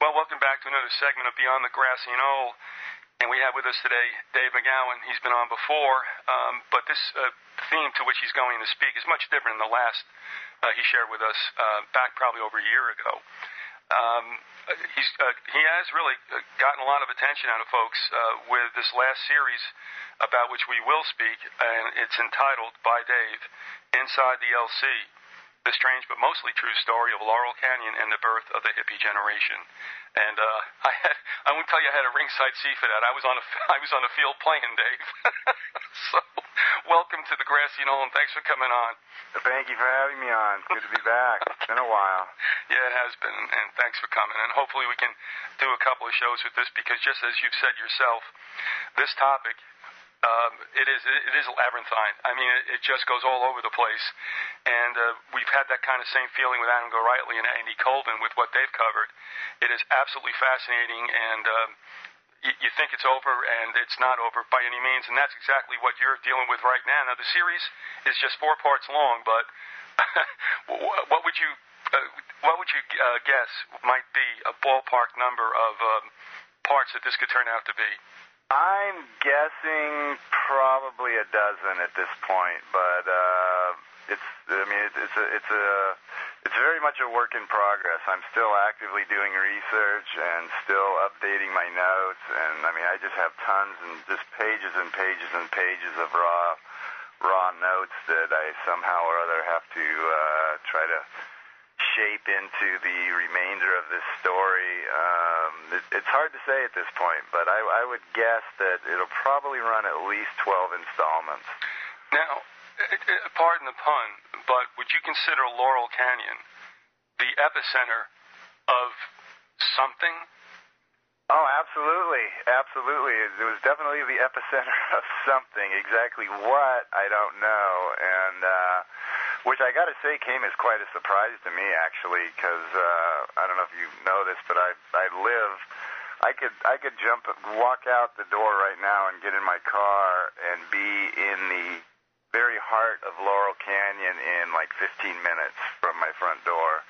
Well, welcome back to another segment of Beyond the Grassy Knoll. And we have with us today Dave McGowan. He's been on before, um, but this uh, theme to which he's going to speak is much different than the last uh, he shared with us uh, back probably over a year ago. Um, he's, uh, he has really uh, gotten a lot of attention out of folks uh, with this last series about which we will speak, and it's entitled by Dave, Inside the LC the strange but mostly true story of Laurel Canyon and the birth of the hippie generation. And uh, I had, I won't tell you I had a ringside seat for that. I was on a, I was on the field playing, Dave. so, welcome to the Grassy Knoll, and thanks for coming on. Thank you for having me on. Good to be back. It's been a while. Yeah, it has been, and thanks for coming. And hopefully we can do a couple of shows with this because, just as you've said yourself, this topic um, it is it is labyrinthine. I mean, it, it just goes all over the place, and uh, we've had that kind of same feeling with Adam Gorightly and Andy Colvin with what they've covered. It is absolutely fascinating, and um, you, you think it's over, and it's not over by any means, and that's exactly what you're dealing with right now. Now, the series is just four parts long, but what would you uh, what would you uh, guess might be a ballpark number of um, parts that this could turn out to be? I'm guessing probably a dozen at this point, but uh, it's I mean it's, it's a it's a it's very much a work in progress. I'm still actively doing research and still updating my notes, and I mean I just have tons and just pages and pages and pages of raw raw notes that I somehow or other have to uh, try to shape into the remainder of this story. Um, it, it's hard to say at this point, but I, I would guess that it'll probably run at least 12 installments. Now, pardon the pun, but would you consider Laurel Canyon the epicenter of something? Oh, absolutely, absolutely. It was definitely the epicenter of something. Exactly what I don't know, and uh, which I got to say came as quite a surprise to me actually, because uh, I don't know if you know this, but I I live. I could I could jump walk out the door right now and get in my car and be in the very heart of Laurel Canyon in like 15 minutes from my front door.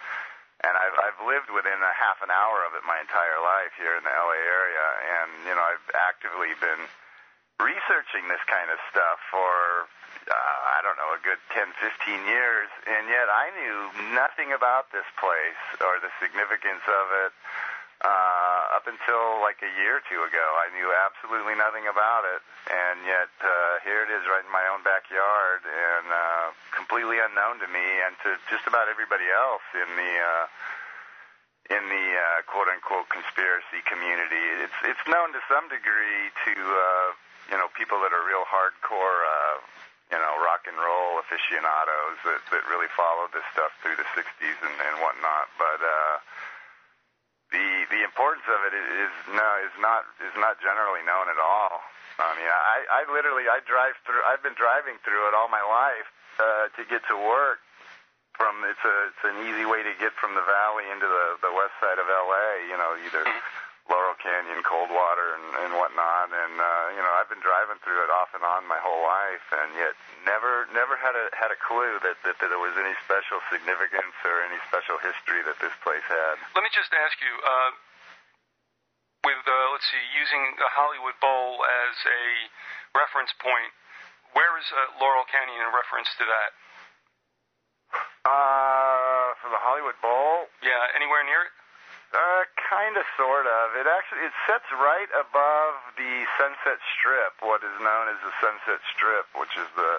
And I've I've lived within a half an hour of it my entire life here in the LA area, and you know I've actively been researching this kind of stuff for uh, I don't know, a good 10, 15 years, and yet I knew nothing about this place or the significance of it uh, up until like a year or two ago. I knew absolutely nothing about it, and yet uh, here it is right in my own backyard and uh, completely unknown to me and to just about everybody else in the. Uh, in the uh, quote unquote conspiracy community, it's it's known to some degree to uh, you know people that are real hardcore uh, you know, rock and roll aficionados that, that really followed this stuff through the 60s and, and whatnot. But uh, the the importance of it is no is not is not generally known at all. I mean, I, I literally I drive through. I've been driving through it all my life uh, to get to work. From it's a it's an easy way to get from the valley into the the west side of L.A. You know, either Laurel Canyon, Coldwater, and, and whatnot. And uh, you know, I've been driving through it off and on my whole life, and yet never never had a had a clue that, that, that there was any special significance or any special history that this place had. Let me just ask you. Uh, with uh, let's see, using the Hollywood Bowl as a reference point, where is uh, Laurel Canyon in reference to that? Uh, for the Hollywood Bowl? Yeah, anywhere near it? Uh, kind of, sort of. It actually it sits right above the Sunset Strip, what is known as the Sunset Strip, which is the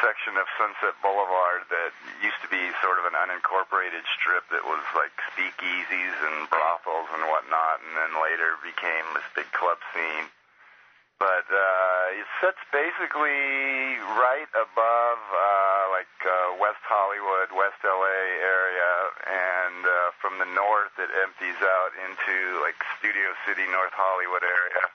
section of Sunset Boulevard that used to be sort of an unincorporated strip that was like speakeasies and brothels and whatnot, and then later became this big club scene. But uh, it sits basically right above uh, like uh, West Hollywood, West LA area, and uh, from the north it empties out into like Studio City, North Hollywood area.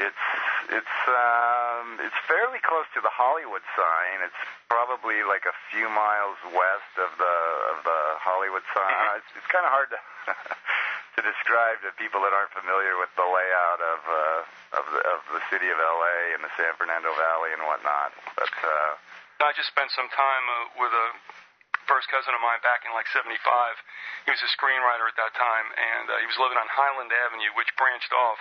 It's it's um, it's fairly close to the Hollywood sign. It's probably like a few miles west of the of the Hollywood sign. It's, it's kind of hard to to describe to people that aren't familiar with the layout of uh, of the of the city of LA and the San Fernando Valley and whatnot. But uh, I just spent some time uh, with a first cousin of mine back in like '75. He was a screenwriter at that time, and uh, he was living on Highland Avenue, which branched off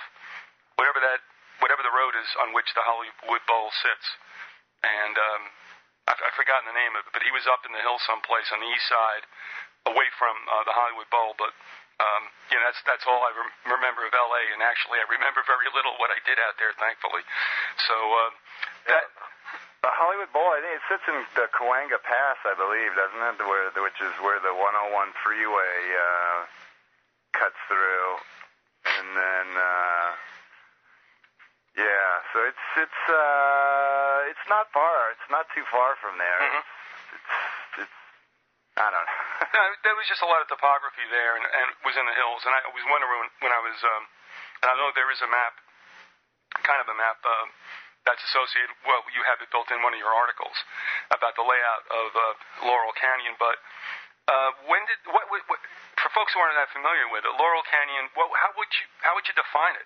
whatever that whatever the road is on which the Hollywood Bowl sits. And um, I've, I've forgotten the name of it, but he was up in the hills someplace on the east side, away from uh, the Hollywood Bowl. But um, you know, that's that's all I rem- remember of L.A. And actually, I remember very little what I did out there, thankfully. So uh, that. The Hollywood Bowl, I think it sits in the Cahuenga Pass, I believe, doesn't it? Where, which is where the 101 freeway uh, cuts through, and then uh, yeah, so it's it's uh, it's not far. It's not too far from there. Mhm. It's, it's it's I don't know. No, there was just a lot of topography there, and, and it was in the hills. And I was wondering when, when I was, um, and I know there is a map, kind of a map um, that's associated. Well, you have it built in one of your articles about the layout of uh, Laurel Canyon. But uh, when did what, what, what for folks who aren't that familiar with it, Laurel Canyon? What, how would you how would you define it?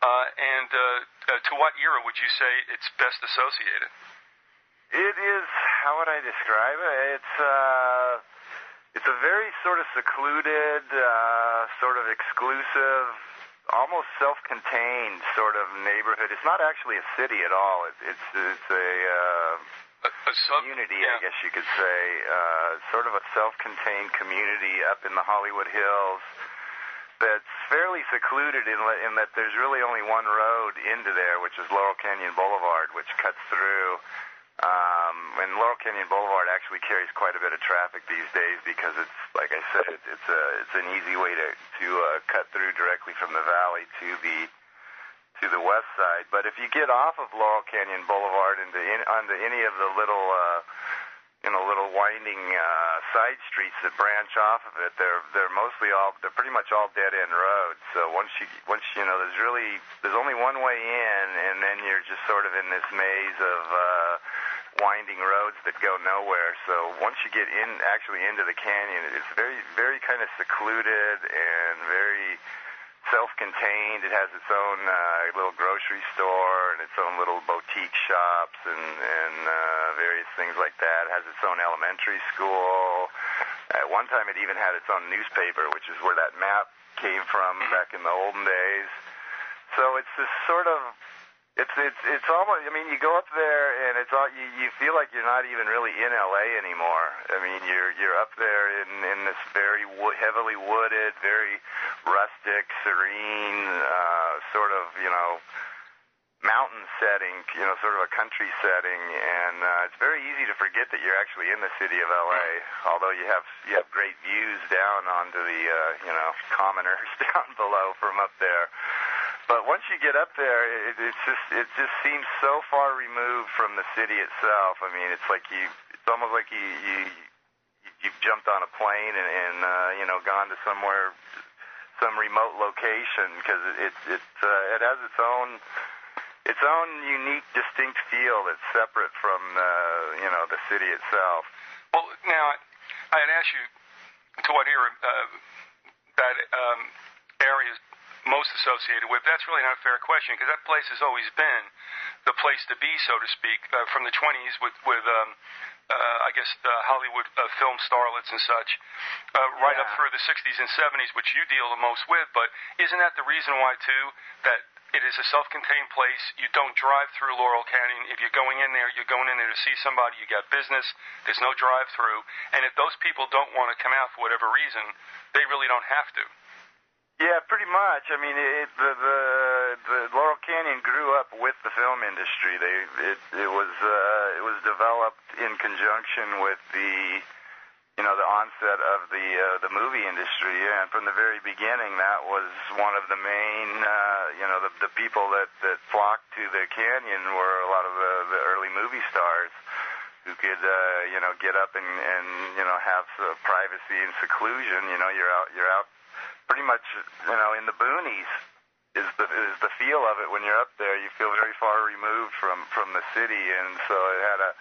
Uh, and uh, uh, to what era would you say it's best associated? It is. How would I describe it? It's uh, it's a very sort of secluded, sort of exclusive, almost self-contained sort of neighborhood. It's not actually a city at all. It, it's it's a uh, A, a sub, community, yeah. I guess you could say, uh, sort of a self-contained community up in the Hollywood Hills that's fairly secluded in, in that there's really only one road into there, which is Laurel Canyon Boulevard, which cuts through. Um, and Laurel Canyon Boulevard actually carries quite a bit of traffic these days because it's, like I said, it, it's a it's an easy way to to uh, cut through directly from the valley to the to the west side. But if you get off of Laurel Canyon Boulevard into in, onto any of the little uh, you know little winding uh, side streets that branch off of it, they're they're mostly all they're pretty much all dead end roads. So once you once you know there's really there's only one way in, and then you're just sort of in this maze of uh, winding roads that go nowhere. So once you get in actually into the canyon, it's very very kind of secluded and very self-contained. It has its own uh, little grocery store and its own little boutique shops and, and uh, various things like that. It has its own elementary school. At one time, it even had its own newspaper, which is where that map came from back in the olden days. So it's this sort of it's it's it's almost. I mean, you go up there and it's all. You, you feel like you're not even really in LA anymore. I mean, you're you're up there in in this very wo- heavily wooded, very rustic, serene, uh, sort of you know mountain setting. You know, sort of a country setting, and uh, it's very easy to forget that you're actually in the city of LA. Although you have you have great views down onto the uh, you know commoners down below from up there. But once you get up there, it, it's just it just seems so far removed from the city itself. I mean, it's like you it's almost like you you you've jumped on a plane and, and uh, you know gone to somewhere some remote location because it it uh, it has its own its own unique, distinct feel that's separate from uh, you know the city itself. Well, now I had asked you to what era uh, that um, area most associated with. That's really not a fair question because that place has always been the place to be, so to speak, uh, from the 20s with with um, uh, I guess the Hollywood uh, film starlets and such, uh, right up through the 60s and 70s, which you deal the most with. But isn't that the reason why too that it is a self-contained place. You don't drive through Laurel Canyon. If you're going in there, you're going in there to see somebody. You got business. There's no drive-through. And if those people don't want to come out for whatever reason, they really don't have to. Yeah, pretty much. I mean, it, the, the the Laurel Canyon grew up with the film industry. They it it was uh, it was developed in conjunction with the you know the onset of the uh, the movie industry. And from the very beginning, that was one of the main uh, you know the the people that that flocked to the canyon were a lot of the the early movie stars who could uh, you know get up and and you know have some privacy and seclusion. You know, you're out you're out pretty much you know in the boonies is the is the feel of it when you're up there. You feel very far removed from from the city, and so it had a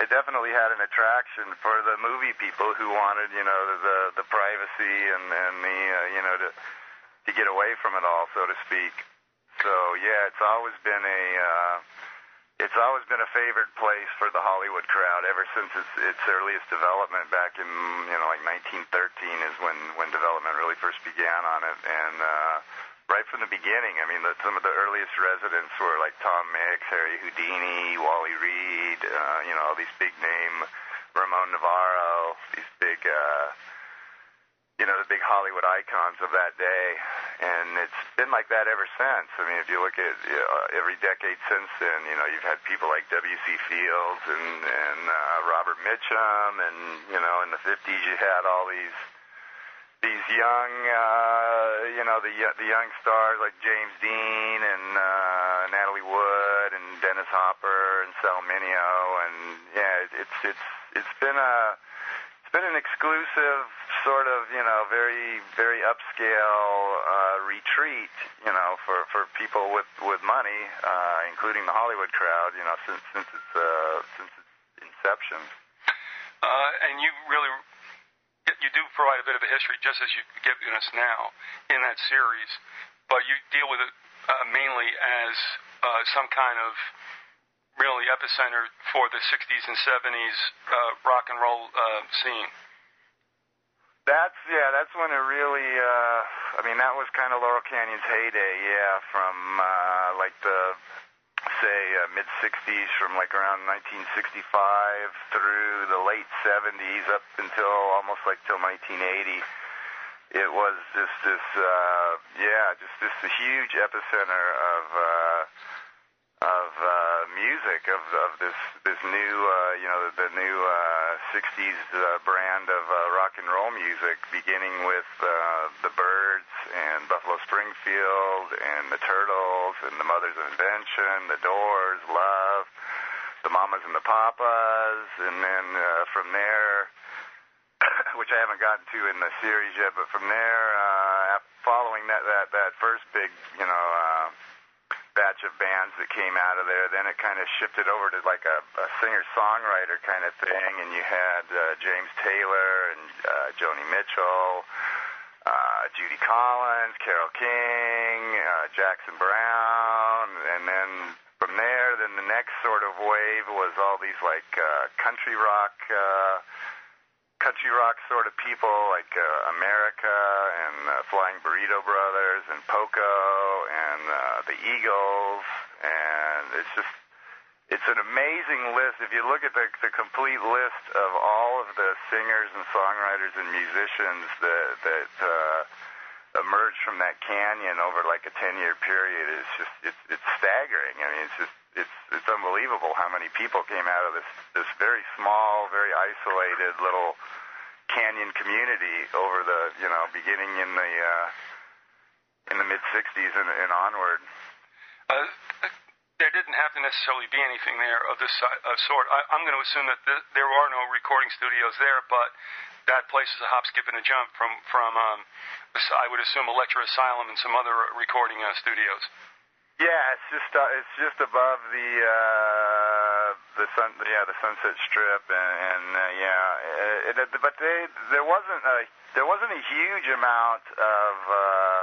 it definitely had an attraction for the movie people who wanted you know the the privacy and and the uh, you know to to get away from it all, so to speak. So yeah, it's always been a uh, it's always been a favored place for the Hollywood crowd ever since its its earliest development back in you know like 1913 is when when development really first began on it. And uh right from the beginning I mean the, some of the earliest residents were like Tom Mix, Harry Houdini, Wally Reid, uh you know all these big name Ramon Novarro, these big uh you know, the big Hollywood icons of that day. And it's been like that ever since. I mean, if you look at you know, every decade since then, you know, you've had people like W.C. Fields and, and uh, Robert Mitchum, and, you know, in the 50s you had all these these young, uh, you know, the the young stars like James Dean and uh, Natalie Wood and Dennis Hopper and Sal Mineo, and yeah, it's it's it's been a it's been an exclusive sort of you know very very upscale uh, retreat you know for for people with with money uh, including the Hollywood crowd you know since since its uh, since its inception. Uh, and you really you do provide a bit of a history just as you've given us now in that series but you deal with it uh, mainly as uh, some kind of really epicenter for the 60s and 70s uh, rock and roll uh, scene. That's yeah, that's when it really. Uh, I mean, that was kind of Laurel Canyon's heyday. Yeah, from uh, like the say uh, mid 60s, from like around 1965 through the late 70s up until almost like till 1980 it was just this uh yeah just this huge epicenter of uh of uh, music of of this this new uh, you know the, the new uh, 60s uh, brand of uh, rock and roll music, beginning with uh, the Byrds and Buffalo Springfield and the Turtles and the Mothers of Invention, the Doors, Love, the Mamas and the Papas, and then uh, from there, which I haven't gotten to in the series yet, but from there, uh, following that that that first big you know. Uh, batch of bands that came out of there. Then it kind of shifted over to like a, a singer-songwriter kind of thing, and you had uh, James Taylor and uh, Joni Mitchell, uh, Judy Collins, Carole King, uh, Jackson Browne, and then from there, then the next sort of wave was all these like uh, country rock. Uh, country rock sort of people like uh, America and uh, Flying Burrito Brothers and Poco and uh, the Eagles, and it's just it's an amazing list. If you look at the, the complete list of all of the singers and songwriters and musicians that that uh, emerged from that canyon over like a ten year period, it's just it's it's staggering. I mean, it's just it's it's unbelievable how many people came out of this this very small, very isolated little canyon community over the you know beginning in the uh, in the mid '60s and, and onward. Uh, there didn't have to necessarily be anything there of this uh, sort. I, I'm going to assume that th- there are no recording studios there, but that place is a hop, skip, and a jump from from um, I would assume Elektra Asylum and some other recording uh, studios. Yeah, it's just uh, it's just above the uh, the sun yeah the Sunset Strip and, and uh, yeah, it, it, but they there wasn't a there wasn't a huge amount of uh,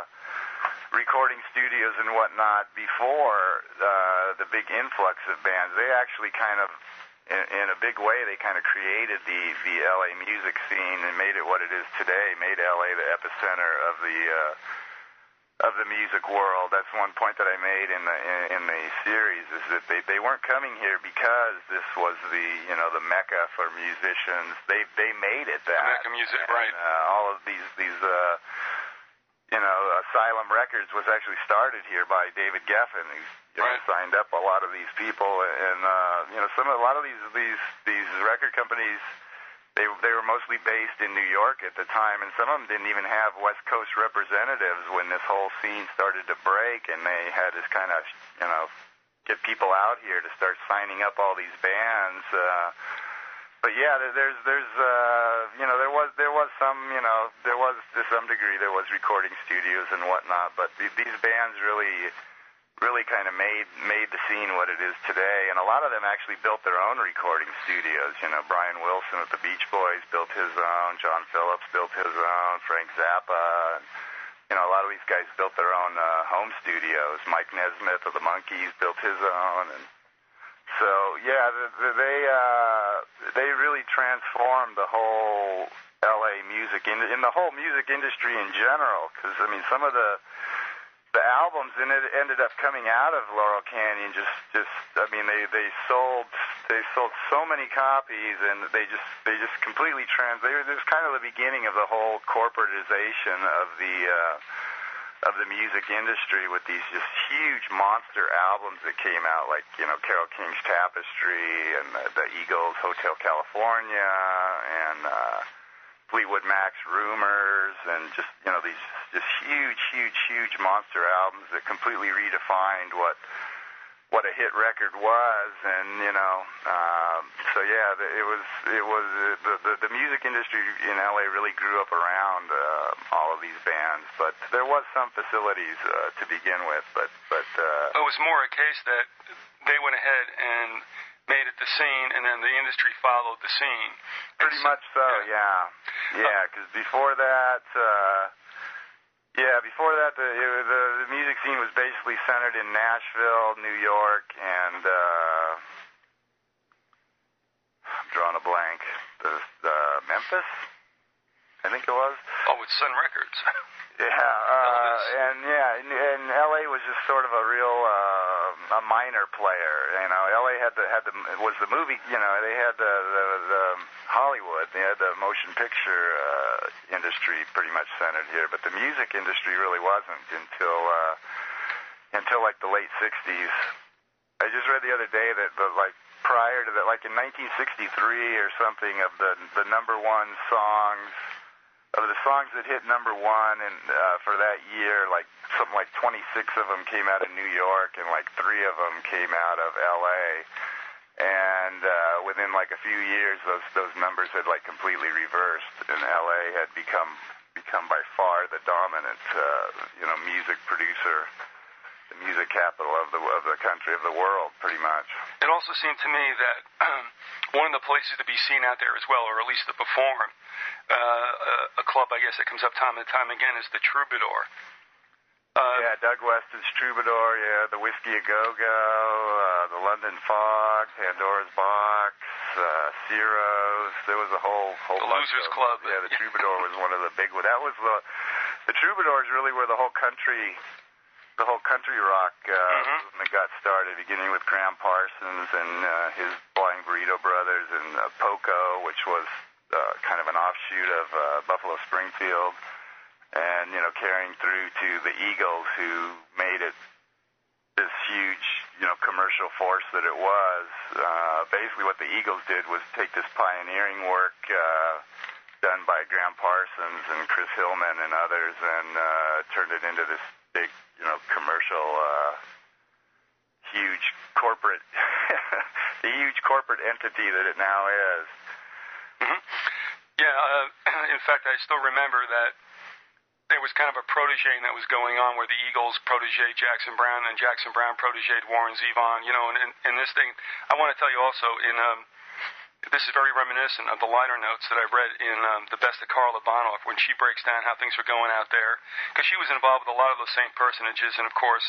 recording studios and whatnot before uh, the big influx of bands. They actually kind of in, in a big way they kind of created the the LA music scene and made it what it is today. Made LA the epicenter of the uh, of the music world. That's one point that I made in the in, in the series is that they they weren't coming here because this was the you know the mecca for musicians. They they made it that mecca music, and, right? Uh, all of these these uh, you know Asylum Records was actually started here by David Geffen. He's you know, right. signed up a lot of these people, and uh, you know some a lot of these these these record companies they they were mostly based in New York at the time, and some of them didn't even have West Coast representatives when this whole scene started to break, and they had this kind of you know get people out here to start signing up all these bands. Uh, but yeah, there's there's uh, you know there was there was some you know there was to some degree there was recording studios and whatnot, but th- these bands really really kind of made made the scene what it is today. And a lot of them actually built their own recording studios. You know, Brian Wilson with the Beach Boys built his own. John Phillips built his own. Frank Zappa. You know, a lot of these guys built their own uh, home studios. Mike Nesmith of the Monkees built his own, and So yeah, the, the, they uh, they really transformed the whole LA music in, in the whole music industry in general. Because I mean, some of the the albums and it ended up coming out of Laurel Canyon just just I mean they they sold they sold so many copies and they just they just completely trans they were, it was kind of the beginning of the whole corporatization of the uh of the music industry with these just huge monster albums that came out like you know Carole King's Tapestry and the, the Eagles Hotel California and uh Fleetwood Mac's Rumors and just you know these just huge, huge, huge monster albums that completely redefined what what a hit record was, and you know, um, so yeah, it was it was the, the the music industry in LA really grew up around uh, all of these bands, but there was some facilities uh, to begin with, but but uh, it was more a case that they went ahead and made it the scene, and then the industry followed the scene. Pretty much so, yeah, yeah. Because before that, uh, yeah, before that, the, it, the the music scene was basically centered in Nashville, New York, and uh, I'm drawing a blank. The uh, Memphis, I think it was. Oh, with Sun Records. Yeah, uh, and yeah, and, and LA was just sort of a real uh, a minor player. You know, LA had the had the was the movie. You know, they had the the, the Hollywood. They had the motion picture uh, industry pretty much centered here, but the music industry really wasn't until uh, until like the late '60s. I just read the other day that the like prior to that, like in 1963 or something, of the the number one songs of the songs that hit number one and uh, for that year, like something like 26 of them came out of New York and like three of them came out of L.A. And uh, within like a few years, those those numbers had like completely reversed, and L.A. had become become by far the dominant uh, you know music producer, the music capital of the of the country of the world, pretty much. It also seemed to me that um, one of the places to be seen out there as well, or at least to perform, uh, a, a club I guess that comes up time and time again is the Troubadour. Uh, yeah, Doug Weston's Troubadour, yeah, the Whisky a Go Go, uh, the London Fog, Pandora's Box, uh, Ciro's. There was a whole whole the Losers of, Club. Yeah, the Troubadour was one of the big ones. That was the the Troubadour is really where the whole country the whole country rock uh, Mhm. movement got started, beginning with Graham Parsons and uh, his Flying Burrito Brothers and uh, Poco, which was uh, kind of an offshoot of uh, Buffalo Springfield, and you know carrying through to the Eagles, who made it this huge, you know, commercial force that it was. Uh, basically, what the Eagles did was take this pioneering work. Uh, done by Graham Parsons and Chris Hillman and others, and uh, turned it into this big, you know, commercial, uh, huge corporate, the huge corporate entity that it now is. hmm Yeah, uh, in fact, I still remember that there was kind of a protege that was going on where the Eagles protege Jackson Browne and Jackson Browne protege Warren Zevon. You know, and in, in this thing, I want to tell you also in um, this is very reminiscent of the liner notes that I read in um, the best of Karla Bonoff when she breaks down how things were going out there. Because she was involved with a lot of those same personages and of course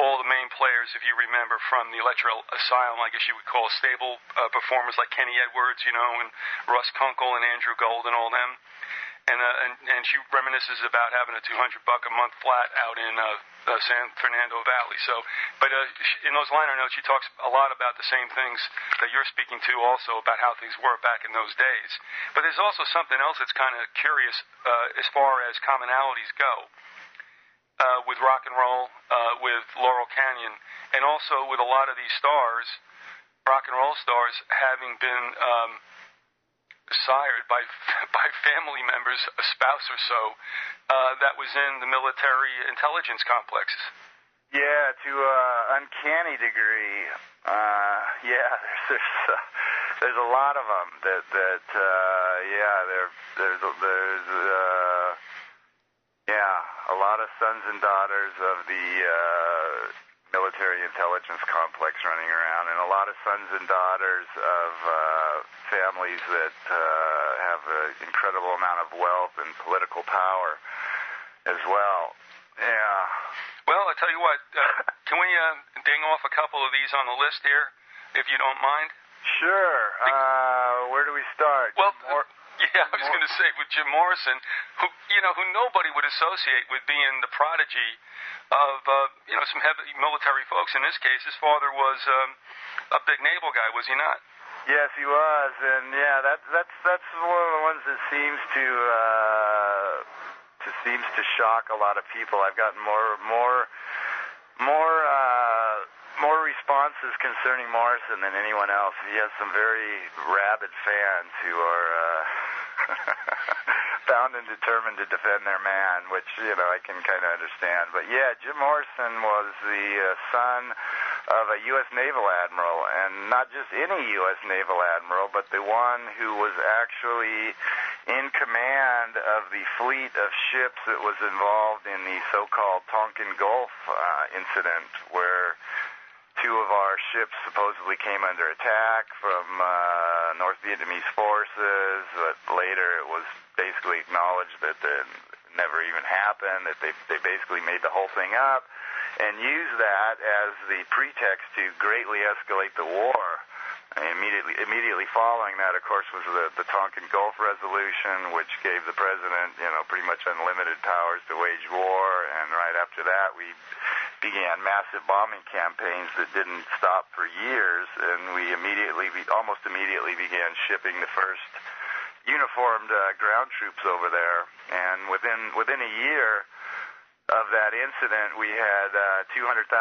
all the main players if you remember from the Elektra Asylum I guess you would call stable uh, performers like Kenny Edwards you know and Russ Kunkel and Andrew Gold and all them and uh, and and she reminisces about having a 200 buck a month flat out in uh, uh, San Fernando Valley. So, but uh, sh- in those liner notes, she talks a lot about the same things that you're speaking to, also about how things were back in those days. But there's also something else that's kind of curious uh, as far as commonalities go. Uh, with rock and roll, uh, with Laurel Canyon, and also with a lot of these stars, rock and roll stars, having been um, sired by by family members, a spouse or so, uh, that was in the military intelligence complexes. Yeah, to uh, uncanny degree. Uh, yeah, there's there's, uh, there's a lot of them that that uh, yeah there there's there's uh, yeah a lot of sons and daughters of the uh, military intelligence complex running around, and a lot of sons and daughters of uh, families that uh, have an incredible amount of wealth and political power as well. Yeah. Well, I tell you what, uh, can we uh, ding off a couple of these on the list here? if you don't mind. Sure. Uh, where do we start? Well, Mor- yeah, I was going to say with Jim Morrison, who you know, who nobody would associate with being the prodigy of uh, you know some heavy military folks. In this case, his father was um, a big naval guy, was he not? Yes, he was, and yeah, that that's that's one of the ones that seems to uh, to seems to shock a lot of people. I've gotten more more more uh, more responses concerning Morrison than anyone else. He has some very rabid fans who are. Uh, bound and determined to defend their man, which you know I can kind of understand. But yeah, Jim Morrison was the uh, son of a U.S. naval admiral, and not just any U.S. naval admiral, but the one who was actually in command of the fleet of ships that was involved in the so-called Tonkin Gulf uh, incident, where two of our ships supposedly came under attack from uh, North Vietnamese forces, but later it was basically acknowledged that it never even happened, that they, they basically made the whole thing up and used that as the pretext to greatly escalate the war. Immediately, immediately following that, of course, was the, the Tonkin Gulf Resolution, which gave the president, you know, pretty much unlimited powers to wage war. And right after that, we began massive bombing campaigns that didn't stop for years. And we immediately, we almost immediately began shipping the first uniformed uh, ground troops over there. And within within a year of that incident, we had uh, 200,000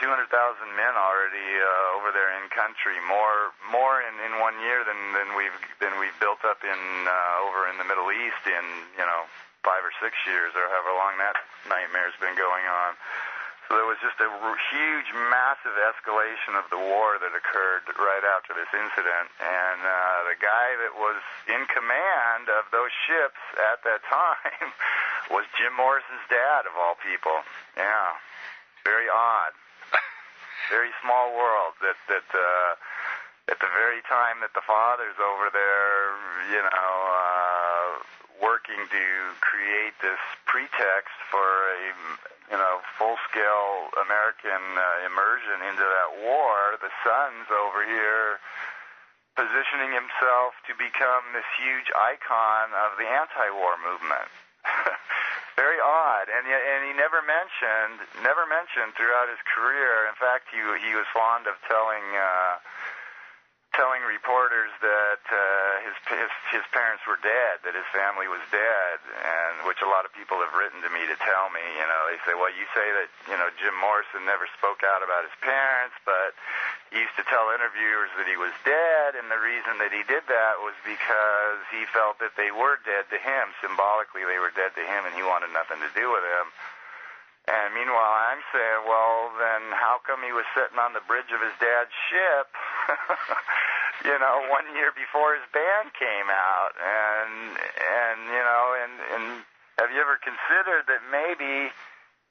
200,000 men already uh, over there in country. More more in, in one year than, than we've than we've built up in uh, over in the Middle East in you know five or six years or however long that nightmare's been going on. So there was just a huge, massive escalation of the war that occurred right after this incident. And uh, the guy that was in command of those ships at that time was Jim Morrison's dad, of all people. Yeah, very odd. very small world. That that uh, at the very time that the father's over there, you know. Uh, working to create this pretext for a you know full-scale American uh, immersion into that war. The son's over here positioning himself to become this huge icon of the anti-war movement. Very odd, and yet, and he never mentioned never mentioned throughout his career. In fact, he he was fond of telling. Uh, telling reporters that uh, his, his his parents were dead, that his family was dead, and which a lot of people have written to me to tell me. You know, they say, well, you say that you know Jim Morrison never spoke out about his parents, but he used to tell interviewers that he was dead, and the reason that he did that was because he felt that they were dead to him. Symbolically, they were dead to him, and he wanted nothing to do with them. And meanwhile, I'm saying, well, then how come he was sitting on the bridge of his dad's ship, you know, one year before his band came out? And and you know, and and have you ever considered that maybe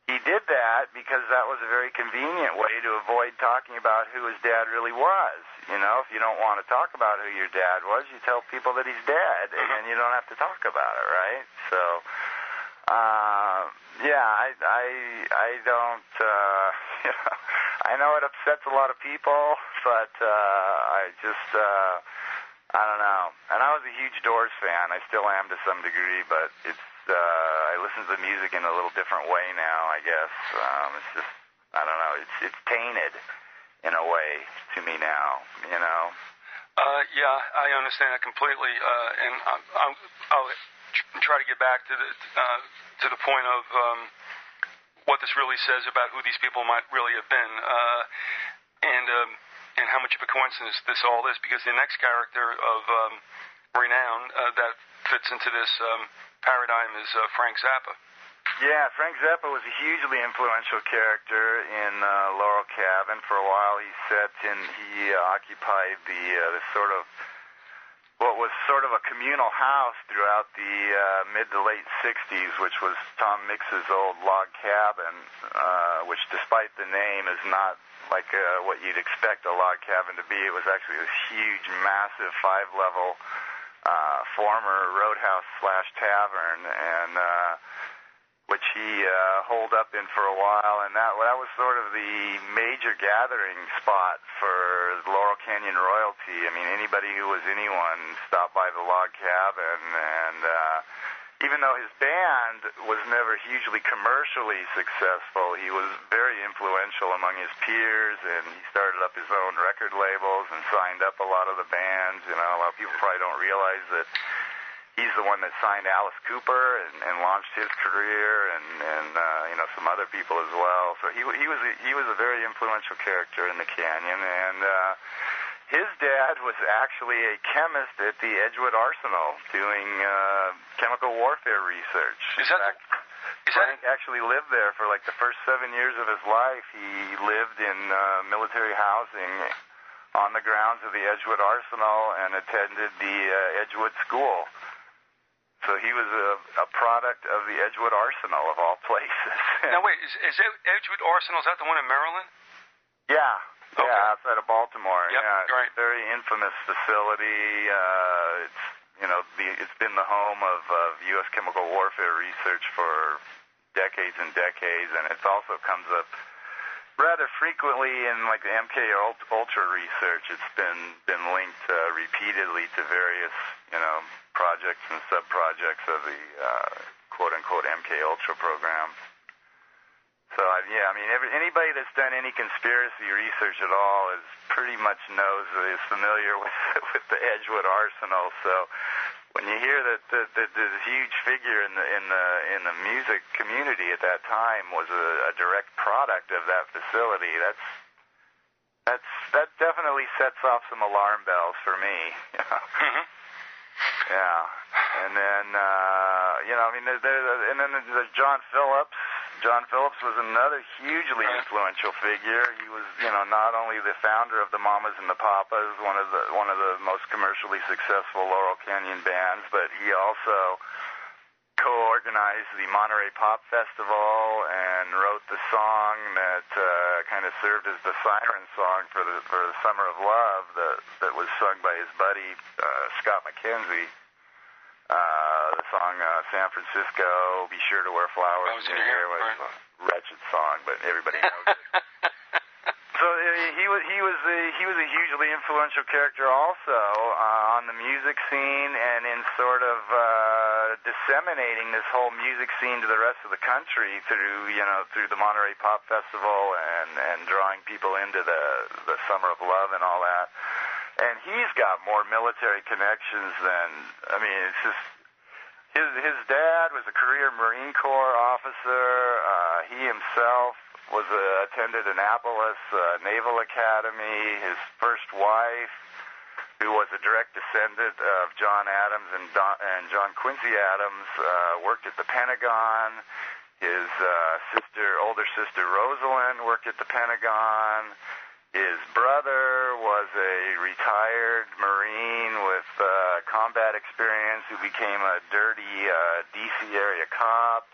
he did that because that was a very convenient way to avoid talking about who his dad really was? You know, if you don't want to talk about who your dad was, you tell people that he's dead, and you don't have to talk about it, right? So. Uh, yeah, I, I, I don't. Uh, you I know it upsets a lot of people, but uh, I just, uh, I don't know. And I was a huge Doors fan. I still am to some degree, but it's. Uh, I listen to the music in a little different way now. I guess um, it's just. I don't know. It's it's tainted in a way to me now. You know. Uh, yeah, I understand that completely, uh, and I'll, I'll, I'll try to get back to the uh, to the point of um, what this really says about who these people might really have been, uh, and um, and how much of a coincidence this all is. Because the next character of um, renown uh, that fits into this um, paradigm is uh, Frank Zappa. Yeah, Frank Zappa was a hugely influential character in uh, Laurel Canyon. For a while, he set in, he uh, occupied the uh, the sort of what was sort of a communal house throughout the uh, mid to late 60s, which was Tom Mix's old log cabin, uh, which, despite the name, is not like uh, what you'd expect a log cabin to be. It was actually this huge, massive five-level uh, former roadhouse slash tavern, and uh, which he uh, holed up in for a while, and that that was sort of the major gathering spot for Laurel Canyon royalty. I mean, anybody who was anyone stopped by the log cabin, and uh, even though his band was never hugely commercially successful, he was very influential among his peers, and he started up his own record labels and signed up a lot of the bands. You know, a lot of people probably don't realize that he's the one that signed Alice Cooper and, and launched his career, and and uh, you know some other people as well. So he he was a, he was a very influential character in the canyon, and uh, his dad was actually a chemist at the Edgewood Arsenal doing uh, chemical warfare research. Is that? fact, is Frank that? actually lived there for like the first seven years of his life. He lived in uh, military housing on the grounds of the Edgewood Arsenal and attended the uh, Edgewood School. So he was a, a product of the Edgewood Arsenal of all places. Now wait, is, is Ed- Edgewood Arsenal? Is that the one in Maryland? yeah, Okay. yeah, outside of Baltimore. Yep, yeah, right. very infamous facility. Uh, it's you know the, it's been the home of, of U.S. chemical warfare research for decades and decades, and it also comes up rather frequently in like the MK Ultra research. It's been been linked uh, repeatedly to various you know projects and sub projects of the uh, quote unquote MK Ultra program. So I, yeah, I mean, every, anybody that's done any conspiracy research at all is pretty much knows is familiar with with the Edgewood Arsenal. So when you hear that that, that this huge figure in the in the in the music community at that time was a, a direct product of that facility, that's that's that definitely sets off some alarm bells for me. Mm-hmm. Yeah, and then uh, you know, I mean, there, there, and then there's John Phillips. John Phillips was another hugely influential figure. He was, you know, not only the founder of the Mamas and the Papas, one of the one of the most commercially successful Laurel Canyon bands, but he also co-organized the Monterey Pop Festival and wrote the song that uh, kind of served as the siren song for the for the Summer of Love that that was sung by his buddy uh, Scott McKenzie. Uh, the song uh, San Francisco, Be Sure to Wear Flowers Flowers in Your Hair, was right. a wretched song, but everybody knows it. So uh, he was he was a, he was a hugely influential character also uh, on the music scene and in sort of uh, disseminating this whole music scene to the rest of the country through you know through the Monterey Pop Festival and and drawing people into the the Summer of Love and all that. And he's got more military connections than I mean it's just his his dad was a career Marine Corps officer. Uh, he himself was uh, attended Annapolis uh, Naval Academy. His first wife, who was a direct descendant of John Adams and Don, and John Quincy Adams, uh, worked at the Pentagon. His uh, sister, older sister Rosalind, worked at the Pentagon. His brother was a retired Marine with uh, combat experience who became a dirty uh, D.C. area cop.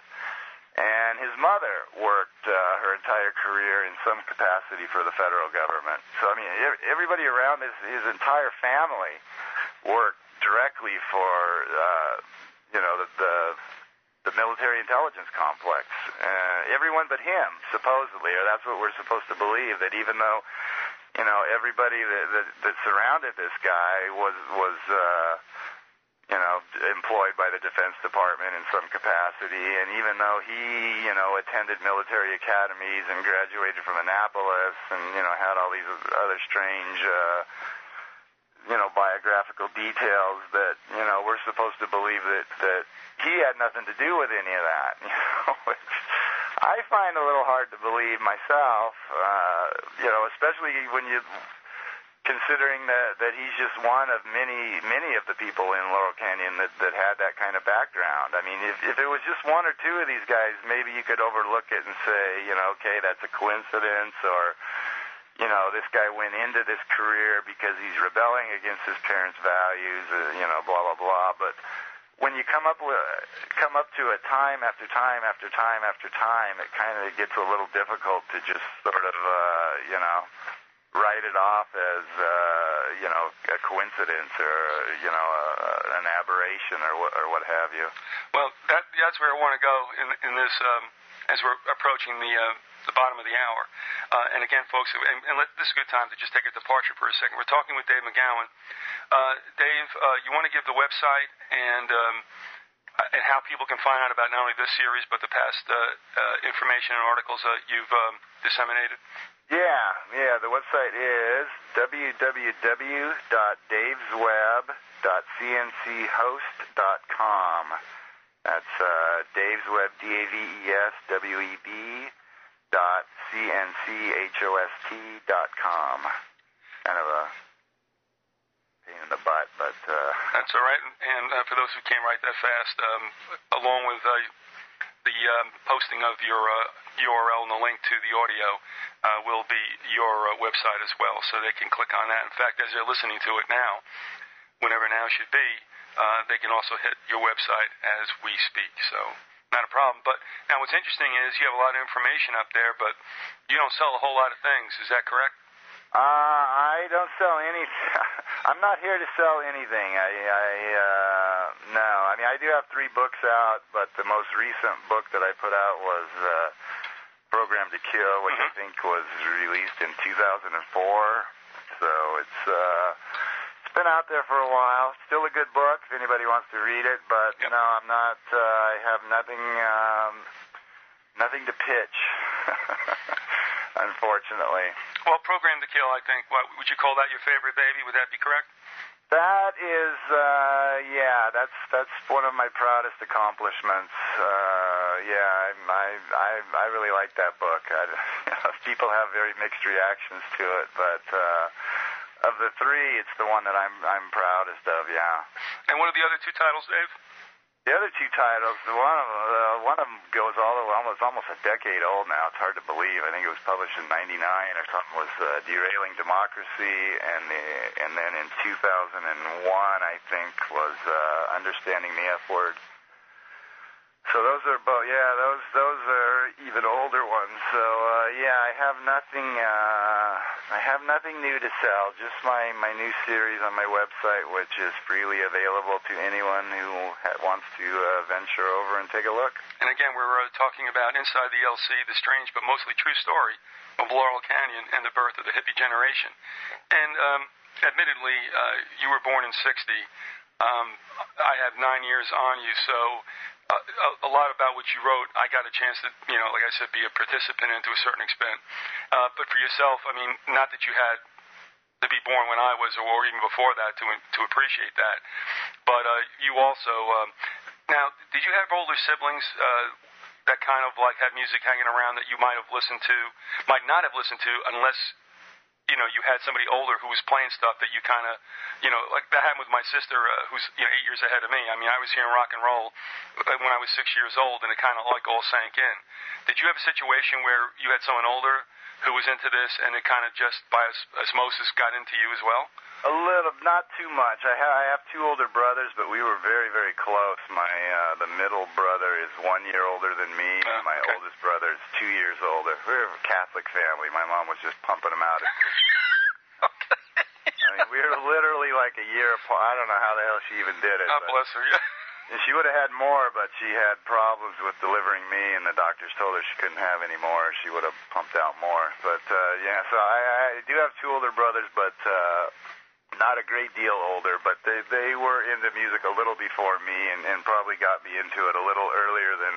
And his mother worked uh, her entire career in some capacity for the federal government. So, I mean, everybody around his, his entire family worked directly for, uh, you know, the, the the military intelligence complex. Uh, everyone but him, supposedly, or that's what we're supposed to believe. That even though, you know, everybody that that, that surrounded this guy was was. Uh, you know, employed by the Defense Department in some capacity, and even though he, you know, attended military academies and graduated from Annapolis, and you know, had all these other strange, uh, you know, biographical details that you know we're supposed to believe that that he had nothing to do with any of that. You know, which I find a little hard to believe myself. Uh, you know, especially when you considering that that he's just one of many many of the people in Laurel Canyon that that had that kind of background. I mean, if if it was just one or two of these guys, maybe you could overlook it and say, you know, okay, that's a coincidence, or you know, this guy went into this career because he's rebelling against his parents' values, uh, you know, blah blah blah. But when you come up with come up to it time after time after time after time, it kind of gets a little difficult to just sort of, uh, you know write it off as uh, you know a coincidence or you know uh, an aberration or what or what have you. Well, that that's where I want to go in in this um, as we're approaching the uh, the bottom of the hour. Uh, and again, folks, and, and let, this is a good time to just take a departure for a second. We're talking with Dave McGowan. Uh, Dave, uh, you want to give the website and um, and how people can find out about not only this series but the past uh, uh, information and articles that you've um, disseminated? Yeah, yeah. The website is www.davesweb.cnchost.com. That's uh, Dave's Web, D-A-V-E-S-W-E-B dot C-N-C-H-O-S-T dot com. Kind of a pain in the butt, but... Uh, That's all right. And uh, for those who can't write that fast, um, along with uh, the um, posting of your uh, URL and the link to the audio uh, will be your uh, website as well, so they can click on that. In fact, as they're listening to it now, whenever now should be, uh, they can also hit your website as we speak. So not a problem. But now what's interesting is you have a lot of information up there, but you don't sell a whole lot of things. Is that correct? Uh, I don't sell any. I'm not here to sell anything. I, I, uh, no. I mean, I do have three books out, but the most recent book that I put out was uh, Programmed to Kill, which Mhm. I think was released in 2004. So it's uh, it's been out there for a while. Still a good book if anybody wants to read it. But Yep. no, I'm not. Uh, I have nothing. Um, nothing to pitch. Unfortunately. Well, Programmed to Kill, I think. What would you call that your favorite baby? Would that be correct? That is, uh, yeah, that's that's one of my proudest accomplishments. Uh, yeah, I, I I I really like that book. I, you know, people have very mixed reactions to it, but uh, of the three, it's the one that I'm I'm proudest of. Yeah. And what are the other two titles, Dave? The other two titles, the one of uh, one of them goes all the almost almost a decade old now. It's hard to believe. I think it was published in '99 or something. Was uh, derailing democracy, and the and then in 2001, I think was uh, understanding the F word. So those are both. Yeah, those those are even older ones. So uh, yeah, I have nothing. Uh, I have nothing new to sell. Just my my new series on my website, which is freely available to anyone who wants to uh, venture over and take a look. And again, we're uh, talking about Inside the LC, the strange but mostly true story of Laurel Canyon and the birth of the hippie generation. And um, admittedly, uh, you were born in 60. Um, I have nine years on you, so a, a lot about what you wrote, I got a chance to, you know, like I said, be a participant in to a certain extent. Uh, but for yourself, I mean, not that you had to be born when I was, or even before that, to to appreciate that. But uh, you also, um, now, did you have older siblings uh, that kind of like had music hanging around that you might have listened to, might not have listened to, unless you know you had somebody older who was playing stuff that you kind of, you know, like that happened with my sister, uh, who's you know eight years ahead of me. I mean, I was hearing rock and roll uh, when I was six years old, and it kind of like all sank in. Did you have a situation where you had someone older who was into this, and it kind of just by os- osmosis got into you as well? A little, not too much. I, ha- I have two older brothers, but we were very, very close. My uh, the middle brother is one year older than me, Oh, and my okay. oldest brother is two years older. We're a Catholic family. My mom was just pumping them out. okay. I mean, we were literally like a year apart. I don't know how the hell she even did it. God bless her. Yeah. and she would have had more, but she had problems with delivering me, and the doctors told her she couldn't have any more. She would have pumped out more. But uh, yeah, so I, I do have two older brothers, but uh, not a great deal older. But they they were into music a little before me, and, and probably got me into it a little earlier than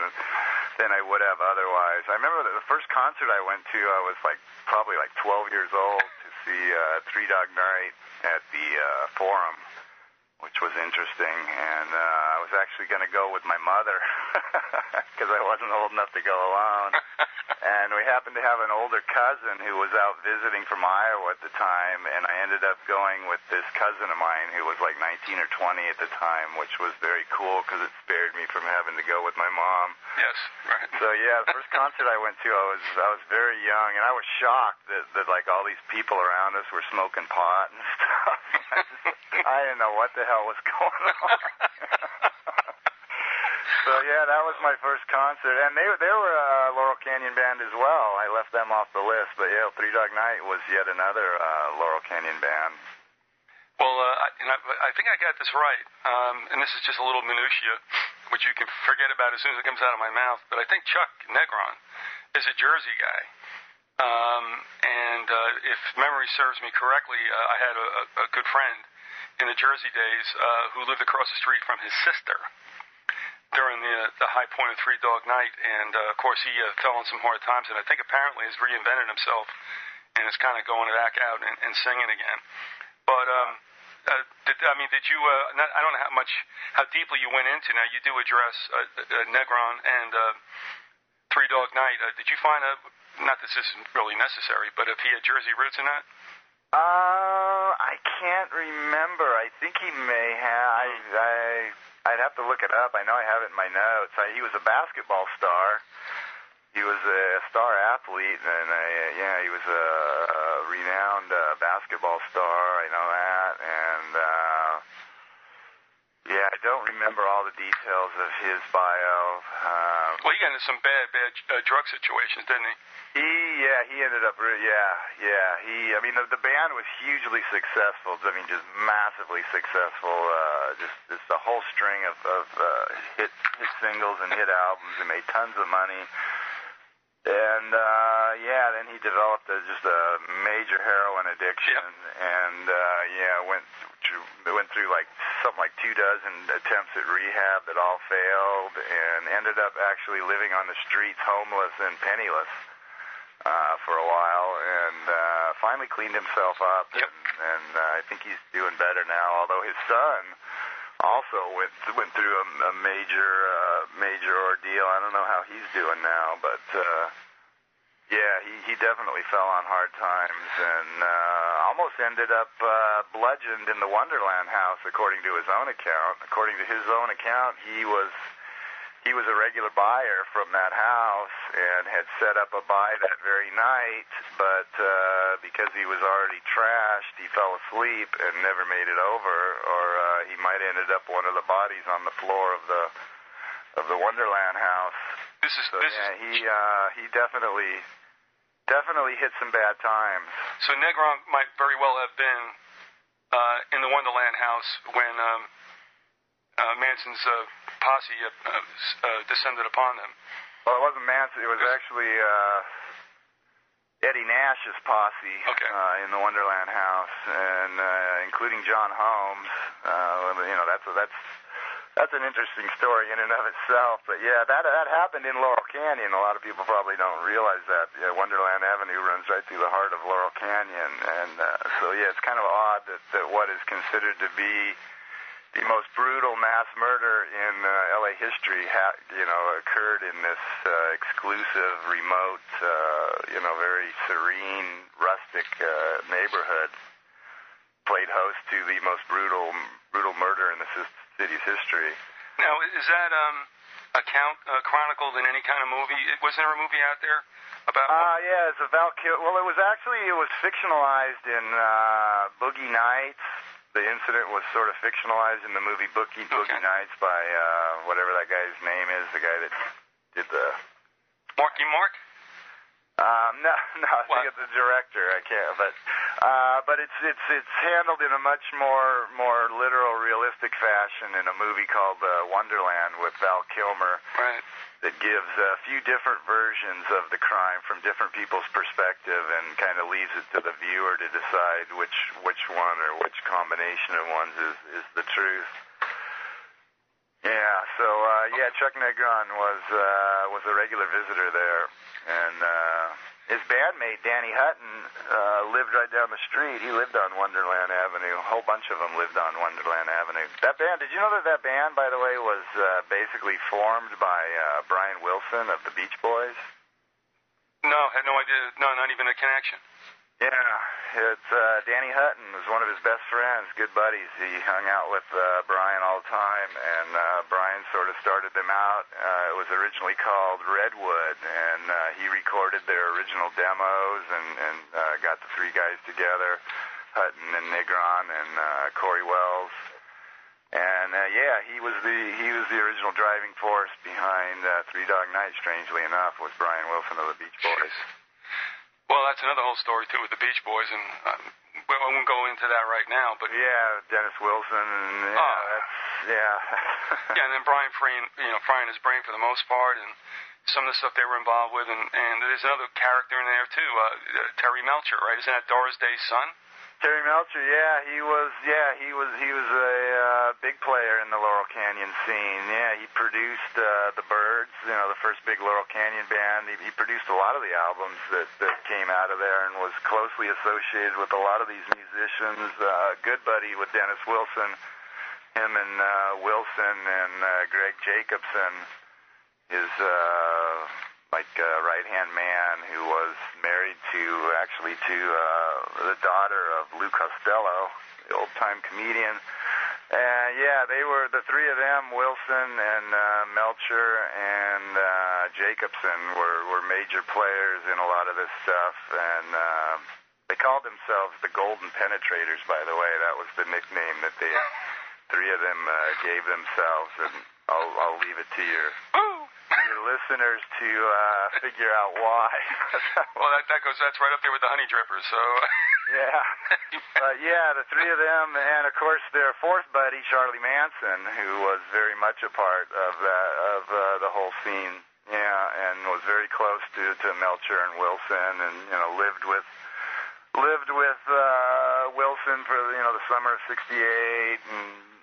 than I would have otherwise. I remember the first concert I went to, I was like probably like 12 years old to see uh, Three Dog Night at the uh, Forum which was interesting. And uh, I was actually going to go with my mother because I wasn't old enough to go alone. and we happened to have an older cousin who was out visiting from Iowa at the time, and I ended up going with this cousin of mine who was like 19 or 20 at the time, which was very cool because it spared me from having to go with my mom. Yes. Right. So yeah, the first concert I went to, I was I was very young, and I was shocked that that like all these people around us were smoking pot and stuff. I, I didn't know what the hell was going on. so yeah, that was my first concert, and they they were a Laurel Canyon band as well. I left them off the list, but yeah, Three Dog Night was yet another uh, Laurel Canyon band. Well, uh, I, and I, I think I got this right, um, and this is just a little minutia, which you can forget about as soon as it comes out of my mouth. But I think Chuck Negron is a Jersey guy. Um, and uh, if memory serves me correctly, uh, I had a, a good friend in the Jersey days uh, who lived across the street from his sister during the the high point of Three Dog Night, and uh, of course he uh, fell on some hard times, and I think apparently has reinvented himself and is kind of going back out and, and singing again. But um, uh, did, I mean, did you? Uh, not, I don't know how much, how deeply you went into. Now you do address uh, uh, Negron and uh, Three Dog Night. Uh, did you find a? Not that this isn't really necessary, but if he had Jersey roots in that. Uh, I can't remember. I think he may have. I, I, I'd have to look it up. I know I have it in my notes. I, he was a basketball star. He was a star athlete, and I, yeah, he was a, renowned uh, basketball star. I know that, and uh, yeah, I don't remember all the details of his bio. Um, Well, he got into some bad, bad uh, drug situations, didn't he? He, yeah, he ended up, re- yeah, yeah. He, I mean, the, the band was hugely successful. I mean, just massively successful. Uh, just, just a whole string of, of uh, hit, hit singles and hit albums. They made tons of money. And uh, yeah, then he developed a, just a major heroin addiction, Yep. and uh, yeah, went through, went through like something like two dozen attempts at rehab that all failed, and ended up actually living on the streets, homeless and penniless uh, for a while, and uh, finally cleaned himself up, Yep. and, and uh, I think he's doing better now. Although his son also went went through a, a major uh, major ordeal. I don't know how he's doing now, but uh, yeah, he he definitely fell on hard times and uh, almost ended up uh, bludgeoned in the Wonderland house, according to his own account. According to his own account, he was he was a regular buyer from that house and had set up a buy that very night, but uh, because he was already trashed, he fell asleep and never made it over, or uh, he might have ended up one of the bodies on the floor of the of the Wonderland house. This is So this yeah, is. he uh, he definitely definitely hit some bad times. So Negron might very well have been uh, in the Wonderland house when um, Manson's uh, posse uh, uh, uh, descended upon them. Well, it wasn't Manson. It was actually uh, Eddie Nash's posse Okay. uh, in the Wonderland house, and uh, including John Holmes. Uh, you know, that's that's that's an interesting story in and of itself. But yeah, that that happened in Laurel Canyon. A lot of people probably don't realize that. Yeah, Wonderland Avenue runs right through the heart of Laurel Canyon, and uh, so yeah, it's kind of odd that, that what is considered to be the most brutal mass murder in uh, LA history, ha- you know, occurred in this uh, exclusive, remote, uh, you know, very serene, rustic uh, neighborhood. Played host to the most brutal, brutal murder in the city's history. Now, is that um, account uh, chronicled in any kind of movie? Was there a movie out there about? Uh, yeah, it's a Val Kil- Well, it was actually it was fictionalized in uh, Boogie Nights. The incident was sort of fictionalized in the movie Boogie Boogie Okay. Nights by uh, whatever that guy's name is, the guy that did the Marky Mark? Um, no, no, I What? think it's the director. I can't, but uh, but it's it's it's handled in a much more more literal, realistic fashion in a movie called uh, Wonderland with Val Kilmer Right. That gives a few different versions of the crime from different people's perspective and kind of leaves it to the viewer to decide which which one or which combination of ones is is the truth. Yeah, so uh, yeah, Chuck Negron was uh, was a regular visitor there, and uh, his bandmate Danny Hutton uh, lived right down the street. He lived on Wonderland Avenue. A whole bunch of them lived on Wonderland Avenue. That band, did you know that that band, by the way, was uh, basically formed by uh, Brian Wilson of the Beach Boys? No, had no idea. No, not even a connection. Yeah, it's uh, Danny Hutton was one of his best friends, good buddies. He hung out with uh, Brian all the time, and uh, Brian sort of started them out. Uh, it was originally called Redwood, and uh, he recorded their original demos and, and uh, got the three guys together, Hutton and Negron and uh, Cory Wells. And uh, yeah, he was the he was the original driving force behind uh, Three Dog Night. Strangely enough, was Brian Wilson of the Beach Boys. Well, that's another whole story too with the Beach Boys, and um, well, I won't go into that right now. But yeah, Dennis Wilson. And, yeah, Oh. that's, yeah. yeah, and then Brian frying, you know, frying his brain for the most part, and some of the stuff they were involved with, and, and there's another character in there too, uh, uh, Terry Melcher, right? Isn't that Doris Day's son? Terry Melcher, yeah, he was, yeah, he was, he was a uh, big player in the Laurel Canyon scene. Yeah, he produced uh, the Byrds, you know, the first big Laurel Canyon band. He, he produced a lot of the albums that that came out of there, and was closely associated with a lot of these musicians. Uh, good buddy with Dennis Wilson, him and uh, Wilson and uh, Gregg Jakobson, his uh, like uh, right hand man who was married to actually to uh, the daughter of Lou Costello, the old time comedian. And yeah, they were the three of them, Wilson and uh, Melcher and uh, Jakobson were were major players in a lot of this stuff, and uh, they called themselves the Golden Penetrators. By the way, that was the nickname that they three of them uh, gave themselves, and I'll I'll leave it to your Your listeners to uh, figure out why. Well, that that goes. That's right up there with the Honey Drippers. So. yeah, uh, yeah, the three of them, and of course their fourth buddy, Charlie Manson, who was very much a part of that of uh, the whole scene. Yeah, and was very close to to Melcher and Wilson, and you know lived with lived with uh, Wilson for you know the summer of '68, and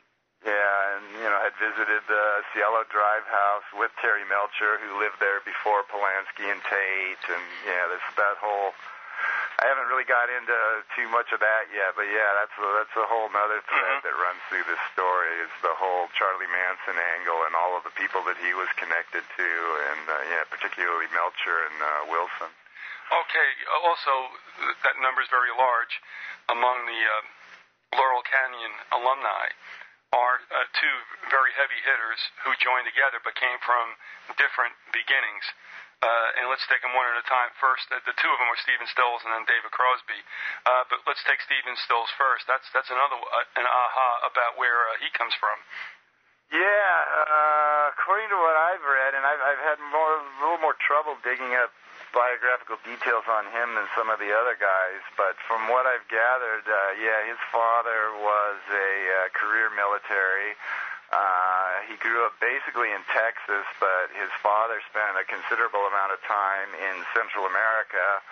yeah, and you know had visited the Cielo Drive house with Terry Melcher, who lived there before Polanski and Tate, and yeah, this that whole. I haven't really got into too much of that yet, but yeah, that's a, that's a whole other thread Mhm. that runs through this story. Is the whole Charlie Manson angle and all of the people that he was connected to, and uh, yeah, particularly Melcher and uh, Wilson. Okay. uh, Also, that number is very large among the uh, Laurel Canyon alumni. Are uh, two very heavy hitters who joined together but came from different beginnings. Uh, and let's take them one at a time. First, uh, the two of them were Stephen Stills and then David Crosby. Uh, but let's take Stephen Stills first. That's that's another uh, an aha about where uh, he comes from. Yeah, uh, according to what I've read, and I've, I've had more, a little more trouble digging up biographical details on him than some of the other guys, but from what I've gathered, uh, yeah, his father was a uh, career military. Uh, he grew up basically in Texas, but his father spent a considerable amount of time in Central America,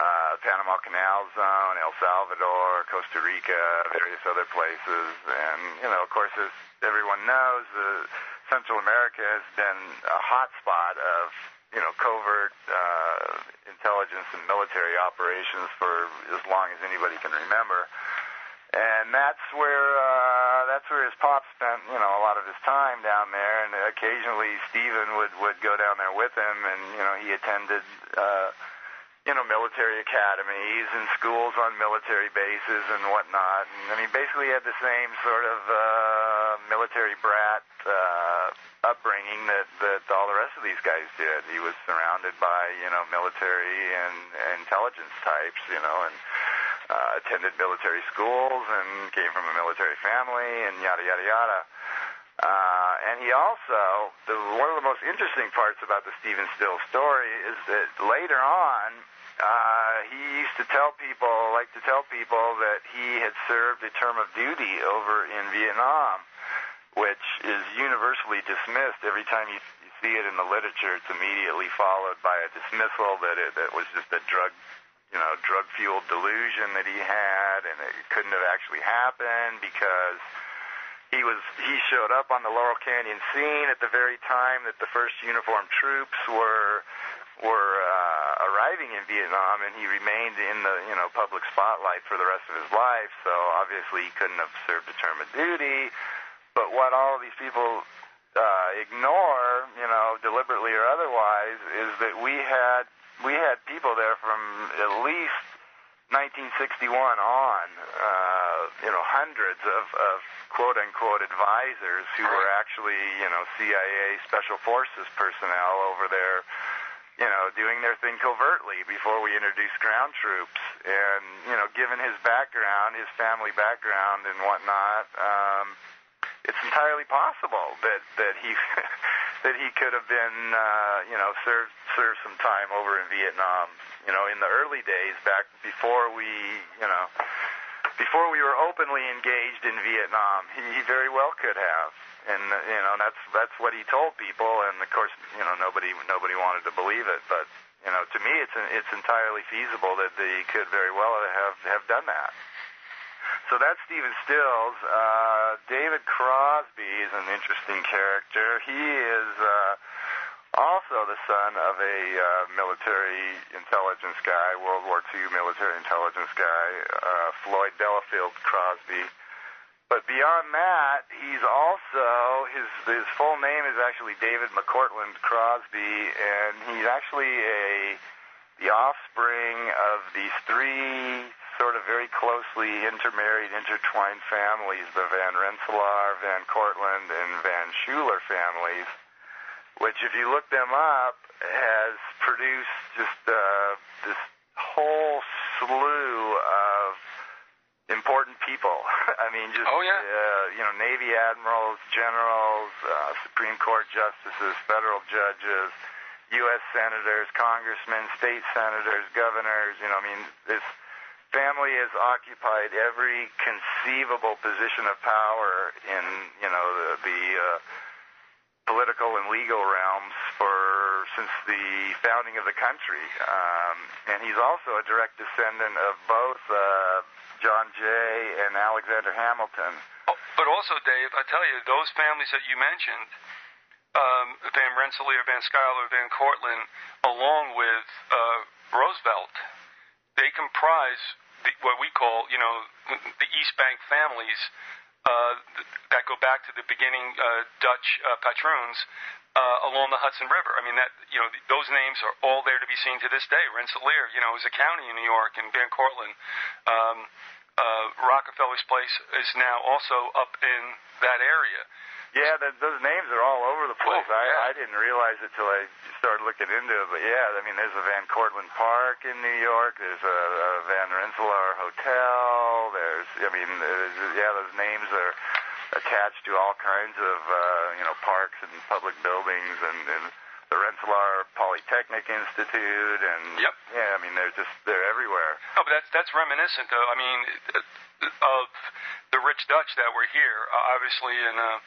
uh, Panama Canal Zone, El Salvador, Costa Rica, various other places. And, you know, of course, as everyone knows, uh, Central America has been a hot spot of, you know, covert uh, intelligence and military operations for as long as anybody can remember. And that's where uh, that's where his pop spent you know a lot of his time down there, and occasionally Stephen would would go down there with him, and you know he attended uh, you know military academies and schools on military bases and whatnot, and I mean basically had the same sort of uh, military brat uh, upbringing that that all the rest of these guys did. He was surrounded by you know military and intelligence types, you know, and uh, attended military schools and came from a military family and yada yada yada. Uh, and he also, the, one of the most interesting parts about the Stephen Still story is that later on, uh, he used to tell people, like to tell people that he had served a term of duty over in Vietnam, which is universally dismissed every time you, you see it in the literature. It's immediately followed by a dismissal that it that was just a drug you know, drug fueled delusion that he had, and it couldn't have actually happened because he was he showed up on the Laurel Canyon scene at the very time that the first uniformed troops were were uh, arriving in Vietnam, and he remained in the you know public spotlight for the rest of his life. So obviously he couldn't have served a term of duty. But what all of these people uh, ignore, you know, deliberately or otherwise, is that we had we had people there from at least 1961 on, uh, you know, hundreds of, of quote unquote advisors who were actually, you know, CIA special forces personnel over there, you know, doing their thing covertly before we introduced ground troops. And, you know, given his background, his family background and whatnot, um, it's entirely possible that that he that he could have been uh, you know served served some time over in Vietnam. You know, in the early days back before we you know before we were openly engaged in Vietnam, he, he very well could have. And you know that's that's what he told people, and of course you know nobody nobody wanted to believe it. But you know to me it's it's entirely feasible that he could very well have have done that. So that's Stephen Stills. Uh, David Crosby is an interesting character. He is uh, also the son of a uh, military intelligence guy, World War II military intelligence guy, uh, Floyd Delafield Crosby. But beyond that, he's also his his full name is actually David Van Cortlandt Crosby, and he's actually a the offspring of these three sort of very closely intermarried, intertwined families, the Van Rensselaer, Van Cortlandt, and Van Schuyler families, which, if you look them up, has produced just uh, this whole slew of important people. I mean, just oh, yeah. uh, you know, Navy admirals, generals, uh, Supreme Court justices, federal judges, U.S. senators, congressmen, state senators, governors. You know, I mean, this family has occupied every conceivable position of power in you know the, the uh, political and legal realms for since the founding of the country. Um, and he's also a direct descendant of both uh, John Jay and Alexander Hamilton. Oh, but also, Dave, I tell you, those families that you mentioned, um, Van Rensselaer, Van Schuyler, Van Cortlandt, along with uh, Roosevelt, they comprise the, what we call, you know, the East Bank families uh, that go back to the beginning uh, Dutch uh, patroons uh, along the Hudson River. I mean, that you know, those names are all there to be seen to this day. Rensselaer, you know, is a county in New York, and Van Cortlandt. Um, uh, Rockefeller's Place is now also up in that area. Yeah, the, those names are all over the place. Oh, yeah. I, I didn't realize it till I started looking into it. But yeah, I mean, there's a Van Cortlandt Park in New York. There's a, a Van Rensselaer Hotel. There's, I mean, there's, yeah, those names are attached to all kinds of, uh, you know, parks and public buildings and, and the Rensselaer Polytechnic Institute. And Yep. yeah, I mean, they're just they're everywhere. No, but that's that's reminiscent, though. I mean, of the rich Dutch that were here, uh, obviously, and uh,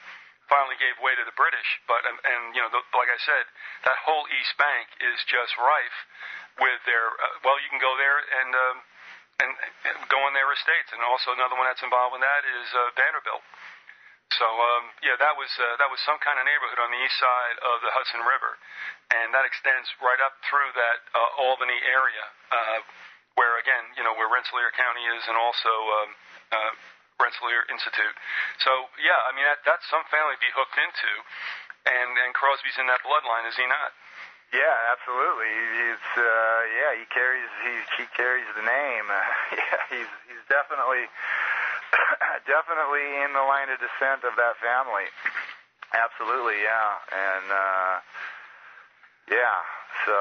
finally gave way to the British. But and, and you know, the, like I said, that whole East Bank is just rife with their. Uh, well, you can go there and. Um, and go on their estates, and also another one that's involved in that is uh, Vanderbilt. So um, yeah, that was uh, that was some kind of neighborhood on the east side of the Hudson River, and that extends right up through that uh, Albany area, uh, where again, you know, where Rensselaer County is, and also um, uh, Rensselaer Institute. So yeah, I mean that that's some family to be hooked into, and and Crosby's in that bloodline, is he not? Yeah, absolutely. It's uh, yeah, he carries he he carries the name. yeah, he's he's definitely definitely in the line of descent of that family. Absolutely, yeah, and uh, yeah. So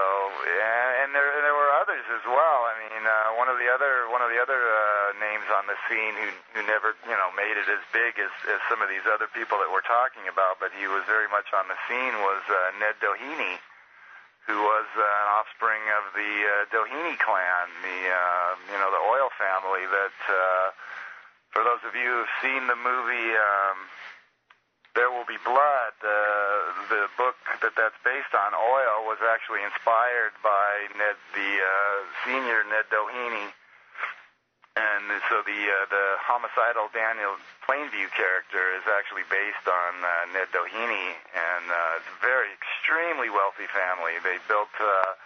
yeah, and there there were others as well. I mean, uh, one of the other one of the other uh, on the scene who who never you know made it as big as, as some of these other people that we're talking about, but he was very much on the scene was uh, Ned Doheny who was uh, an offspring of the uh, Doheny clan, the uh, you know the oil family. That uh, for those of you who've seen the movie um, There Will Be Blood, uh, the book that that's based on, Oil, was actually inspired by Ned, the uh, senior Ned Doheny. And so the uh, the homicidal Daniel Plainview character is actually based on uh, Ned Doheny, and uh, it's a very extremely wealthy family. They built uh,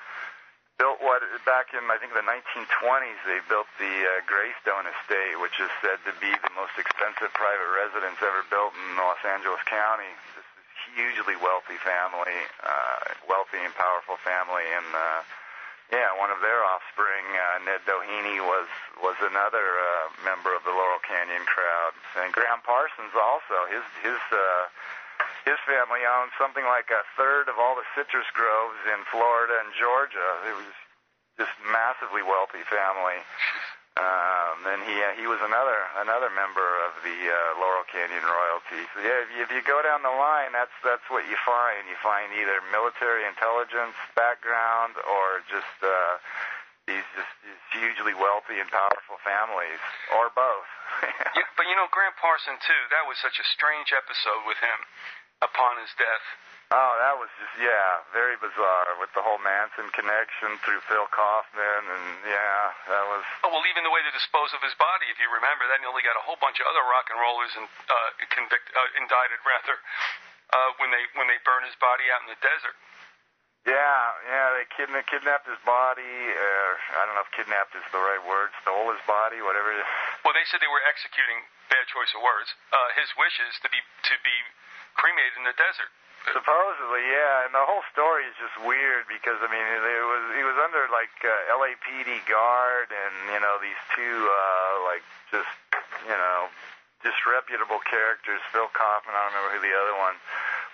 built what back in I think the 1920s. They built the uh, Greystone Estate, which is said to be the most expensive private residence ever built in Los Angeles County. This is hugely wealthy family, uh, wealthy and powerful family, and uh, yeah, one of their offspring, uh, Ned Doheny, was was another uh, member of the Laurel Canyon crowd, and Graham Parsons also. His his uh, his family owned something like a third of all the citrus groves in Florida and Georgia. It was just massively wealthy family. Um, and he he was another another member of the uh, Laurel Canyon royalty. So yeah, if you, if you go down the line, that's that's what you find. You find either military intelligence background or just uh, these just these hugely wealthy and powerful families, or both. yeah, but you know, Graham Parson too. That was such a strange episode with him upon his death. Oh, that was just yeah, very bizarre with the whole Manson connection through Phil Kaufman, and yeah, that was. Oh well, even the way they dispose of his body, if you remember, that nearly got a whole bunch of other rock and rollers and uh, convict, uh, indicted rather, uh, when they when they burn his body out in the desert. Yeah, yeah, they kidna- kidnapped his body. Uh, I don't know if kidnapped is the right word. Stole his body, whatever. Well, they said they were executing. Bad choice of words. Uh, his wishes to be to be cremated in the desert. Supposedly, yeah, and the whole story is just weird because I mean, it was he was under like uh, LAPD guard, and you know these two uh, like just you know disreputable characters, Phil Kaufman, I don't remember who the other one,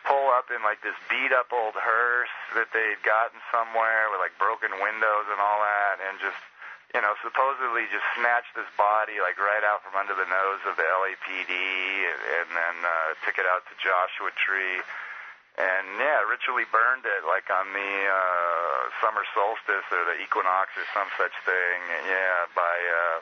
pull up in like this beat up old hearse that they had gotten somewhere with like broken windows and all that, and just you know, supposedly just snatched this body like right out from under the nose of the LAPD, and, and then uh, took it out to Joshua Tree and yeah, ritually burned it like on the uh, summer solstice or the equinox or some such thing. Yeah, by uh,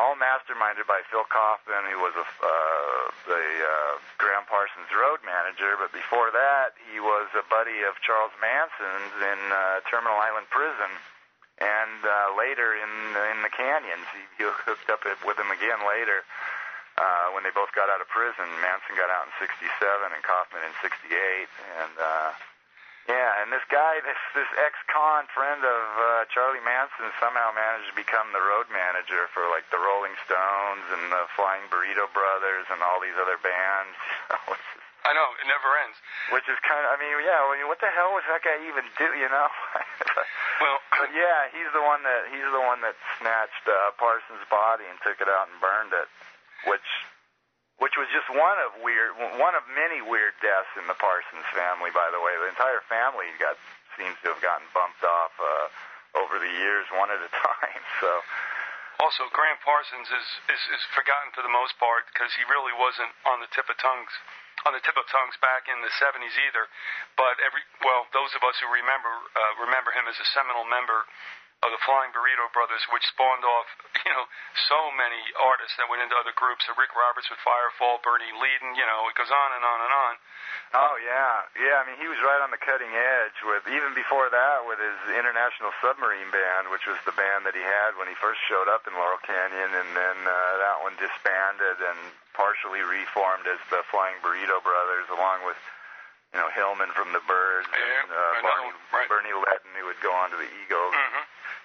all masterminded by Phil Kaufman, who was a, uh, the uh, Graham Parsons road manager. But before that, he was a buddy of Charles Manson's in uh, Terminal Island Prison. And uh, later in in the canyons, he, he hooked up with him again later when they both got out of prison. Manson got out in '67 and Kaufman in '68, and uh, yeah, and this guy, this this ex-con friend of uh, Charlie Manson, somehow managed to become the road manager for like the Rolling Stones and the Flying Burrito Brothers and all these other bands. I know it never ends. Which is kind of, I mean, yeah. I mean, what the hell was that guy even do? You know? well, but yeah, he's the one that he's the one that snatched uh, Parsons' body and took it out and burned it which which was just one of weird one of many weird deaths in the Parsons family. By the way, the entire family got seems to have gotten bumped off uh, over the years, one at a time. So. Also, Graham Parsons is, is, is forgotten for the most part because he really wasn't on the tip of tongues on the tip of tongues back in the 70s either. But every well, those of us who remember uh, remember him as a seminal member of the Flying Burrito Brothers, which spawned off, you know, so many artists that went into other groups. So Rick Roberts with Firefall, Bernie Leadon, you know, it goes on and on and on. Oh yeah, yeah. I mean, he was right on the cutting edge with even before that with his International Submarine Band, which was the band that he had when he first showed up in Laurel Canyon, and then uh, that one disbanded and partially reformed as the Flying Burrito Brothers, along with you know Hillman from the Byrds yeah, and uh, Barney, right. Bernie Leadon, who would go on to the Eagles. Mm-hmm.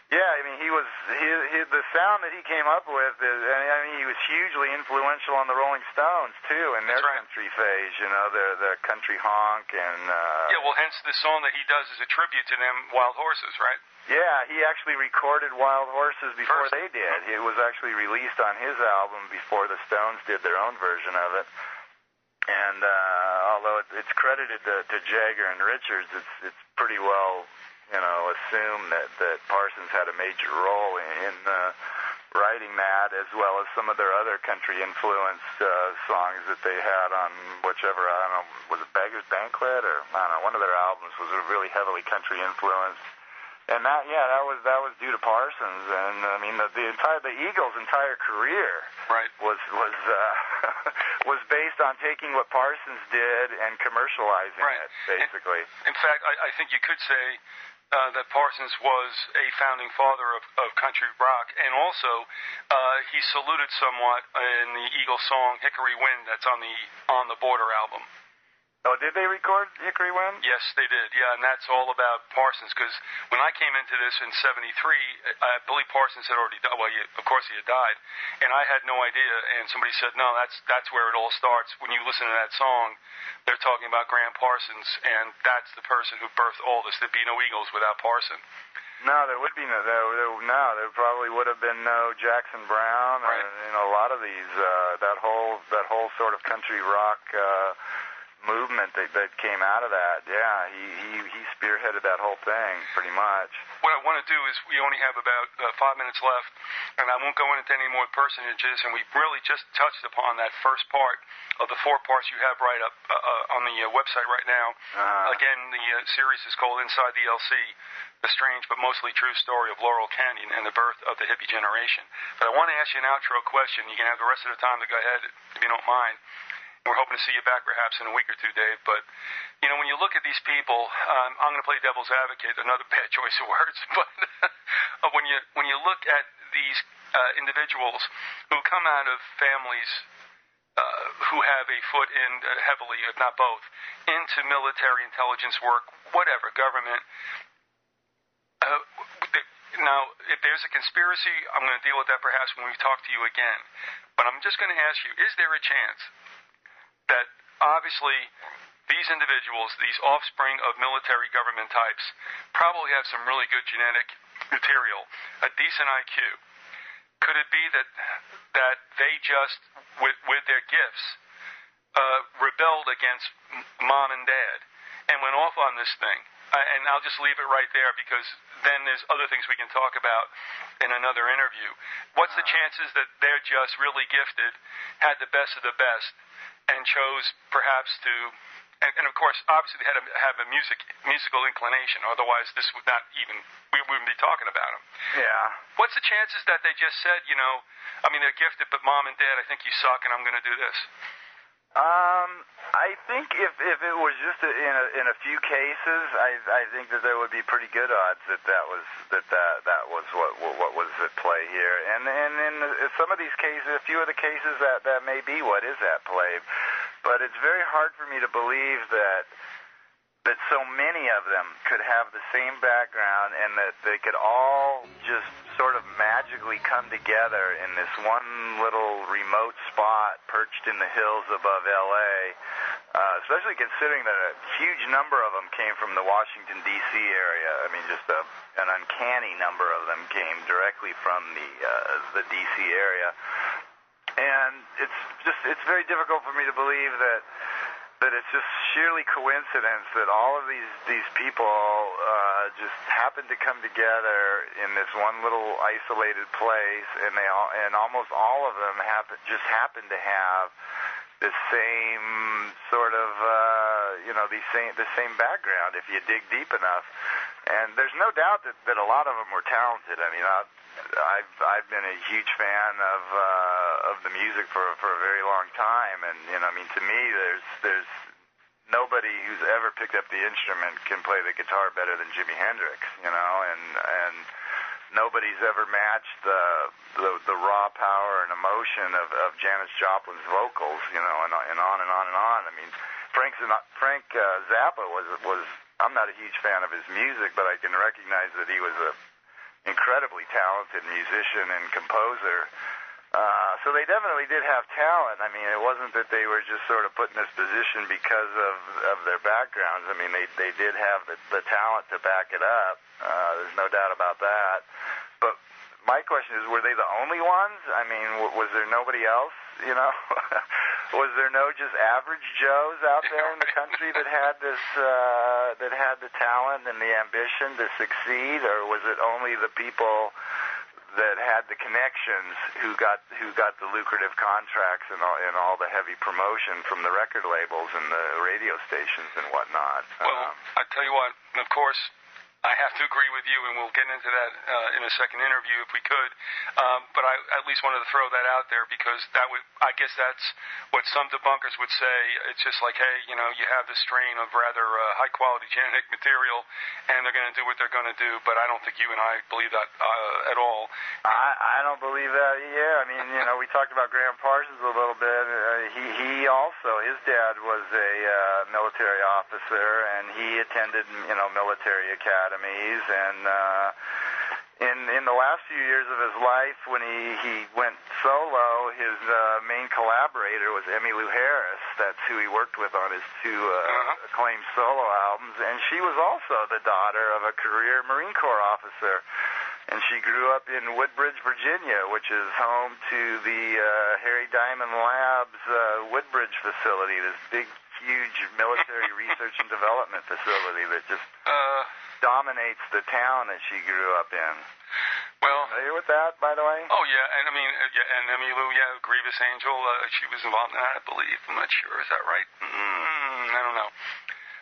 Yeah, I mean, he was he, he, the sound that he came up with. Is, I mean, he was hugely influential on the Rolling Stones too in their right. country phase. You know, the the country honk and. Uh, yeah, well, hence the song that he does is a tribute to them, Wild Horses, right? Yeah, he actually recorded Wild Horses before First. they did. It was actually released on his album before the Stones did their own version of it. And uh, although it, it's credited to, to Jagger and Richards, it's it's pretty well you know, assume that that Parsons had a major role in, in uh, writing that, as well as some of their other country influenced uh, songs that they had on whichever I don't know was it Beggar's Banquet or I don't know one of their albums was really heavily country influenced. And that, yeah, that was that was due to Parsons, and I mean the, the entire the Eagles' entire career right. was was uh, was based on taking what Parsons did and commercializing right. it, basically. In, in fact, I, I think you could say uh, that Parsons was a founding father of, of country rock, and also uh, he saluted somewhat in the Eagles song "Hickory Wind" that's on the On the Border album. Oh, did they record Hickory Wind? Yes, they did. Yeah, and that's all about Parsons because when I came into this in '73, I believe Parsons had already died. Well, he, of course he had died, and I had no idea. And somebody said, "No, that's that's where it all starts." When you listen to that song, they're talking about Graham Parsons, and that's the person who birthed all this. There'd be no Eagles without Parsons. No, there would be no. There, there, no, there probably would have been no Jackson Browne, Right. you know, a lot of these. Uh, that whole that whole sort of country rock. Uh, movement that, that came out of that. Yeah, he, he he spearheaded that whole thing pretty much. What I want to do is we only have about uh, five minutes left, and I won't go into any more personages. And we really just touched upon that first part of the four parts you have right up uh, uh, on the uh, website right now. Uh, Again, the uh, series is called Inside the LC: The Strange but Mostly True Story of Laurel Canyon and the Birth of the Hippie Generation. But I want to ask you an outro question. You can have the rest of the time to go ahead if you don't mind. We're hoping to see you back perhaps in a week or two, Dave. But you know, when you look at these people, um, I'm going to play devil's advocate. Another bad choice of words, but uh, when you when you look at these uh, individuals who come out of families uh, who have a foot in uh, heavily, if not both, into military intelligence work, whatever government. Uh, now, if there's a conspiracy, I'm going to deal with that perhaps when we talk to you again. But I'm just going to ask you: Is there a chance that obviously these individuals, these offspring of military government types, probably have some really good genetic material, a decent IQ. Could it be that that they just, with with their gifts, uh, rebelled against mom and dad and went off on this thing? Uh, and I'll just leave it right there because then there's other things we can talk about in another interview. What's the chances that they're just really gifted, had the best of the best, and chose perhaps to and, and of course, obviously, they had to have a music musical inclination. Otherwise, this would not even we wouldn't be talking about them. yeah. What's the chances that they just said, you know, I mean, they're gifted, but mom and dad, I think you suck, and I'm going to do this. Um, I think if if it was just a, in a in a few cases, I I think that there would be pretty good odds that that was that that that was what what, what was at play here. And and in some of these cases, a few of the cases that that may be what is at play. But it's very hard for me to believe that that so many of them could have the same background and that they could all just sort of magically come together in this one little remote spot perched in the hills above LA, uh, especially considering that a huge number of them came from the Washington, D.C. area. I mean, just a, an uncanny number of them came directly from the, uh, the D.C. area. And it's just, it's very difficult for me to believe that that it's just sheerly coincidence that all of these these people uh, just happen to come together in this one little isolated place, and they all and almost all of them happen just happen to have the same sort of uh, you know the same the same background if you dig deep enough. And there's no doubt that, that a lot of them were talented. I mean, I, I've I've been a huge fan of uh, of the music for for a very long time, and you know, I mean, to me, there's there's nobody who's ever picked up the instrument can play the guitar better than Jimi Hendrix, you know, and and nobody's ever matched the the, the raw power and emotion of, of Janis Joplin's vocals, you know, and, and on and on and on. I mean, Frank Zana- Frank uh, Zappa was was I'm not a huge fan of his music, but I can recognize that he was a incredibly talented musician and composer. Uh, so they definitely did have talent. I mean, it wasn't that they were just sort of put in this position because of of their backgrounds. I mean, they they did have the, the talent to back it up. Uh, there's no doubt about that. But my question is, were they the only ones? I mean, w- was there nobody else? You know, was there no just average Joes out there in the country that had this uh, that had the talent and the ambition to succeed, or was it only the people? that had the connections who got who got the lucrative contracts and all, and all the heavy promotion from the record labels and the radio stations and whatnot. Well, Um, I tell you what, of course, I have to agree with you, and we'll get into that uh, in a second interview if we could. Um, but I at least wanted to throw that out there because that would, I guess that's what some debunkers would say. It's just like, hey, you know, you have this strain of rather uh, high quality genetic material, and they're going to do what they're going to do. But I don't think you and I believe that uh, at all. I I don't believe that. Yeah, I mean, you know, we talked about Graham Parsons a little bit. Uh, he he also his dad was a uh, military officer, and he attended you know military academies. And uh, in in the last few years of his life, when he he went solo, his uh, main collaborator was Emmylou Harris. That's who he worked with on his two uh, Uh-huh. acclaimed solo albums, and she was also the daughter of a career Marine Corps officer and she grew up in Woodbridge, Virginia, which is home to the uh, Harry Diamond Labs uh, Woodbridge facility, this big huge military research and development facility that just Uh, dominates the town that she grew up in. well, Familiar with that, by the way? oh yeah, and I mean, uh, yeah, and Emmylou, yeah, Grievous Angel, uh, she was involved in that, I believe. I'm not sure. Is that right? Mm, I don't know.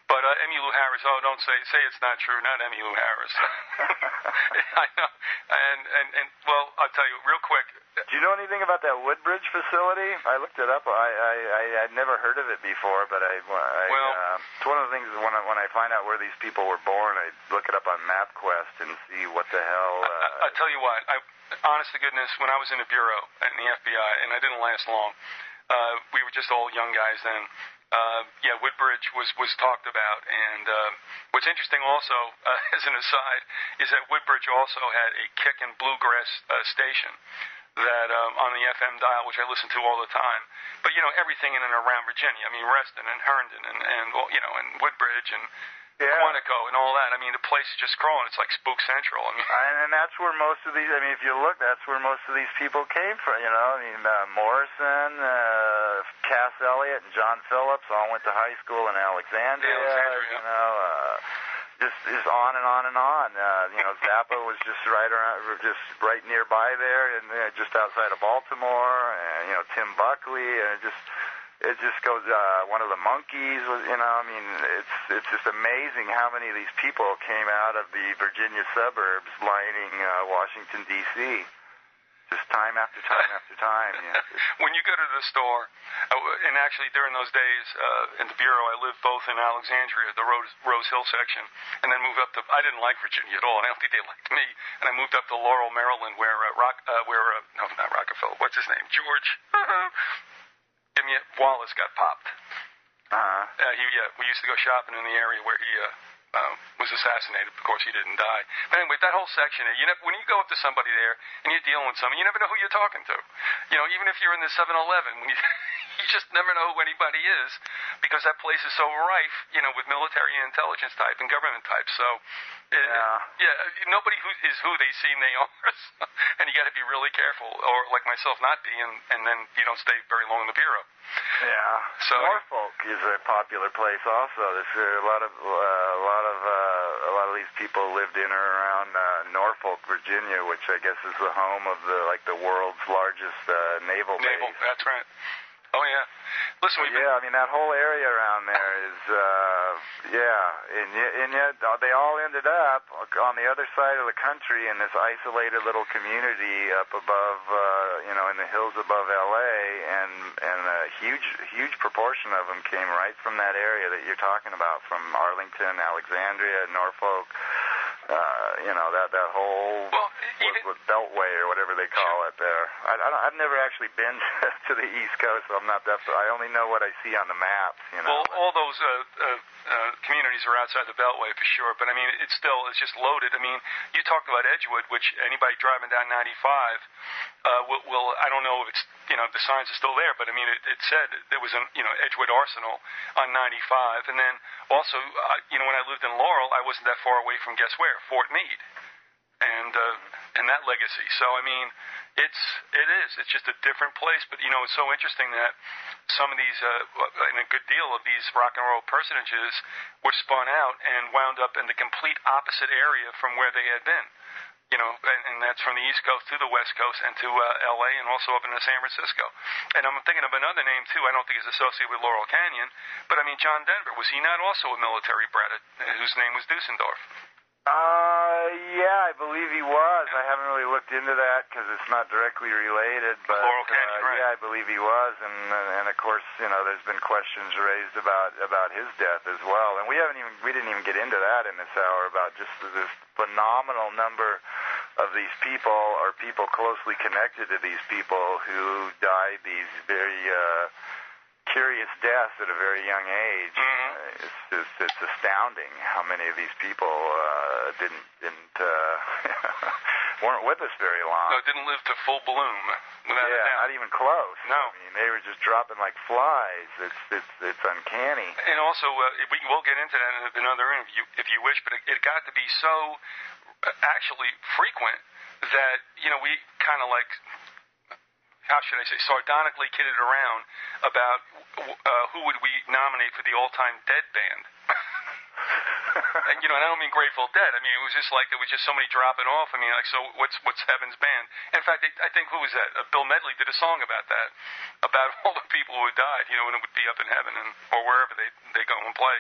But uh, Emmylou Harris, oh, don't say say it's not true. Not Emmylou Harris. I know. And and and well, I'll tell you real quick. Do you know anything about that Woodbridge facility? I looked it up. I I, I I'd never heard of it before, but I, I Well- uh, it's one of the things when I, when I find out where these people were born, I look it up on MapQuest and see what the hell. I, Uh, I'll tell you what. I, honest to goodness, when I was in the bureau in the FBI, and I didn't last long, uh, we were just all young guys then. Uh, yeah, Woodbridge was was talked about, and uh, what's interesting also, uh, as an aside, is that Woodbridge also had a kick and bluegrass uh, station that um, on the FM dial, which I listen to all the time. But you know everything in and around Virginia. I mean Reston and Herndon and and well, you know and Woodbridge and yeah. Quantico and all that. I mean the place is just crawling. It's like Spook Central. I mean. And, and that's where most of these. I mean, if you look, that's where most of these people came from. You know, I mean, uh, Morrison, uh, Cass Elliot, and John Phillips all went to high school in Alexandria. Alexandria. You know, uh, just just on and on and on. Uh, you know, Zappa was just right around, just right nearby there, and uh, just outside of Baltimore. And you know, Tim Buckley, and just it just goes uh one of the Monkees was you know i mean it's it's just amazing how many of these people came out of the virginia suburbs lining uh washington dc just time after time after time yeah when you go to the store, uh, and actually during those days uh, in the bureau, I lived both in Alexandria, the Rose, Rose Hill section, and then moved up to. I didn't like Virginia at all, and I don't think they liked me. And I moved up to Laurel, Maryland, where uh, Rock, uh, where uh, no, not Rockefeller. What's his name? George. A, Wallace got popped. uh-huh Uh, he, yeah, we used to go shopping in the area where he uh, uh, was assassinated. Of course, he didn't die. But anyway, that whole section, you know, when you go up to somebody there and you're dealing with someone, you never know who you're talking to. You know, even if you're in the 7-Eleven, when you you just never know who anybody is because that place is so rife, you know, with military and intelligence type and government type. So, it, Yeah. yeah, nobody who is who they seem they are, and you got to be really careful, or like myself, not be, and and then you don't stay very long in the bureau. yeah So- norfolk is a popular place also there's a lot of uh, a lot of uh, a lot of these people lived in or around uh, norfolk virginia which i guess is the home of the like the world's largest uh, naval base that's right. Oh yeah. Listen, been, Yeah, I mean that whole area around there is, uh, yeah, and yet, and yet they all ended up on the other side of the country in this isolated little community up above, uh, you know, in the hills above L.A. and and a huge huge proportion of them came right from that area that you're talking about, from Arlington, Alexandria, Norfolk. Uh, you know that that whole well, even, what Beltway or whatever they call it there. I, I don't, I've never actually been to the East Coast, so I'm not that. I only know what I see on the maps. You know. well, all those uh, uh, uh, communities are outside the Beltway for sure, but I mean, it's still it's just loaded. I mean, you talked about Edgewood, which anybody driving down 95 uh, will, will. I don't know if it's you know the signs are still there, but I mean, it, it said there was an you know Edgewood Arsenal on 95, and then also uh, you know when I lived in Laurel, I wasn't that far away from guess where Fort Meade. and uh, and that legacy. So I mean, it's it is it's just a different place. But you know, it's so interesting that some of these uh, and a good deal of these rock and roll personages were spun out and wound up in the complete opposite area from where they had been. You know, and, and that's from the East Coast to the West Coast and to uh, L.A. and also up into San Francisco. And I'm thinking of another name too. I don't think it's associated with Laurel Canyon, but I mean John Denver was he not also a military brat uh, whose name was Deutschendorf? Uh, yeah, I believe he was. I haven't really looked into that because it's not directly related. But Laurel Canyon, uh, right. yeah, I believe he was, and and of course, you know, there's been questions raised about about his death as well. And we haven't even we didn't even get into that in this hour about just this phenomenal number of these people or people closely connected to these people who died these very uh, curious deaths at a very young age. Mhm. Uh, It's just it's astounding how many of these people uh, didn't didn't uh, weren't with us very long. No, didn't live to full bloom. Without yeah, not even close. No. I mean they were just dropping like flies. It's it's it's uncanny. And also, uh, we will get into that in another interview if you wish, but it, it got to be so uh, actually frequent that you know we kind of like how should I say, sardonically kidded around about uh, who would we nominate for the all-time dead band. and, you know, and I don't mean Grateful Dead. I mean, it was just like there was just somebody dropping off. I mean, like, so what's what's Heaven's band? In fact, I, I think who was that? Uh, Bill Medley did a song about that, about all the people who had died. You know, and it would be up in heaven and or wherever they they go and play.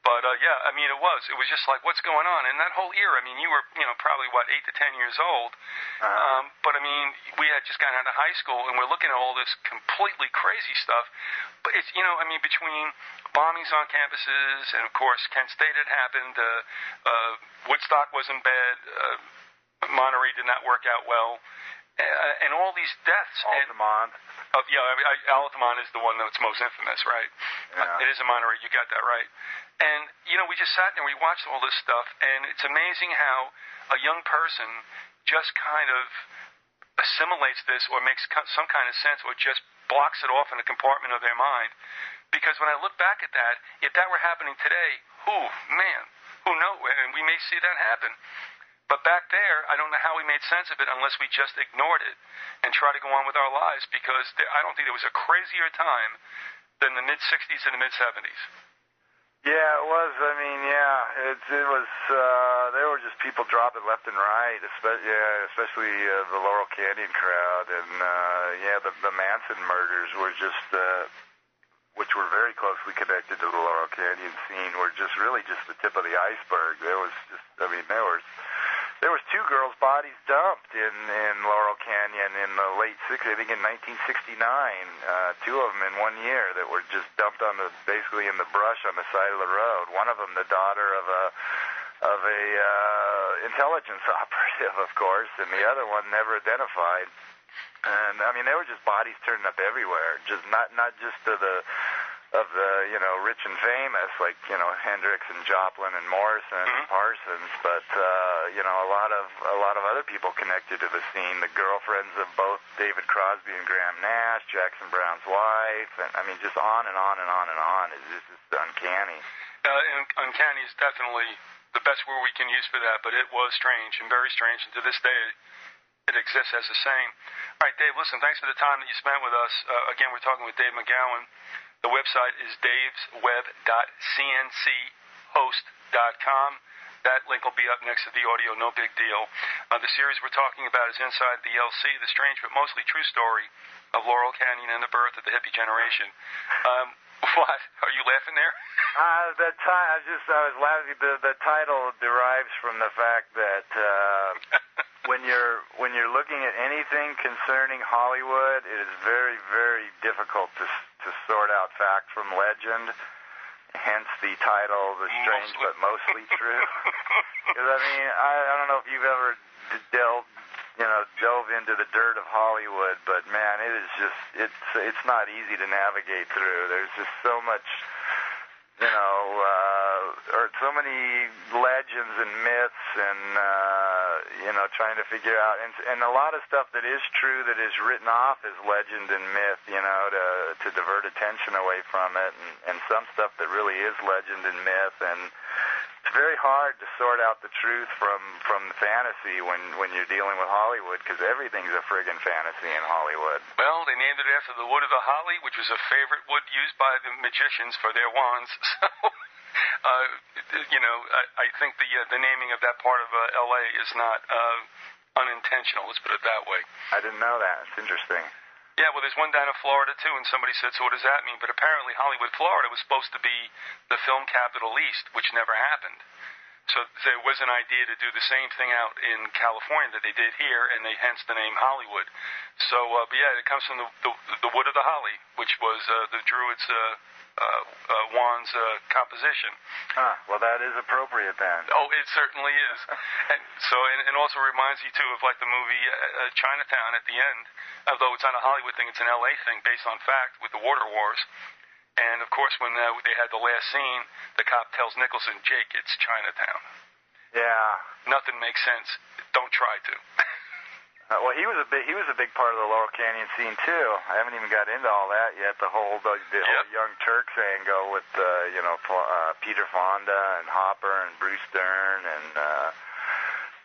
But uh, yeah, I mean, it was. It was just like, what's going on? And that whole era. I mean, you were, you know, probably what eight to ten years old. Uh-huh. Um, but I mean, we had just gotten out of high school, and we're looking at all this completely crazy stuff. But it's, you know, I mean, between bombings on campuses, and of course, Kent State had happened. Uh, uh, Woodstock wasn't bad. Uh, Monterey did not work out well. Uh, and all these deaths. And, Altamont. uh, yeah, I mean, I, Altamont is the one that's most infamous, right? Yeah. Uh, it is in Monterey. You got that right. And you know, we just sat there, and we watched all this stuff, and it's amazing how a young person just kind of assimilates this, or makes some kind of sense, or just blocks it off in a compartment of their mind. Because when I look back at that, if that were happening today, who man, who know? And we may see that happen. But back there, I don't know how we made sense of it unless we just ignored it and tried to go on with our lives because I don't think there was a crazier time than the mid 60s and the mid 70s. Yeah, it was. I mean, yeah, it it was. uh There were just people dropping left and right, especially yeah, especially uh, the Laurel Canyon crowd, and uh yeah, the the Manson murders were just, uh which were very closely connected to the Laurel Canyon scene, were just really just the tip of the iceberg. There was just, I mean, there was there was two girls' bodies dumped in in Laurel Canyon in the late 60s, I think in 1969. Uh, two of them in one year that were just dumped on the basically in the brush on the side of the road. One of them, the daughter of a of a uh, intelligence operative, of course, and the other one never identified. And I mean, there were just bodies turning up everywhere. Just not not just to the of the you know rich and famous like you know Hendrix and Joplin and Morrison and Mhm. Parsons, but uh, you know a lot of a lot of other people connected to the scene. The girlfriends of both David Crosby and Graham Nash, Jackson Browne's wife, and I mean just on and on and on and on. It's just it's uncanny. Uh, and uncanny is definitely the best word we can use for that, but it was strange and very strange, and to this day, it exists as the same. All right, Dave, listen, thanks for the time that you spent with us. Uh, again, we're talking with Dave McGowan. The website is davesweb.cnchost.com. That link will be up next to the audio, no big deal. Uh, the series we're talking about is Inside the LC, the strange but mostly true story of Laurel Canyon and the birth of the hippie generation. Um, what? Are you laughing there? Uh, the ti I was just I was laughing. The the title derives from the fact that uh, when you're when you're looking at anything concerning Hollywood, it is very very difficult to to sort out fact from legend. Hence the title, "The Strange Mostly. but Mostly True." Because I mean, I, I don't know if you've ever delved, you know, dove into the dirt of Hollywood, but man, it is just it's it's not easy to navigate through. There's just so much you know, uh, or so many legends and myths, and uh, you know, trying to figure out, and and a lot of stuff that is true that is written off as legend and myth, you know, to to divert attention away from it, and and some stuff that really is legend and myth, and it's very hard to sort out the truth from from the fantasy when when you're dealing with Hollywood, because everything's a friggin' fantasy in Hollywood. Well, they named it after the wood of the holly, which was a favorite wood used by the magicians for their wands. So, uh, you know, I, I think the uh, the naming of that part of uh, L.A. is not uh, unintentional. Let's put it that way. I didn't know that. It's interesting. Yeah, well, there's one down in Florida too, and somebody said, "So what does that mean?" But apparently, Hollywood, Florida, was supposed to be the film capital east, which never happened. So there was an idea to do the same thing out in California that they did here, and they hence the name Hollywood. So, uh, but yeah, it comes from the, the the wood of the holly, which was uh, the Druids' uh, uh, uh, wands uh, composition. Huh. Well, that is appropriate then. Oh, it certainly is. and so, and, and also reminds you too of like the movie uh, uh, Chinatown at the end. Although it's not a Hollywood thing, it's an LA thing based on fact with the water wars. And of course, when uh, they had the last scene, the cop tells Nicholson, "Jake, it's Chinatown. Yeah. Nothing makes sense. Don't try to." Uh, well, he was a big he was a big part of the Laurel Canyon scene too. I haven't even got into all that yet. The whole the, the Yep. whole Young Turks angle with uh, you know uh, Peter Fonda and Hopper and Bruce Dern and uh,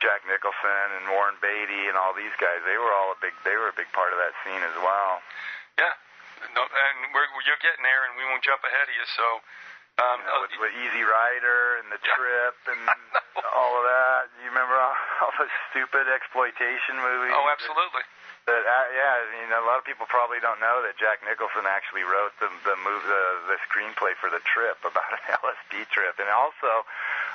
Jack Nicholson and Warren Beatty and all these guys. They were all a big. They were a big part of that scene as well. Yeah, no, and we're, you're getting there, and we won't jump ahead of you. So, um, You know, with, uh, with Easy Rider and the Yeah. Trip and all of that. You remember all, all the stupid exploitation movies? oh, that- absolutely. That, uh, yeah, I mean, a lot of people probably don't know that Jack Nicholson actually wrote the the move the, the screenplay for the trip about an LSD trip, and also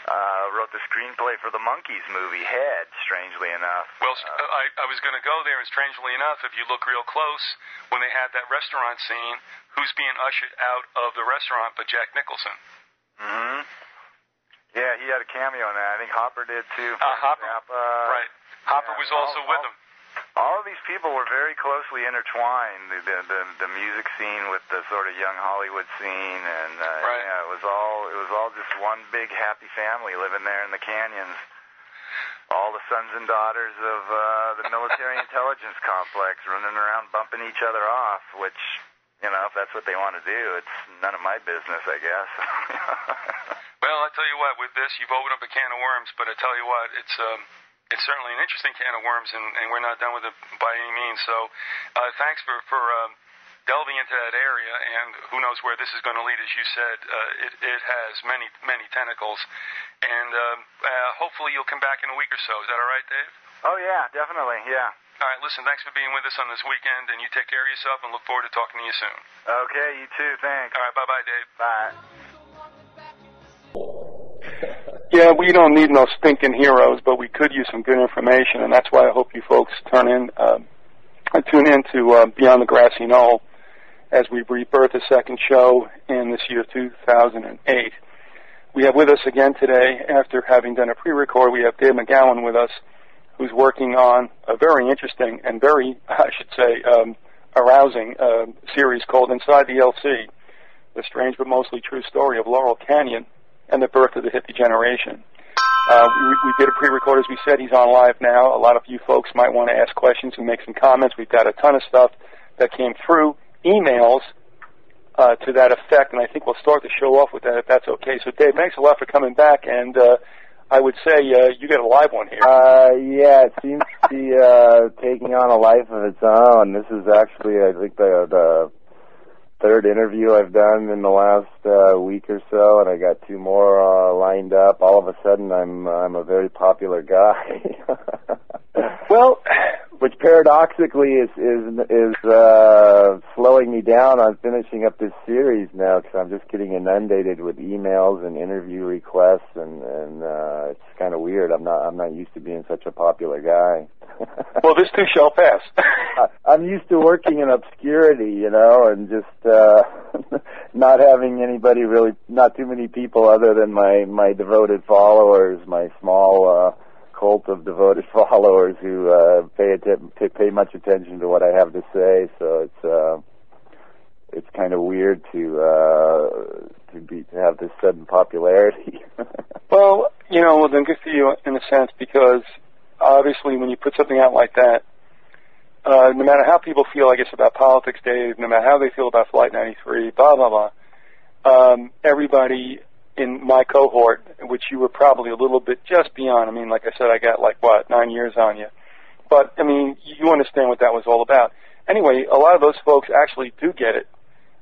uh, wrote the screenplay for the Monkees movie Head. Strangely enough. Well, Uh, I, I was going to go there, and strangely enough, if you look real close, when they had that restaurant scene, who's being ushered out of the restaurant but Jack Nicholson? hmm Yeah, he had a cameo in that. I think Hopper did too. Uh, Hopper. Zappa. right. Hopper yeah, was also all- with him. All of these people were very closely intertwined. The the the, the music scene with the sort of young Hollywood scene, and uh, Right. yeah, it was all it was all just one big happy family living there in the canyons. All the sons and daughters of uh, the military intelligence complex running around bumping each other off, which you know if that's what they want to do, it's none of my business, I guess. Well, I tell you what, with this, you've opened up a can of worms, but I tell you what, it's um, it's certainly an interesting can of worms, and, and we're not done with it by any means. So, uh, thanks for for um, delving into that area, and who knows where this is going to lead? As you said, uh, it it has many many tentacles, and um, uh, hopefully you'll come back in a week or so. Is that all right, Dave? oh yeah, definitely, yeah. All right, listen, thanks for being with us on this weekend, and you take care of yourself, and look forward to talking to you soon. Okay, you too. Thanks. All right, bye bye, Dave. Bye. Yeah, we don't need no stinking heroes, but we could use some good information, and that's why I hope you folks turn in, uh, tune in to uh, Beyond the Grassy Knoll as we rebirth a second show in this year 2008. We have with us again today, after having done a pre-record, we have Dave McGowan with us, who's working on a very interesting and very, I should say, um, arousing uh, series called Inside the LC, the strange but mostly true story of Laurel Canyon and the birth of the hippie generation. Uh, we, we did a pre-record, as we said. He's on live now. A lot of you folks might want to ask questions and make some comments. We've got a ton of stuff that came through emails uh, to that effect, and I think we'll start the show off with that if that's okay. So, Dave, thanks a lot for coming back, and uh, I would say uh, you got a live one here. Uh, yeah, it seems to be uh, taking on a life of its own. This is actually, I think, the the third interview I've done in the last uh, week or so, and I got two more uh, lined up. All of a sudden, I'm I'm a very popular guy. well, which paradoxically is is is uh, slowing me down on finishing up this series now because I'm just getting inundated with emails and interview requests, and and uh, it's kind of weird. I'm not I'm not used to being such a popular guy. well, this too shall pass. I- I'm used to working in obscurity, you know, and just uh not having anybody really, not too many people other than my my devoted followers, my small uh cult of devoted followers who uh pay atten- pay, much attention to what I have to say. So it's uh it's kind of weird to uh to be to have this sudden popularity. Well, you know, well, then good for you in a sense because obviously when you put something out like that, uh, no matter how people feel, I guess, about politics, Dave, no matter how they feel about Flight 93, blah, blah, blah, um, everybody in my cohort, which you were probably a little bit just beyond, I mean, like I said, I got like, what, nine years on you. But, I mean, you understand what that was all about. Anyway, a lot of those folks actually do get it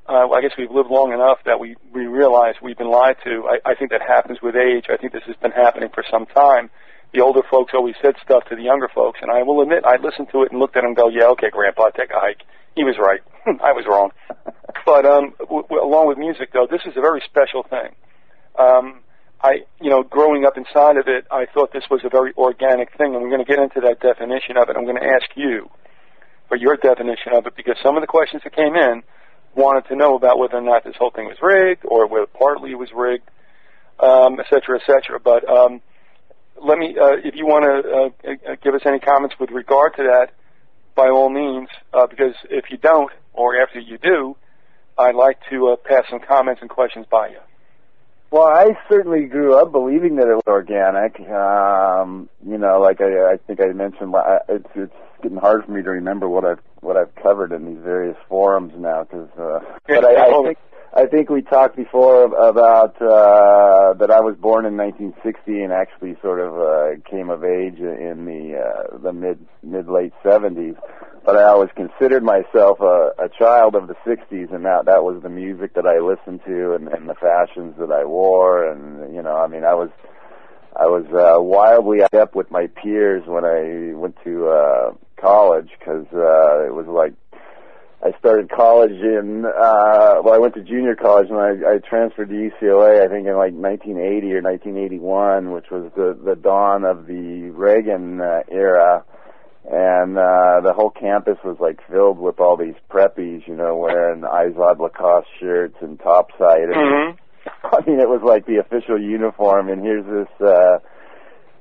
uh, I guess we've lived long enough that we, we realize we've been lied to. I, I think that happens with age. I think this has been happening for some time. The older folks always said stuff to the younger folks, and I will admit I listened to it and looked at them and go, yeah, okay, Grandpa, take a hike. He was right. I was wrong. But um, w- w- along with music, though, this is a very special thing. Um, I, you know, growing up inside of it, I thought this was a very organic thing, and we're going to get into that definition of it. I'm going to ask you for your definition of it because some of the questions that came in wanted to know about whether or not this whole thing was rigged or whether partly it was rigged, um, et cetera, et cetera. But um, let me, uh, if you want to uh, give us any comments with regard to that, by all means, uh, because if you don't, or after you do, I'd like to uh, pass some comments and questions by you. Well, I certainly grew up believing that it was organic. Um, you know, like I, I think I mentioned, I- it's it's getting hard for me to remember what I've what I've covered in these various forums now. Because, uh, but I, I think I think we talked before about uh, that I was born in 1960 and actually sort of uh, came of age in the uh, the mid mid late 70s. But I always considered myself a, a child of the 60s, and that that was the music that I listened to and, and the fashions that I wore, and you know, I mean, I was I was uh, wildly up with my peers when I went to uh, college because uh, it was like I started college in uh well I went to junior college and I, I transferred to UCLA I think in like 1980 or 1981 which was the the dawn of the Reagan uh, era and uh the whole campus was like filled with all these preppies you know wearing Izod Lacoste shirts and topside and Mm-hmm. I mean it was like the official uniform and here's this uh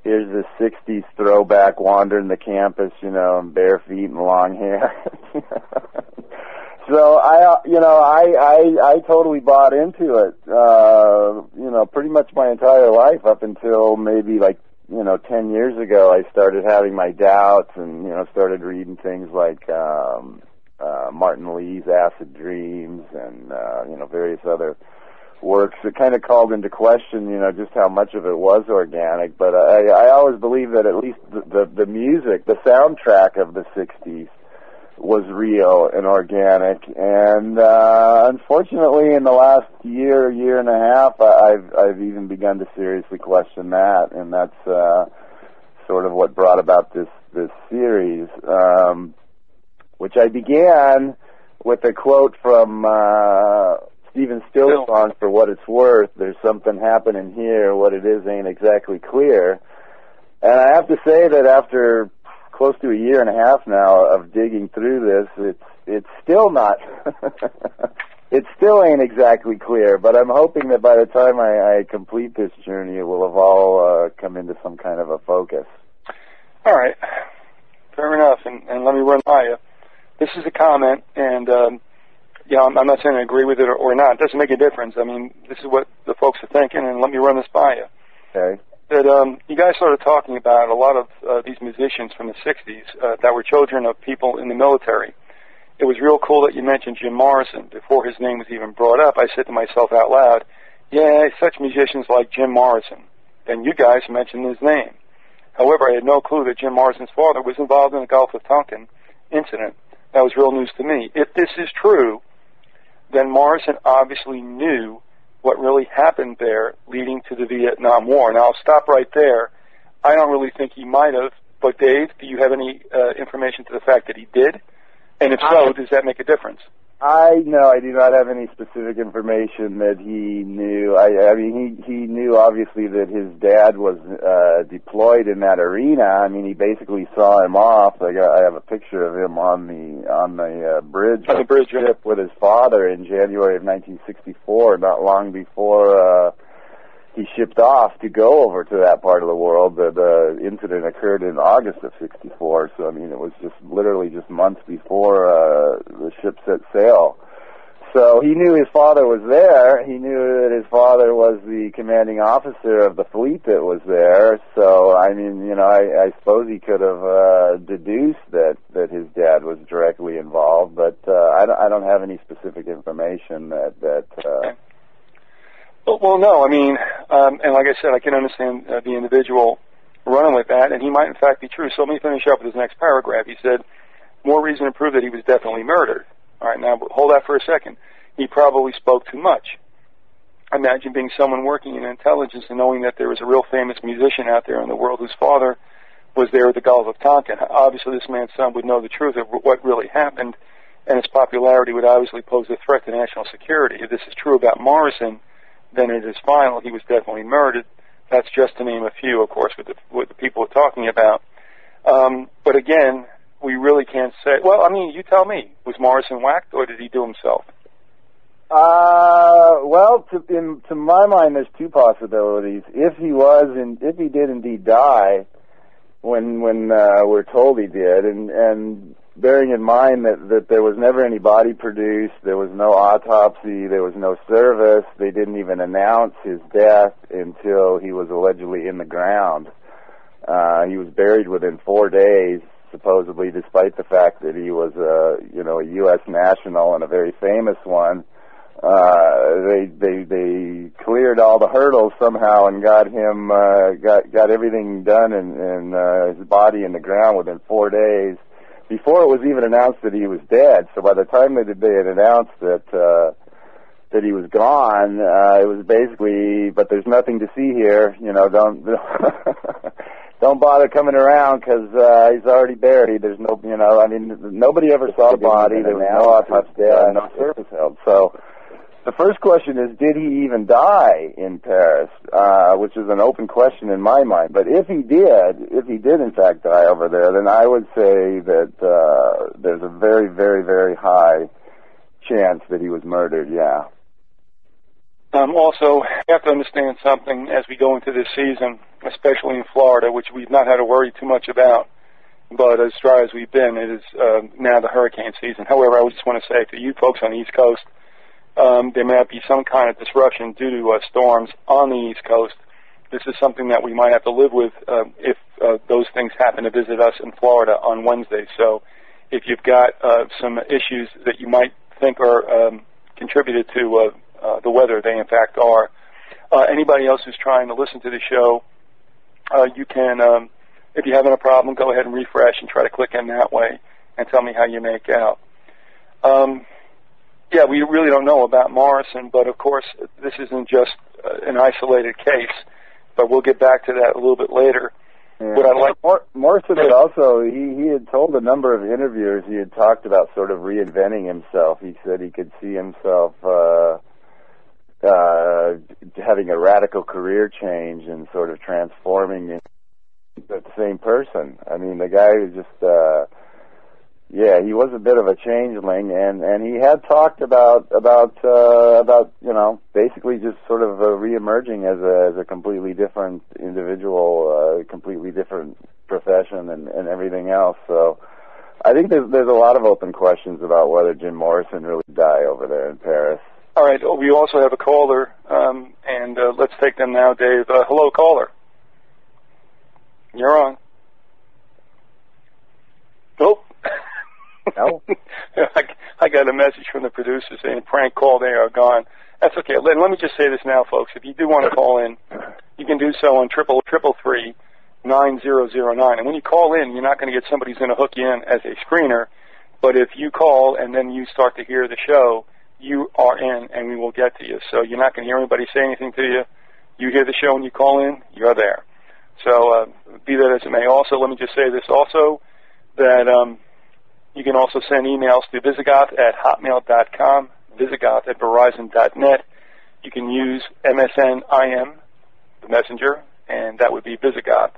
here's this 60s throwback wandering the campus, you know, and bare feet and long hair. so I, uh, you know, I, I, I totally bought into it, uh, you know, pretty much my entire life up until maybe like, you know, 10 years ago, I started having my doubts and, you know, started reading things like, um, uh, Martin Lee's Acid Dreams and, uh, you know, various other, works that kind of called into question, you know, just how much of it was organic. But I, I always believe that at least the, the, the music, the soundtrack of the '60s, was real and organic. And uh, unfortunately, in the last year, year and a half, I, I've I've even begun to seriously question that, and that's uh, sort of what brought about this this series, um, which I began with a quote from. Uh, Stills Still. song for what it's worth. There's something happening here. What it is ain't exactly clear. And I have to say that after close to a year and a half now of digging through this, it's it's still not. it still ain't exactly clear. But I'm hoping that by the time I, I complete this journey, it will have all uh, come into some kind of a focus. All right. Fair enough. And, and let me run by you. This is a comment, and um, know, I'm, I'm not saying I agree with it or, or not. It doesn't make a difference. I mean, this is what the folks are thinking, and let me run this by you. Okay. That um, you guys started talking about a lot of uh, these musicians from the '60s uh, that were children of people in the military. It was real cool that you mentioned Jim Morrison before his name was even brought up. I said to myself out loud, "Yeah, such musicians like Jim Morrison." Then you guys mentioned his name. However, I had no clue that Jim Morrison's father was involved in the Gulf of Tonkin incident. That was real news to me. If this is true, then Morrison obviously knew what really happened there leading to the Vietnam War. Now, I'll stop right there. I don't really think he might have, but Dave, do you have any uh, information to the fact that he did? And if so, does that make a difference? I no, I do not have any specific information that he knew. I, I mean, he he knew obviously that his dad was uh, deployed in that arena. I mean, he basically saw him off. I got, I have a picture of him on the on the uh, bridge On the bridge, ship with his father in January of 1964, not long before. Uh, he shipped off to go over to that part of the world. The, the incident occurred in August of '64, so I mean it was just literally just months before uh, the ship set sail. So he knew his father was there. He knew that his father was the commanding officer of the fleet that was there. So I mean, you know, I, I suppose he could have uh, deduced that that his dad was directly involved, but uh, I, don't, I don't have any specific information that that. Uh, Well, no. I mean, um, and like I said, I can understand uh, the individual running with that, and he might in fact be true. So let me finish up with his next paragraph. He said, "More reason to prove that he was definitely murdered." All right, now hold that for a second. He probably spoke too much. Imagine being someone working in intelligence and knowing that there was a real famous musician out there in the world whose father was there at the Gulf of Tonkin. Obviously, this man's son would know the truth of what really happened, and his popularity would obviously pose a threat to national security. If this is true about Morrison, then it is final. He was definitely murdered. That's just to name a few, of course, with the, what the people are talking about. Um, but again, we really can't say. Well, I mean, you tell me. Was Morrison whacked, or did he do himself? Uh, well, to, in, to my mind, there's two possibilities. If he was, and if he did indeed die, when when uh, we're told he did, and and bearing in mind that that there was never any body produced, there was no autopsy, there was no service, they didn't even announce his death until he was allegedly in the ground. Uh, he was buried within four days, supposedly, despite the fact that he was a you know a U.S. national and a very famous one uh, they they they cleared all the hurdles somehow and got him uh, got got everything done and and uh, his body in the ground within four days before it was even announced that he was dead. So by the time that they had announced that uh, that he was gone, uh, it was basically, but there's nothing to see here. You know, don't don't bother coming around because uh, he's already buried. There's no, you know, I mean, nobody ever saw the body. There was no autopsy done, no service held. So the first question is, did he even die in Paris? Uh, which is an open question in my mind. But if he did, if he did in fact die over there, then I would say that uh, there's a very, very, very high chance that he was murdered. Yeah. Um, also, you have to understand something as we go into this season, especially in Florida, which we've not had to worry too much about. But as dry as we've been, it is uh, now the hurricane season. However, I just want to say to you folks on the East Coast, um, there might be some kind of disruption due to uh, storms on the East Coast. This is something that we might have to live with uh, if uh, those things happen to visit us in Florida on Wednesday. So, if you've got uh, some issues that you might think are um, contributed to uh, uh, the weather. They, in fact, are. Uh, anybody else who's trying to listen to the show, uh, you can, um, if you're having a problem, go ahead and refresh and try to click in that way and tell me how you make out. Um, yeah, we really don't know about Morrison, but of course, this isn't just uh, an isolated case. But we'll get back to that a little bit later. Yeah. What I like Mor- Morrison had also he he had told a number of interviewers he had talked about sort of reinventing himself. He said he could see himself uh uh, having a radical career change and sort of transforming into the same person. I mean, the guy was just, uh, yeah, he was a bit of a changeling, and and he had talked about about uh, about you know basically just sort of uh, reemerging as a as a completely different individual, uh, completely different profession, and and everything else. So. I think there's there's a lot of open questions about whether Jim Morrison really died over there in Paris. All right. Oh, we also have a caller, um, and uh, let's take them now, Dave. Uh, hello, caller. You're on. Nope. No. I, got a message from the producer saying prank call, they are gone. That's okay. Let, let me just say this now, folks. If you do want to call in, you can do so on triple triple three nine zero zero nine. And when you call in, you're not going to get somebody who's going to hook you in as a screener. But if you call and then you start to hear the show, you are in and we will get to you. So you're not going to hear anybody say anything to you. You hear the show and you call in, you're there. So uh, be that as it may. Also, let me just say this also, that um, you can also send emails to vyzygoth at hotmail.com, vyzygoth at verizon.net. You can use MSN-IM, the messenger, and that would be vyzygoth.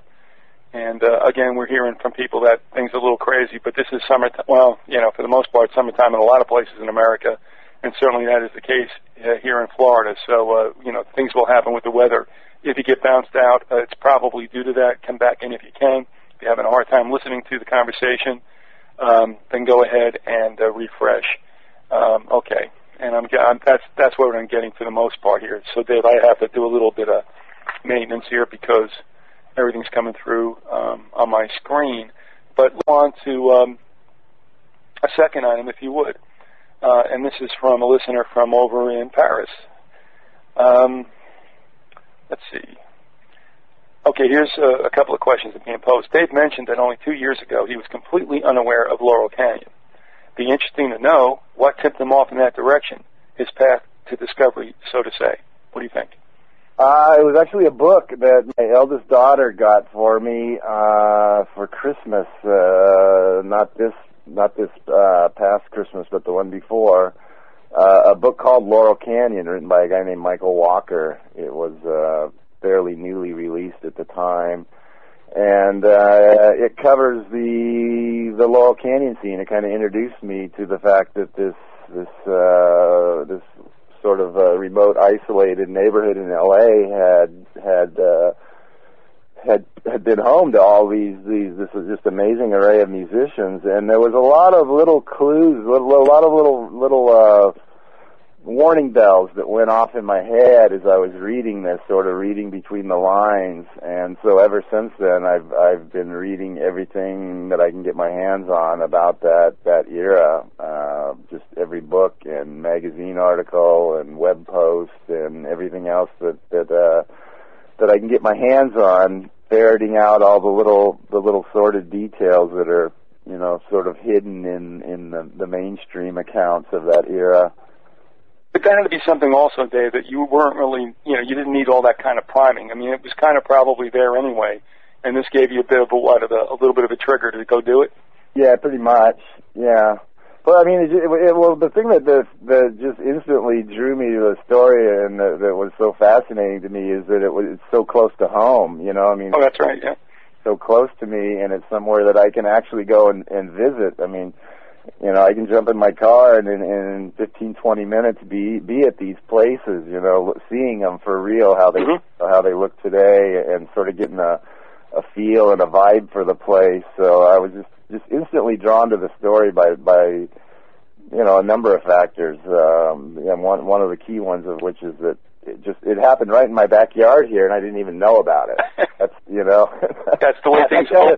And uh, again, we're hearing from people that things are a little crazy, but this is summertime. Well, you know, for the most part, summertime in a lot of places in America and certainly that is the case uh, here in Florida. So, uh, you know, things will happen with the weather. If you get bounced out, uh, it's probably due to that. Come back in if you can. If you're having a hard time listening to the conversation, um, then go ahead and uh, refresh. Um, okay, and I'm, I'm that's that's what I'm getting for the most part here. So, Dave, I have to do a little bit of maintenance here because everything's coming through um, on my screen. But on to um, a second item, if you would uh, and this is from a listener from over in Paris. Um, let's see. Okay, here's a, a couple of questions that being posed. Dave mentioned that only two years ago he was completely unaware of Laurel Canyon. Be interesting to know what tipped him off in that direction, his path to discovery, so to say. What do you think? Uh, it was actually a book that my eldest daughter got for me uh, for Christmas. Uh, not this not this uh, past Christmas, but the one before, uh, a book called Laurel Canyon, written by a guy named Michael Walker. It was uh, fairly newly released at the time, and uh, it covers the the Laurel Canyon scene. It kind of introduced me to the fact that this this uh, this sort of uh, remote, isolated neighborhood in LA had had uh, had had been home to all these these this was just amazing array of musicians and there was a lot of little clues a, lot of little little uh warning bells that went off in my head as I was reading this sort of reading between the lines and so ever since then I've I've been reading everything that I can get my hands on about that that era uh just every book and magazine article and web post and everything else that that uh, that I can get my hands on, ferreting out all the little the little sordid details that are you know sort of hidden in in the, the mainstream accounts of that era. But that had to be something also, Dave, that you weren't really, you know, you didn't need all that kind of priming. I mean, it was kind of probably there anyway, and this gave you a bit of a what, of a, a little bit of a trigger to go do it. Yeah, pretty much. Yeah. But I mean, it, it, well, the thing that, that that just instantly drew me to the story and that, that was so fascinating to me is that it was it's so close to home. You know, I mean, Oh, that's right. Yeah. so close to me, and it's somewhere that I can actually go and, and visit. I mean, you know, I can jump in my car and in, in 15, 20 minutes be be at these places. You know, seeing them for real, how they Mhm. how they look today, and sort of getting a a feel and a vibe for the place. So I was just just instantly drawn to the story by by you know a number of factors. Um, and one one of the key ones of which is that it just it happened right in my backyard here, and I didn't even know about it. That's you know. That's the way I- I things go.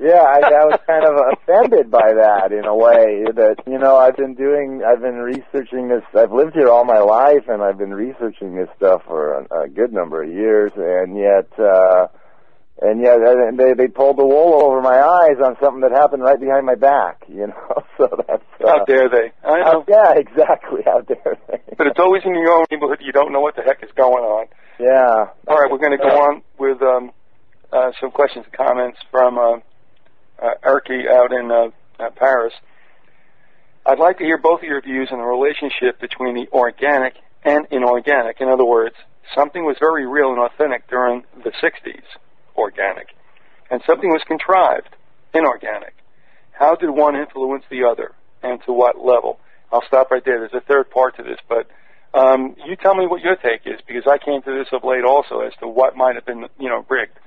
Yeah, I, I was kind of offended by that in a way that you know I've been doing, I've been researching this. I've lived here all my life, and I've been researching this stuff for a, a good number of years, and yet, uh, and yet and they they pulled the wool over my eyes on something that happened right behind my back. You know, so that's uh, How dare they? I know. how- yeah, exactly. How dare they? But it's always in your own neighborhood. You don't know what the heck is going on. yeah. All right, we're going to go on with um, uh, some questions and comments from uh, uh, out in uh, uh, Paris. I'd like to hear both of your views on the relationship between the organic and inorganic. In other words, something was very real and authentic during the 60s, organic, and something was contrived, inorganic. How did one influence the other, and to what level? I'll stop right there. There's a third part to this, but um, you tell me what your take is, because I came to this of late also as to what might have been, you know, rigged.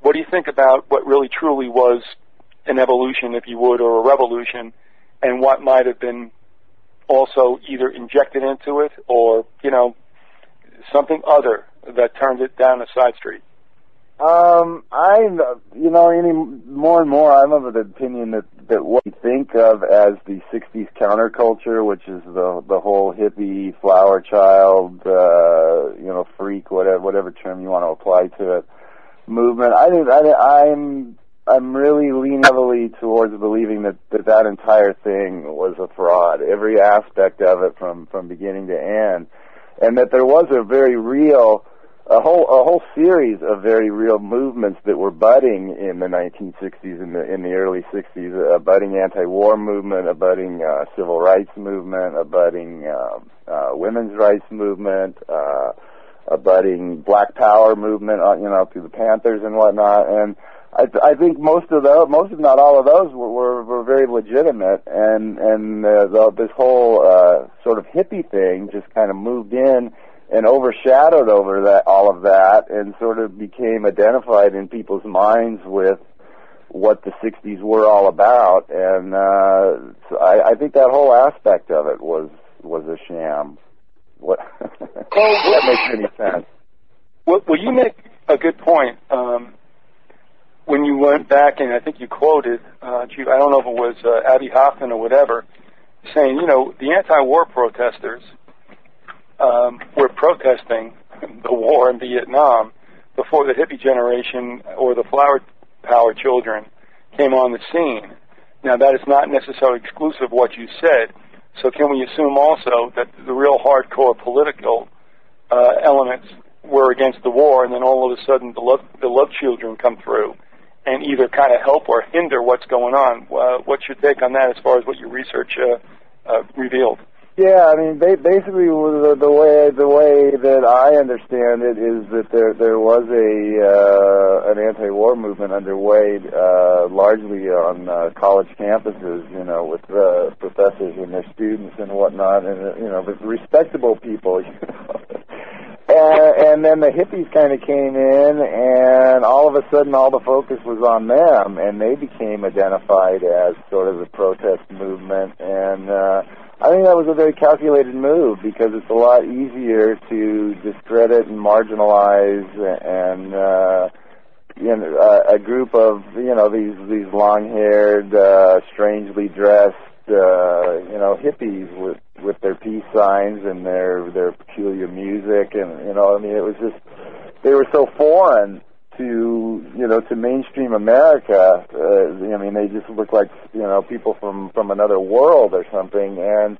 What do you think about what really truly was an evolution, if you would, or a revolution, and what might have been also either injected into it or, you know, something other that turned it down a side street? Um, I, you know, any more and more, I'm of the opinion that that what we think of as the '60s counterculture, which is the the whole hippie, flower child, uh, you know, freak, whatever whatever term you want to apply to it, movement. I think I, I'm I'm really leaning heavily towards believing that, that that entire thing was a fraud, every aspect of it from from beginning to end, and that there was a very real a whole a whole series of very real movements that were budding in the 1960s in the in the early 60s. A budding anti-war movement, a budding uh, civil rights movement, a budding uh, uh, women's rights movement, uh, a budding Black Power movement. Uh, you know, through the Panthers and whatnot. And I, th- I think most of those, most if not all of those, were were, were very legitimate. And and uh, the, this whole uh, sort of hippie thing just kind of moved in and overshadowed over that all of that and sort of became identified in people's minds with what the 60s were all about and uh so I, I think that whole aspect of it was was a sham what that makes any sense Well, well, you make a good point. Um, when you went back and I think you quoted, uh, I don't know if it was uh, Abbie Hoffman or whatever, saying, you know, the anti-war protesters um, were protesting the war in Vietnam before the hippie generation or the flower power children came on the scene. Now, that is not necessarily exclusive of what you said. So, can we assume also that the real hardcore political uh, elements were against the war, and then all of a sudden the love, the love children come through and either kind of help or hinder what's going on? Uh, what's your take on that as far as what your research uh, uh, revealed? Yeah, I mean, ba- basically the, the way the way that I understand it is that there there was a uh, an anti-war movement underway, uh, largely on uh, college campuses, you know, with uh, professors and their students and whatnot, and uh, you know, but respectable people. You. And, and then the hippies kind of came in, and all of a sudden, all the focus was on them, and they became identified as sort of the protest movement. And uh, I think that was a very calculated move because it's a lot easier to discredit and marginalize and uh, you know a, a group of you know these these long-haired, uh, strangely dressed uh, you know hippies with with their peace signs and their their peculiar music, and you know, I mean, it was just they were so foreign to you know to mainstream America. Uh, I mean, they just looked like you know people from from another world or something, and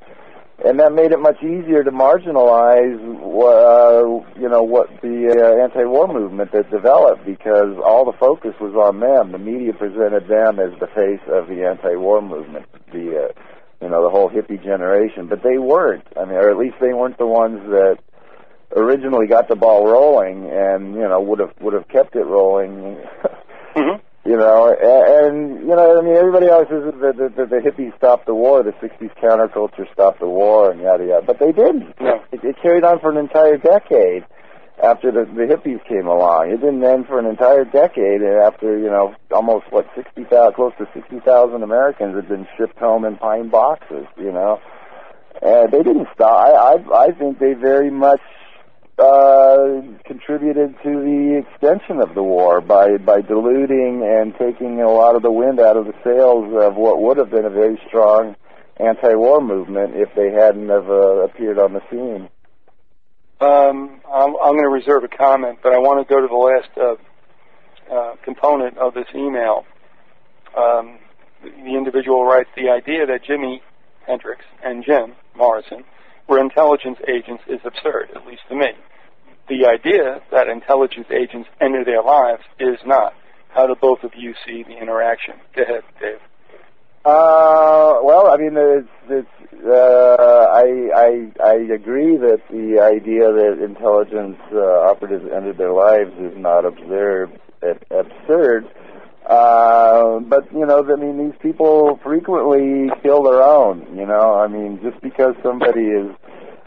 and that made it much easier to marginalize, uh, you know, what the uh, anti-war movement that developed because all the focus was on them. The media presented them as the face of the anti-war movement, the, uh, you know, the whole hippie generation. But they weren't. I mean, or at least they weren't the ones that originally got the ball rolling and you know would have would have kept it rolling. Mm-hmm. You know, and, and you know, I mean, everybody always says that the, the, the hippies stopped the war, the '60s counterculture stopped the war, and yada yada. But they didn't. No. It, it carried on for an entire decade after the, the hippies came along. It didn't end for an entire decade after you know almost what sixty thousand, close to sixty thousand Americans had been shipped home in pine boxes. You know, and they didn't stop. I I, I think they very much uh, contributed to the extension of the war by by diluting and taking a lot of the wind out of the sails of what would have been a very strong anti-war movement if they hadn't have uh, appeared on the scene. Um, I'm, I'm going to reserve a comment, but I want to go to the last uh, uh, component of this email. Um, the individual writes the idea that Jimi Hendrix and Jim Morrison were intelligence agents is absurd, at least to me. The idea that intelligence agents enter their lives is not. How do both of you see the interaction? Go ahead, Dave. Uh, well, I mean, it's, it's, uh, I, I, I agree that the idea that intelligence uh, operatives entered their lives is not absurd. Absurd. Uh, but you know, I mean, these people frequently kill their own. You know, I mean, just because somebody is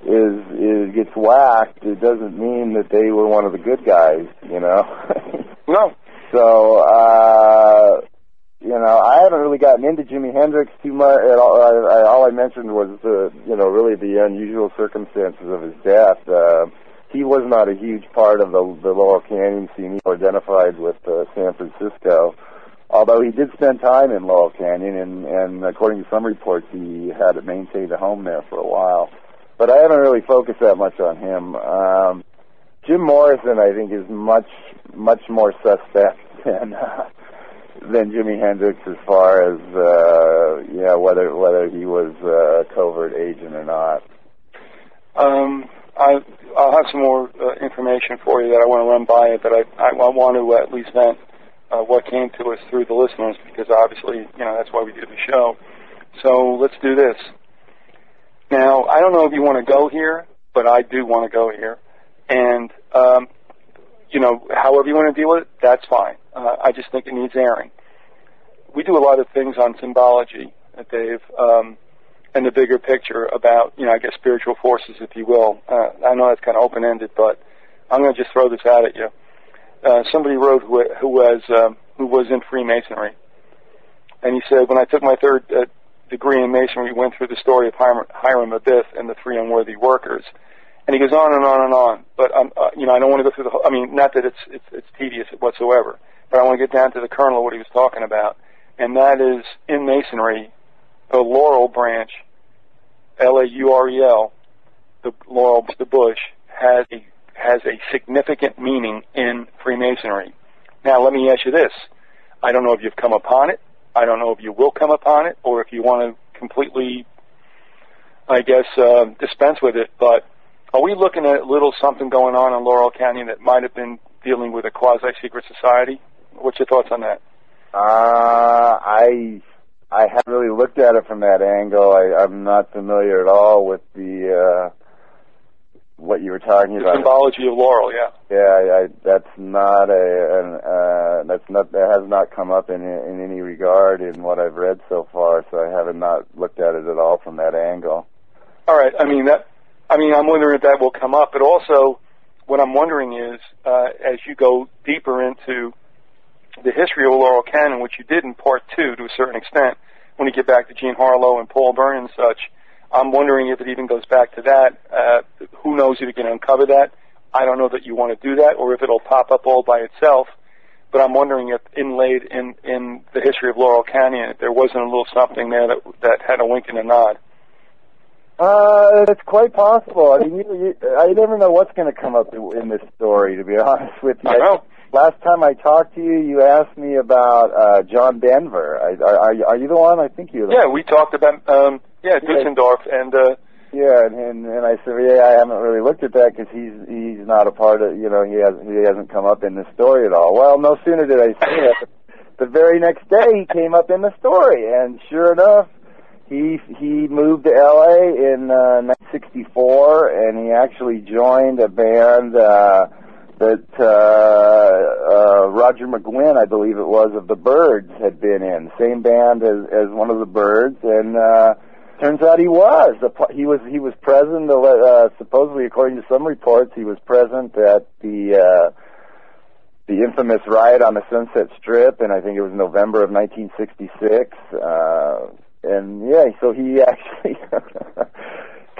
is is gets whacked, it doesn't mean that they were one of the good guys. You know. No. So, uh, you know, I haven't really gotten into Jimi Hendrix too much. At all. I, I, all I mentioned was the, you know, really the unusual circumstances of his death. Uh, he was not a huge part of the, the Laurel Canyon scene. He identified with uh, San Francisco, although he did spend time in Laurel Canyon, and, and according to some reports, he had maintained a home there for a while. But I haven't really focused that much on him. Um, Jim Morrison, I think, is much much more suspect than uh, than Jimi Hendrix as far as uh, yeah whether whether he was a covert agent or not. Um, I, I'll have some more uh, information for you that I want to run by you, but I, I, I want to at least vent uh, what came to us through the listeners because obviously, you know, that's why we do the show. So let's do this. Now, I don't know if you want to go here, but I do want to go here. And, um, you know, however you want to deal with it, that's fine. Uh, I just think it needs airing. We do a lot of things on symbology, uh, Dave, um, and the bigger picture about, you know, I guess spiritual forces, if you will. Uh, I know that's kind of open-ended, but I'm going to just throw this out at you. Uh, somebody wrote who, who was um, who was in Freemasonry, and he said, when I took my third uh, degree in Masonry, we went through the story of Hiram, Hiram Abiff and the three unworthy workers. And he goes on and on and on. But um, uh, you know, I don't want to go through the. Whole, I mean, not that it's it's it's tedious whatsoever, but I want to get down to the kernel of what he was talking about, and that is in Masonry, the Laurel branch, L A U R E L, the Laurel, the bush has a has a significant meaning in Freemasonry. Now, let me ask you this: I don't know if you've come upon it. I don't know if you will come upon it, or if you want to completely, I guess, uh, dispense with it. But are we looking at a little something going on in Laurel Canyon that might have been dealing with a quasi-secret society? What's your thoughts on that? Uh, I I haven't really looked at it from that angle. I, I'm not familiar at all with the uh, what you were talking The about. symbology of Laurel, yeah. Yeah, I, that's not a, an, uh, that's not, that has not come up in, in any regard in what I've read so far, so I haven't not looked at it at all from that angle. All right. I mean that. I mean, I'm wondering if that will come up, but also, what I'm wondering is, uh, as you go deeper into the history of Laurel Canyon, which you did in part two to a certain extent, when you get back to Jean Harlow and Paul Bern and such, I'm wondering if it even goes back to that. Uh, who knows if you can uncover that? I don't know that you want to do that, or if it'll pop up all by itself. but I'm wondering if inlaid in in the history of Laurel Canyon, if there wasn't a little something there that that had a wink and a nod. Uh, it's quite possible. I mean, you, you, I never know what's going to come up in this story. To be honest with you, I know. Last time I talked to you, you asked me about uh, John Denver. I, are, are, you, are you the one? I think you're. The Yeah, we talked about um, yeah Deutschendorf and uh, Yeah, and, and and I said, yeah, I haven't really looked at that because he's he's not a part of you know he hasn't he hasn't come up in the story at all. Well, no sooner did I say that, the very next day he came up in the story, and sure enough, he he moved to L.A. in uh, 1964, and he actually joined a band uh, that uh, uh, Roger McGuinn, I believe it was, of the Byrds had been in. Same band as as one of the Byrds, and. uh Turns out he was. He was he was present. Uh, supposedly, according to some reports, he was present at the uh, the infamous riot on the Sunset Strip, and I think it was November of 1966. Uh, and yeah, so he actually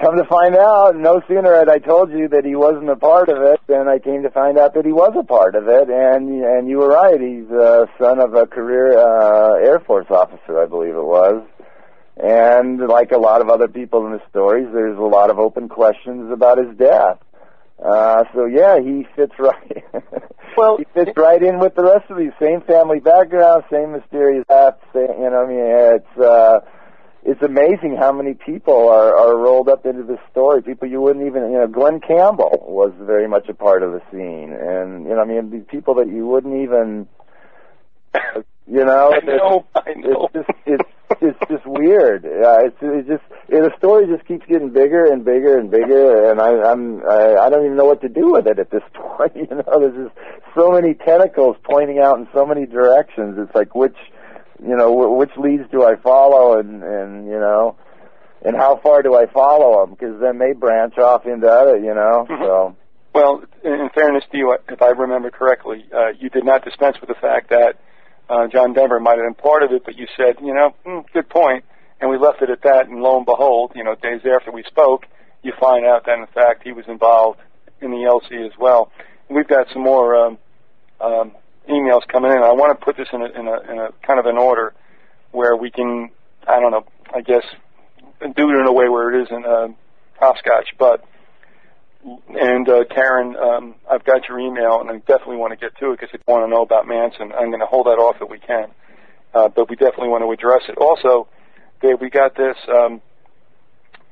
come to find out, no sooner had I told you that he wasn't a part of it, than I came to find out that he was a part of it. And and you were right. He's a son of a career uh, Air Force officer, I believe it was. And like a lot of other people in the stories, there's a lot of open questions about his death. Uh, so yeah, he fits right. Well, he fits right in with the rest of these. Same family background, same mysterious death. Same, you know, I mean, it's uh, it's amazing how many people are are rolled up into this story. People you wouldn't even, you know, Glenn Campbell was very much a part of the scene, and you know, I mean, these people that you wouldn't even, you know, I know, I know. it's just it's it's just weird. Uh, it's it just it, the story just keeps getting bigger and bigger and bigger, and I, I'm I, I don't even know what to do with it at this point. You know, there's just so many tentacles pointing out in so many directions. It's like which you know wh- which leads do I follow, and and you know, and how far do I follow them? Because then they branch off into other, you know. So Well, in fairness to you, if I remember correctly, uh, you did not dispense with the fact that uh, John Denver might have been part of it, but you said, you know, mm, good point, and we left it at that. And lo and behold, you know, days after we spoke, you find out that in fact he was involved in the LC as well. And we've got some more um, um, emails coming in. I want to put this in a, in a in a kind of an order where we can, I don't know, I guess, do it in a way where it isn't uh, hopscotch, but and uh, Karen, um, I've got your email, and I definitely want to get to it because I want to know about Manson. I'm going to hold that off if we can, uh, but we definitely want to address it. Also, Dave, we got this. Um,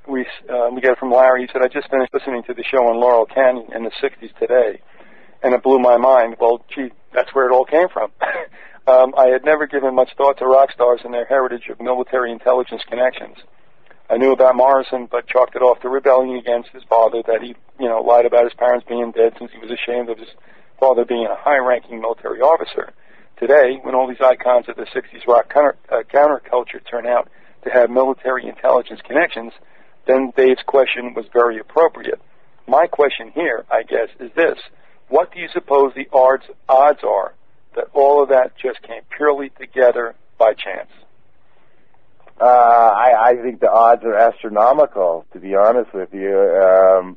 we uh, we got it from Larry. He said, "I just finished listening to the show on Laurel Canyon in the '60s today, and it blew my mind." Well, gee, that's where it all came from. um, I had never given much thought to rock stars and their heritage of military intelligence connections. I knew about Morrison, but chalked it off to rebellion against his father that he, you know, lied about his parents being dead since he was ashamed of his father being a high-ranking military officer. Today, when all these icons of the 60s rock counter, uh, counterculture turn out to have military intelligence connections, then Dave's question was very appropriate. My question here, I guess, is this. What do you suppose the odds, odds are that all of that just came purely together by chance? Uh, I, I think the odds are astronomical, to be honest with you. Um,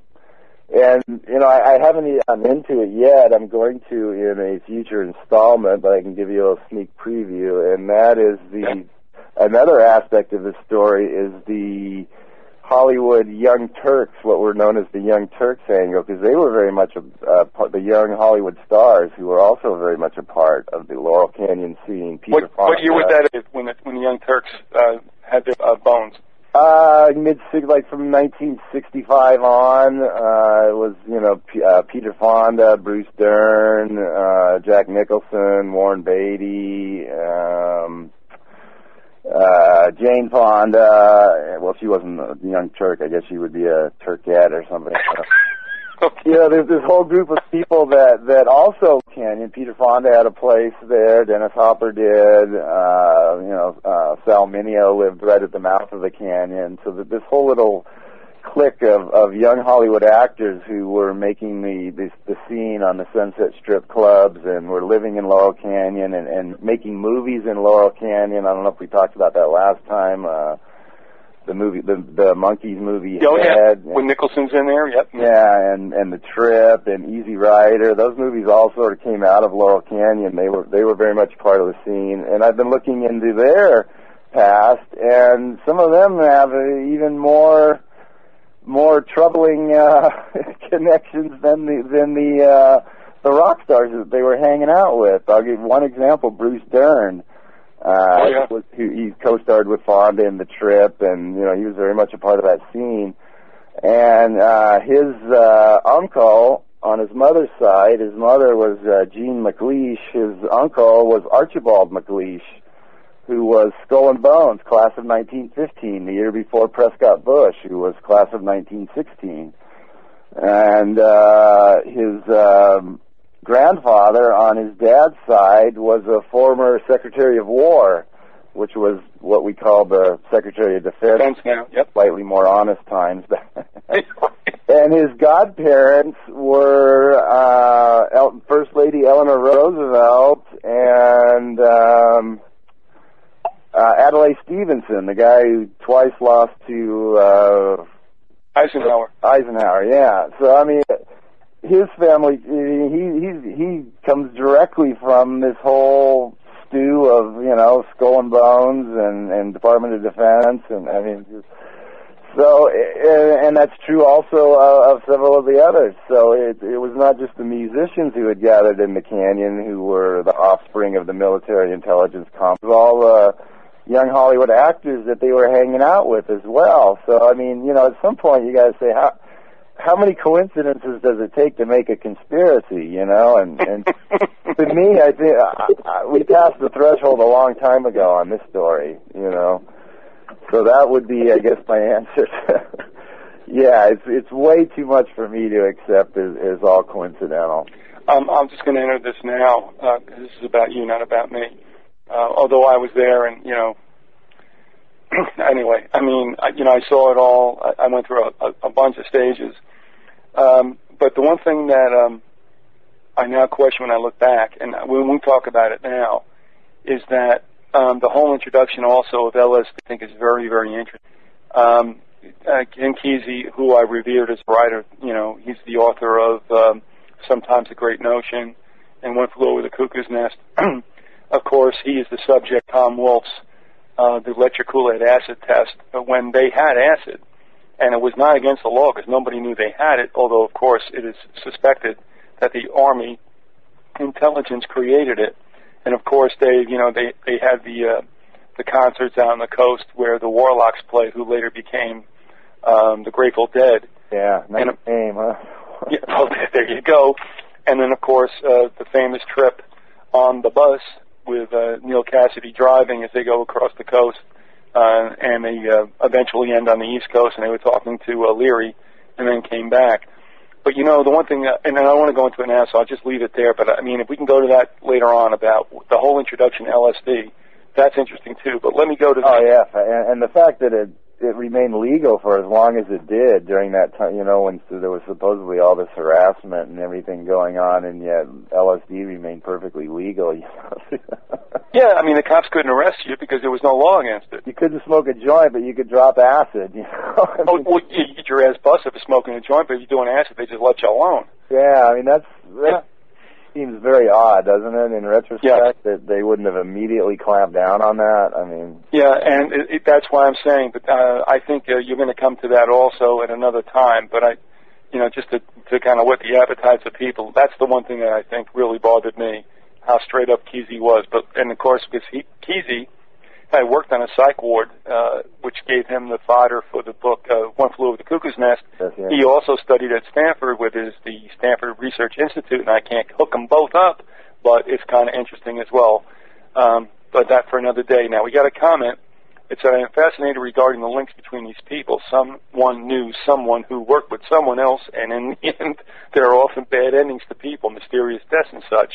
and you know, I, I haven't even gotten into it yet. I'm going to in a future installment, but I can give you a sneak preview. And that is the another aspect of the story is the Hollywood Young Turks, what were known as the Young Turks angle, because they were very much a, uh, part, the young Hollywood stars who were also very much a part of the Laurel Canyon scene. Peter What, what year was Fonda- that when the, when the Young Turks uh, had their uh, bones? Uh, mid like from 1965 on, uh, it was you know P- uh, Peter Fonda, Bruce Dern, uh, Jack Nicholson, Warren Beatty, um, uh, Jane Fonda. Well, she wasn't a young Turk. I guess she would be a Turkette or something. you know, there's this whole group of people that that also Canyon. Peter Fonda had a place there. Dennis Hopper did. Uh, you know, uh, Sal Mineo lived right at the mouth of the canyon. So that this whole little clique of of young Hollywood actors who were making the the, the scene on the Sunset Strip clubs and were living in Laurel Canyon and and making movies in Laurel Canyon. I don't know if we talked about that last time. Uh, the movie, the the Monkees movie. Oh yeah, Head, when Nicholson's in there. Yep. Yeah, and and the Trip and Easy Rider. Those movies all sort of came out of Laurel Canyon. They were they were very much part of the scene, and I've been looking into their past, and some of them have even more more troubling uh, connections than the than the uh, the rock stars that they were hanging out with. I'll give one example: Bruce Dern. Uh, Oh, yeah. was, he, he co-starred with Fonda in The Trip, and you know he was very much a part of that scene. And uh, his uh, uncle on his mother's side, his mother was uh, Jean MacLeish. His uncle was Archibald MacLeish, who was Skull and Bones, class of 1915, the year before Prescott Bush, who was class of 1916. And uh, his um, grandfather on his dad's side was a former Secretary of War, which was what we call the Secretary of Defense. Now. Yep. Slightly more honest times. and his godparents were uh, El- First Lady Eleanor Roosevelt and um, uh, Adlai Stevenson, the guy who twice lost to uh, Eisenhower. Eisenhower, yeah. So I mean, his family, he he he comes directly from this whole stew of you know skull and bones and and Department of Defense, and I mean, just, so and, that's true also uh, of several of the others. So it it was not just the musicians who had gathered in the canyon who were the offspring of the military intelligence comp. All the young Hollywood actors that they were hanging out with as well. So I mean, you know, at some point you got to say how how many coincidences does it take to make a conspiracy? You know, and and to me, I think I, I, we passed the threshold a long time ago on this story. You know, so that would be, I guess, my answer. To, yeah, it's it's way too much for me to accept as, as all coincidental. Um, I'm just going to enter this now because this is about you, not about me. Uh, although I was there, and you know, anyway, I mean, I, you know, I saw it all. I, I went through a, a, a bunch of stages. Um, but the one thing that um, I now question when I look back, and we talk about it now, is that um, the whole introduction also of LSD I think is very, very interesting. Um, uh, Ken Kesey, who I revered as a writer, you know, he's the author of um, Sometimes a Great Notion and One Flew Over the Cuckoo's Nest. of course, he is the subject, Tom Wolfe's, uh, the Electric Kool-Aid acid test, but when they had acid, and it was not against the law because nobody knew they had it, although, of course, it is suspected that the Army intelligence created it. And of course, they, you know, they they had the uh, the concerts out on the coast where the Warlocks played, who later became um, the Grateful Dead. Yeah, nice And- name, huh? Yeah, well, there you go. And then, of course, uh, the famous trip on the bus with uh, Neal Cassady driving as they go across the coast, uh, and they uh, eventually end on the East Coast, and they were talking to uh, Leary, and then came back. But you know, the one thing, and I don't want to go into it now, so I'll just leave it there. But I mean, if we can go to that later on about the whole introduction to LSD, that's interesting too. But let me go to Oh yeah, and the fact that it it remained legal for as long as it did during that time, you know, when there was supposedly all this harassment and everything going on, and yet LSD remained perfectly legal. You know? yeah. I mean, the cops couldn't arrest you because there was no law against it. you couldn't smoke a joint, but you could drop acid. You know? I Oh, well, you get your ass busted for smoking a joint, but if you're doing acid, they just let you alone. yeah, I mean that's that seems very odd, doesn't it? In retrospect, Yeah. that they wouldn't have immediately clamped down on that. I mean, Yeah, and it, it, that's why I'm saying. But uh, I think uh, you're going to come to that also at another time. But I, you know, just to to kind of whet the appetites of people. That's the one thing that I think really bothered me, how straight up Kesey was. But and of course, because he Kesey had worked on a psych ward, uh, which gave him the fodder for the book uh, One Flew Over the Cuckoo's Nest. yeah. He also studied at Stanford with his the Stanford Research Institute, and I can't hook them both up, but it's kind of interesting as well. Um, but that for another day. Now we got a comment. It said, "I am fascinated regarding the links between these people. Someone knew someone who worked with someone else, and in the end, there are often bad endings to people, mysterious deaths and such.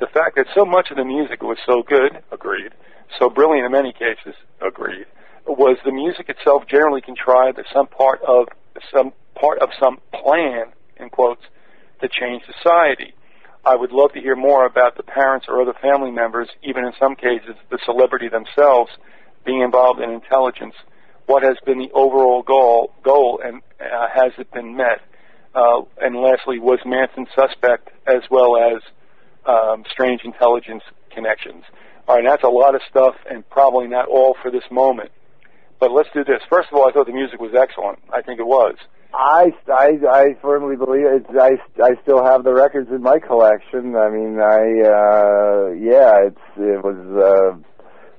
The fact that so much of the music was so good, agreed, so brilliant in many cases, agreed, was the music itself generally contrived as some part of some part of some plan, in quotes, to change society. I would love to hear more about the parents or other family members, even in some cases the celebrity themselves, being involved in intelligence what has been the overall goal, goal and uh, has it been met? Uh, and lastly, was Manson suspect as well as um, strange intelligence connections? All right, that's a lot of stuff, and probably not all for this moment. But let's do this. First of all, I thought the music was excellent. I think it was. I, I, I firmly believe it. I, I still have the records in my collection. I mean, I, uh, yeah, it's, it was, uh,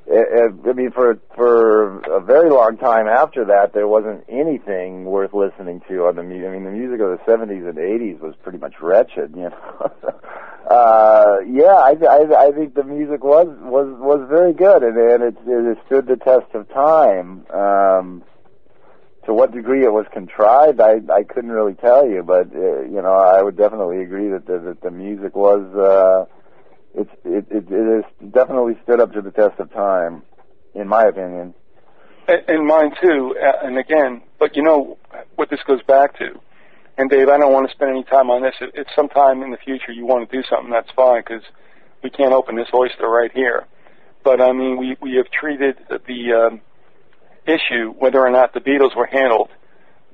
I mean, for for a very long time after that, there wasn't anything worth listening to on the music. I mean, the music of the '70s and '80s was pretty much wretched, you know. uh, yeah, I, I I think the music was was was very good, and and it it stood the test of time. Um, to what degree it was contrived, I I couldn't really tell you, but uh, you know, I would definitely agree that the, that the music was. uh it's it, it it has definitely stood up to the test of time, in my opinion. And mine too. And again, but you know what this goes back to. And Dave, I don't want to spend any time on this. If sometime in the future you want to do something, that's fine because we can't open this oyster right here. But I mean, we we have treated the um, issue whether or not the Beatles were handled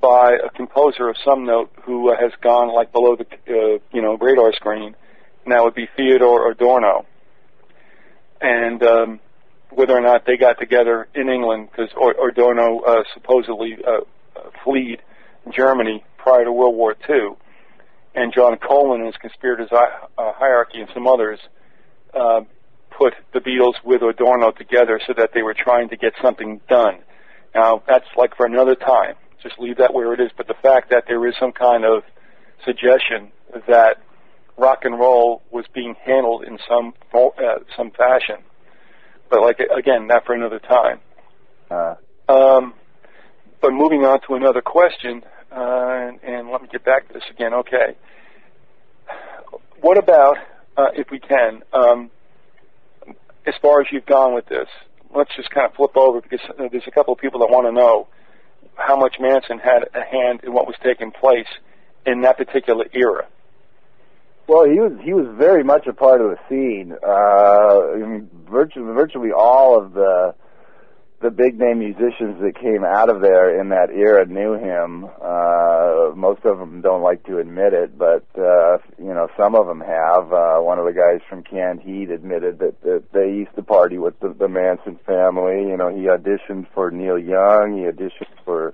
by a composer of some note who uh, has gone like below the uh, you know radar screen that would be Theodor Adorno. And um, whether or not they got together in England, because Adorno uh, supposedly uh, fled Germany prior to World War II, and John Colin and his conspirators uh, hierarchy and some others uh, put the Beatles with Adorno together so that they were trying to get something done. Now that's like for another time. Just leave that where it is. But the fact that there is some kind of suggestion that rock and roll was being handled in some uh, some fashion. But like again, not for another time. Uh. Um, but moving on to another question, uh, and, and, let me get back to this again. Okay, what about uh, if we can, um, as far as you've gone with this? Let's just kind of flip over because there's a couple of people that want to know how much Manson had a hand in what was taking place in that particular era. Well, he was he was very much a part of the scene. Uh, I mean, virtually virtually all of the the big name musicians that came out of there in that era knew him. Uh, most of them don't like to admit it, but uh, you know some of them have. Uh, one of the guys from Canned Heat admitted that, that they used to party with the, the Manson family. You know, he auditioned for Neil Young. He auditioned for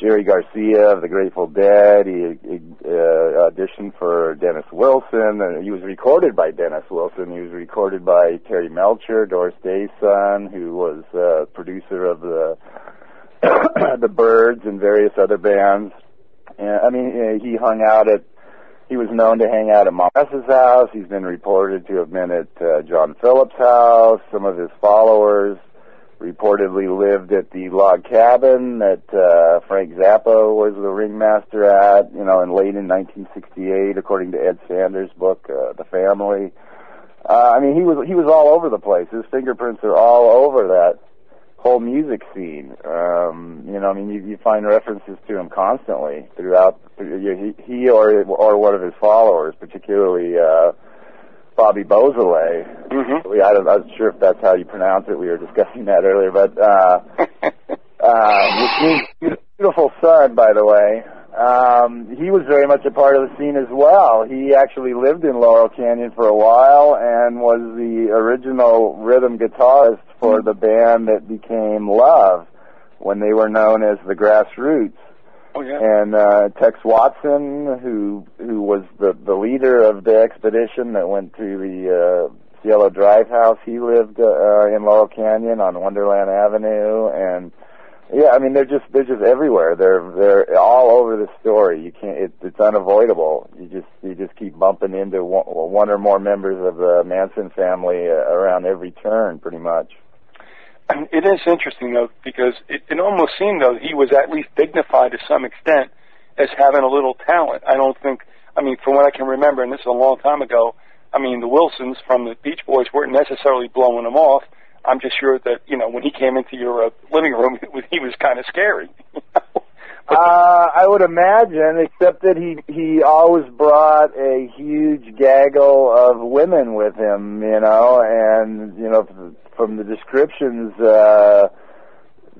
Jerry Garcia of the Grateful Dead. He, he uh, auditioned for Dennis Wilson. And he was recorded by Dennis Wilson. He was recorded by Terry Melcher, Doris Day's son, who was uh, producer of the the Byrds and various other bands. And I mean, he hung out at. He was known to hang out at Moss's house. He's been reported to have been at uh, John Phillips' house. Some of his followers reportedly lived at the log cabin that uh, Frank Zappa was the ringmaster at, you know, in late in 1968, according to Ed Sanders' book, uh, The Family. Uh, I mean, he was he was all over the place. His fingerprints are all over that whole music scene. Um, you know, I mean, you, you find references to him constantly throughout. He, he or or one of his followers, particularly. Uh, Bobby Beausoleil. Mm-hmm. We, I, don't, I wasn't sure if that's how you pronounce it. We were discussing that earlier, but uh, uh, which means beautiful son, by the way. Um, he was very much a part of the scene as well. He actually lived in Laurel Canyon for a while and was the original rhythm guitarist for mm-hmm. the band that became Love when they were known as the Grassroots. Oh, yeah. And uh, Tex Watson, who who was the the leader of the expedition that went to the uh, Cielo Drive house, he lived uh, in Laurel Canyon on Wonderland Avenue, and yeah, I mean they're just they're just everywhere. They're they're all over the story. You can't. It, it's unavoidable. You just you just keep bumping into one, one or more members of the Manson family uh, around every turn, pretty much. It is interesting though because it, it almost seemed though he was at least dignified to some extent as having a little talent. I don't think. I mean, from what I can remember, and this is a long time ago. I mean, the Wilsons from the Beach Boys weren't necessarily blowing him off. I'm just sure that you know when he came into your uh, living room, he was kind of scary. uh, I would imagine, except that he he always brought a huge gaggle of women with him, you know, and you know from the descriptions, uh,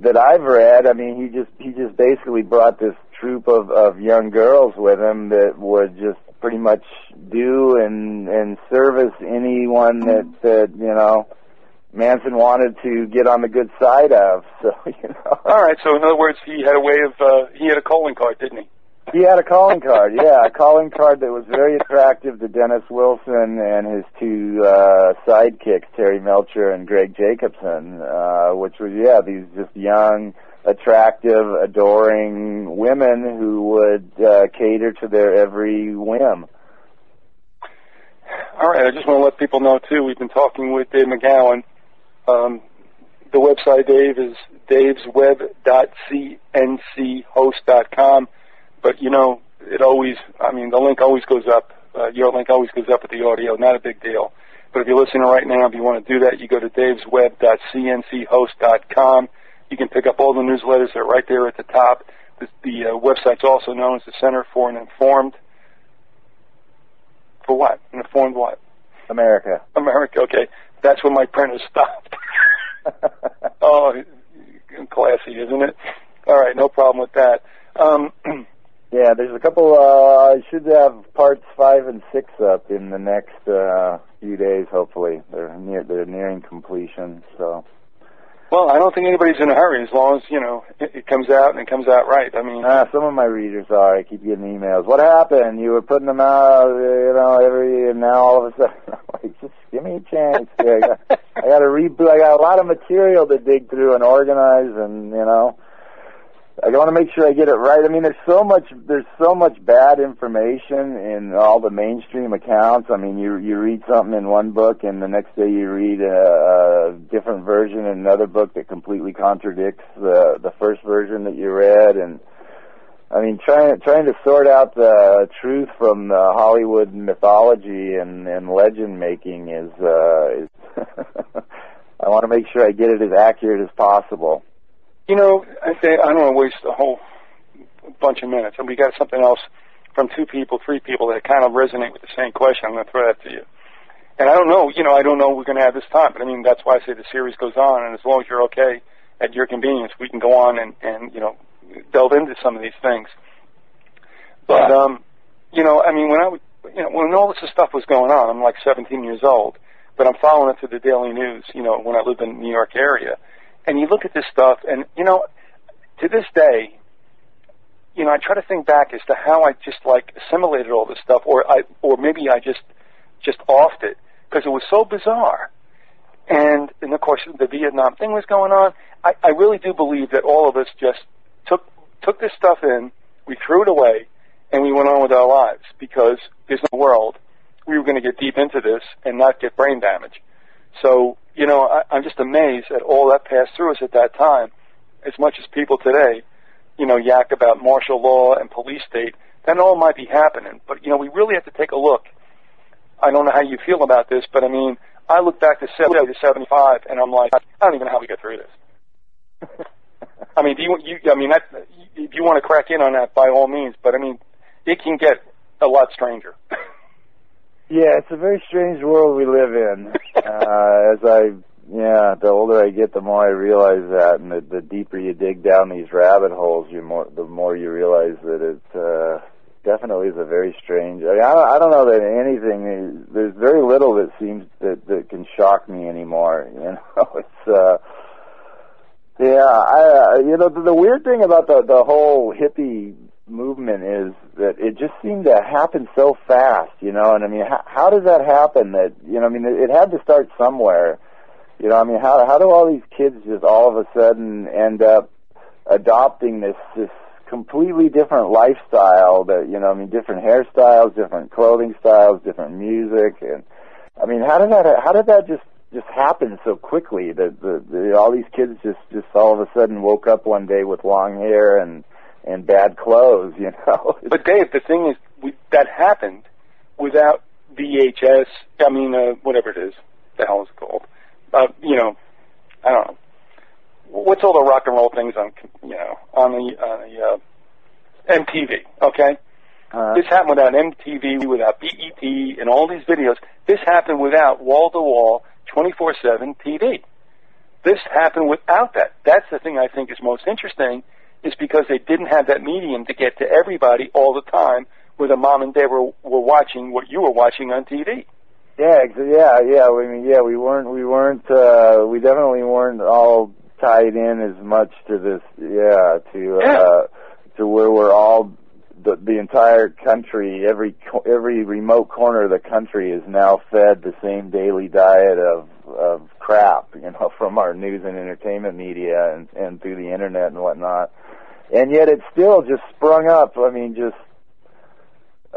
that I've read, I mean, he just he just basically brought this troop of of young girls with him that would just pretty much do and and service anyone that that you know Manson wanted to get on the good side of. So you know. All right. So in other words, he had a way of uh, he had a calling card, didn't he? He had a calling card, yeah, a calling card that was very attractive to Dennis Wilson and his two uh, sidekicks, Terry Melcher and Gregg Jakobson, uh, which was yeah, these just young, attractive, adoring women who would uh, cater to their every whim. All right. I just want to let people know too. We've been talking with Dave McGowan. Um, the website, Dave, is davesweb.cnchost.com. But you know, it always, I mean, the link always goes up. Uh, your link always goes up with the audio. Not a big deal. But if you're listening right now, if you want to do that, you go to davesweb.cnchost.com. You can pick up all the newsletters. They're right there at the top. The, the uh, website's also known as the Center for an Informed. For what? An informed what? America. America. Okay, that's when my printer stopped. oh, classy, isn't it? All right, no problem with that. Um, Yeah, there's a couple. Uh, I should have parts five and six up in the next uh, few days. Hopefully, they're near. They're nearing completion. So. Well, I don't think anybody's in a hurry as long as you know it, it comes out and it comes out right. I mean, Ah, some of my readers are. I keep getting emails. What happened? You were putting them out, uh, you know, every and now all of a sudden, like, just give me a chance. I got, I got to reboot. I got a lot of material to dig through and organize, and you know, I want to make sure I get it right. I mean, there's so much, there's so much bad information in all the mainstream accounts. I mean, you you read something in one book, and the next day you read a, a different version in another book that completely contradicts the the first version that you read, and I mean, trying trying to sort out the truth from the Hollywood mythology and and legend making is uh, is. I want to make sure I get it as accurate as possible. You know, I say I don't want to waste a whole bunch of minutes, and we got something else from two people, three people that kind of resonate with the same question. I'm going to throw that to you. And I don't know, you know, I don't know we're going to have this time, but I mean, that's why I say the series goes on, and as long as you're okay at your convenience, we can go on and, and you know, delve into some of these things. But, Yeah. um, you know, I mean, when I would, you know, when all this stuff was going on, I'm like 17 years old, but I'm following it through the Daily News, you know, when I lived in the New York area. And you look at this stuff, and, you know, to this day, you know, I try to think back as to how I just like assimilated all this stuff, or I, or maybe I just, just offed it because it was so bizarre. And, and of course, the Vietnam thing was going on. I, I really do believe that all of us just took took this stuff in, we threw it away, and we went on with our lives because there's no world. We were going to get deep into this and not get brain damage. So, you know, I, I'm just amazed at all that passed through us at that time. As much as people today, you know, yak about martial law and police state, that all might be happening. But, you know, we really have to take a look. I don't know how you feel about this, but I mean, I look back to 70 to 75, and I'm like, I don't even know how we get through this. I mean, do you, you I mean, that, if you want to crack in on that, by all means, but I mean, it can get a lot stranger. Yeah, it's a very strange world we live in. uh, as I, yeah, the older I get, the more I realize that, and the, the deeper you dig down these rabbit holes, you more, the more you realize that it uh, definitely is a very strange. I, mean, I, don't, I don't know that anything. There's very little that seems that that can shock me anymore. You know, it's. uh yeah, I, uh, you know, the, the weird thing about the the whole hippie movement is that it just seemed to happen so fast, you know. And I mean, how, how does that happen? That you know, I mean, it, it had to start somewhere. You know, I mean, how how do all these kids just all of a sudden end up adopting this this completely different lifestyle? That you know, I mean, different hairstyles, different clothing styles, different music, and I mean, how did that how did that just just happen so quickly? That the, the all these kids just just all of a sudden woke up one day with long hair and and bad clothes, you know. But Dave, the thing is, we, that happened without VHS. I mean, uh, whatever it is, the hell is it called? Uh, you know, I don't know. What's all the rock and roll things on, you know, on the on the uh, MTV? Okay, Uh, this happened without MTV, without BET, and all these videos. This happened without wall to wall, twenty four seven TV. This happened without that. That's the thing I think is most interesting, is because they didn't have that medium to get to everybody all the time, where the mom and dad were were watching what you were watching on TV. Yeah, yeah, yeah. I mean, yeah, we weren't, we weren't, uh, we definitely weren't all tied in as much to this, yeah, to, Yeah. uh, to where we're all, the, the entire country, every, every remote corner of the country is now fed the same daily diet of, of crap, you know, from our news and entertainment media and, and through the internet and whatnot. And yet it still just sprung up, I mean, just,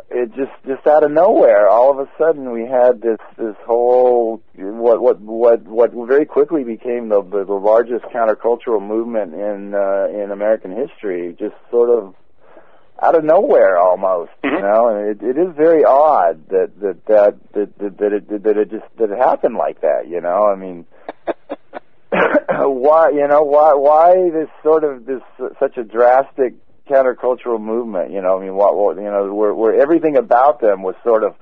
it just just out of nowhere all of a sudden we had this this whole what what what what very quickly became the the, the largest countercultural movement in uh in American history just sort of out of nowhere almost you Mhm. know? And it, it is very odd that that that that that, that it that it just that it happened like that you know? I mean why you know why why this sort of this such a drastic countercultural movement you know? I mean what, what you know where where everything about them was sort of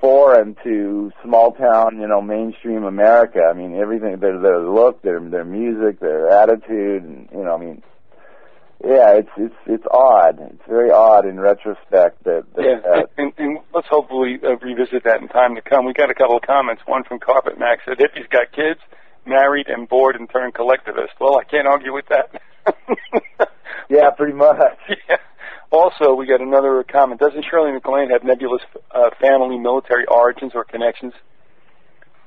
foreign to small town you know mainstream america. I mean everything their their look their their music their attitude and you know i mean yeah it's it's it's odd it's very odd in retrospect that, that Yeah, and, and let's hopefully uh, revisit that in time to come. We got a couple of comments. One from Carpet Max said, "Hippie's got kids, married, and bored, and turned collectivist." Well, I can't argue with that. yeah pretty much Yeah. Also, we got another comment. Doesn't Shirley MacLaine have nebulous uh, family military origins or connections?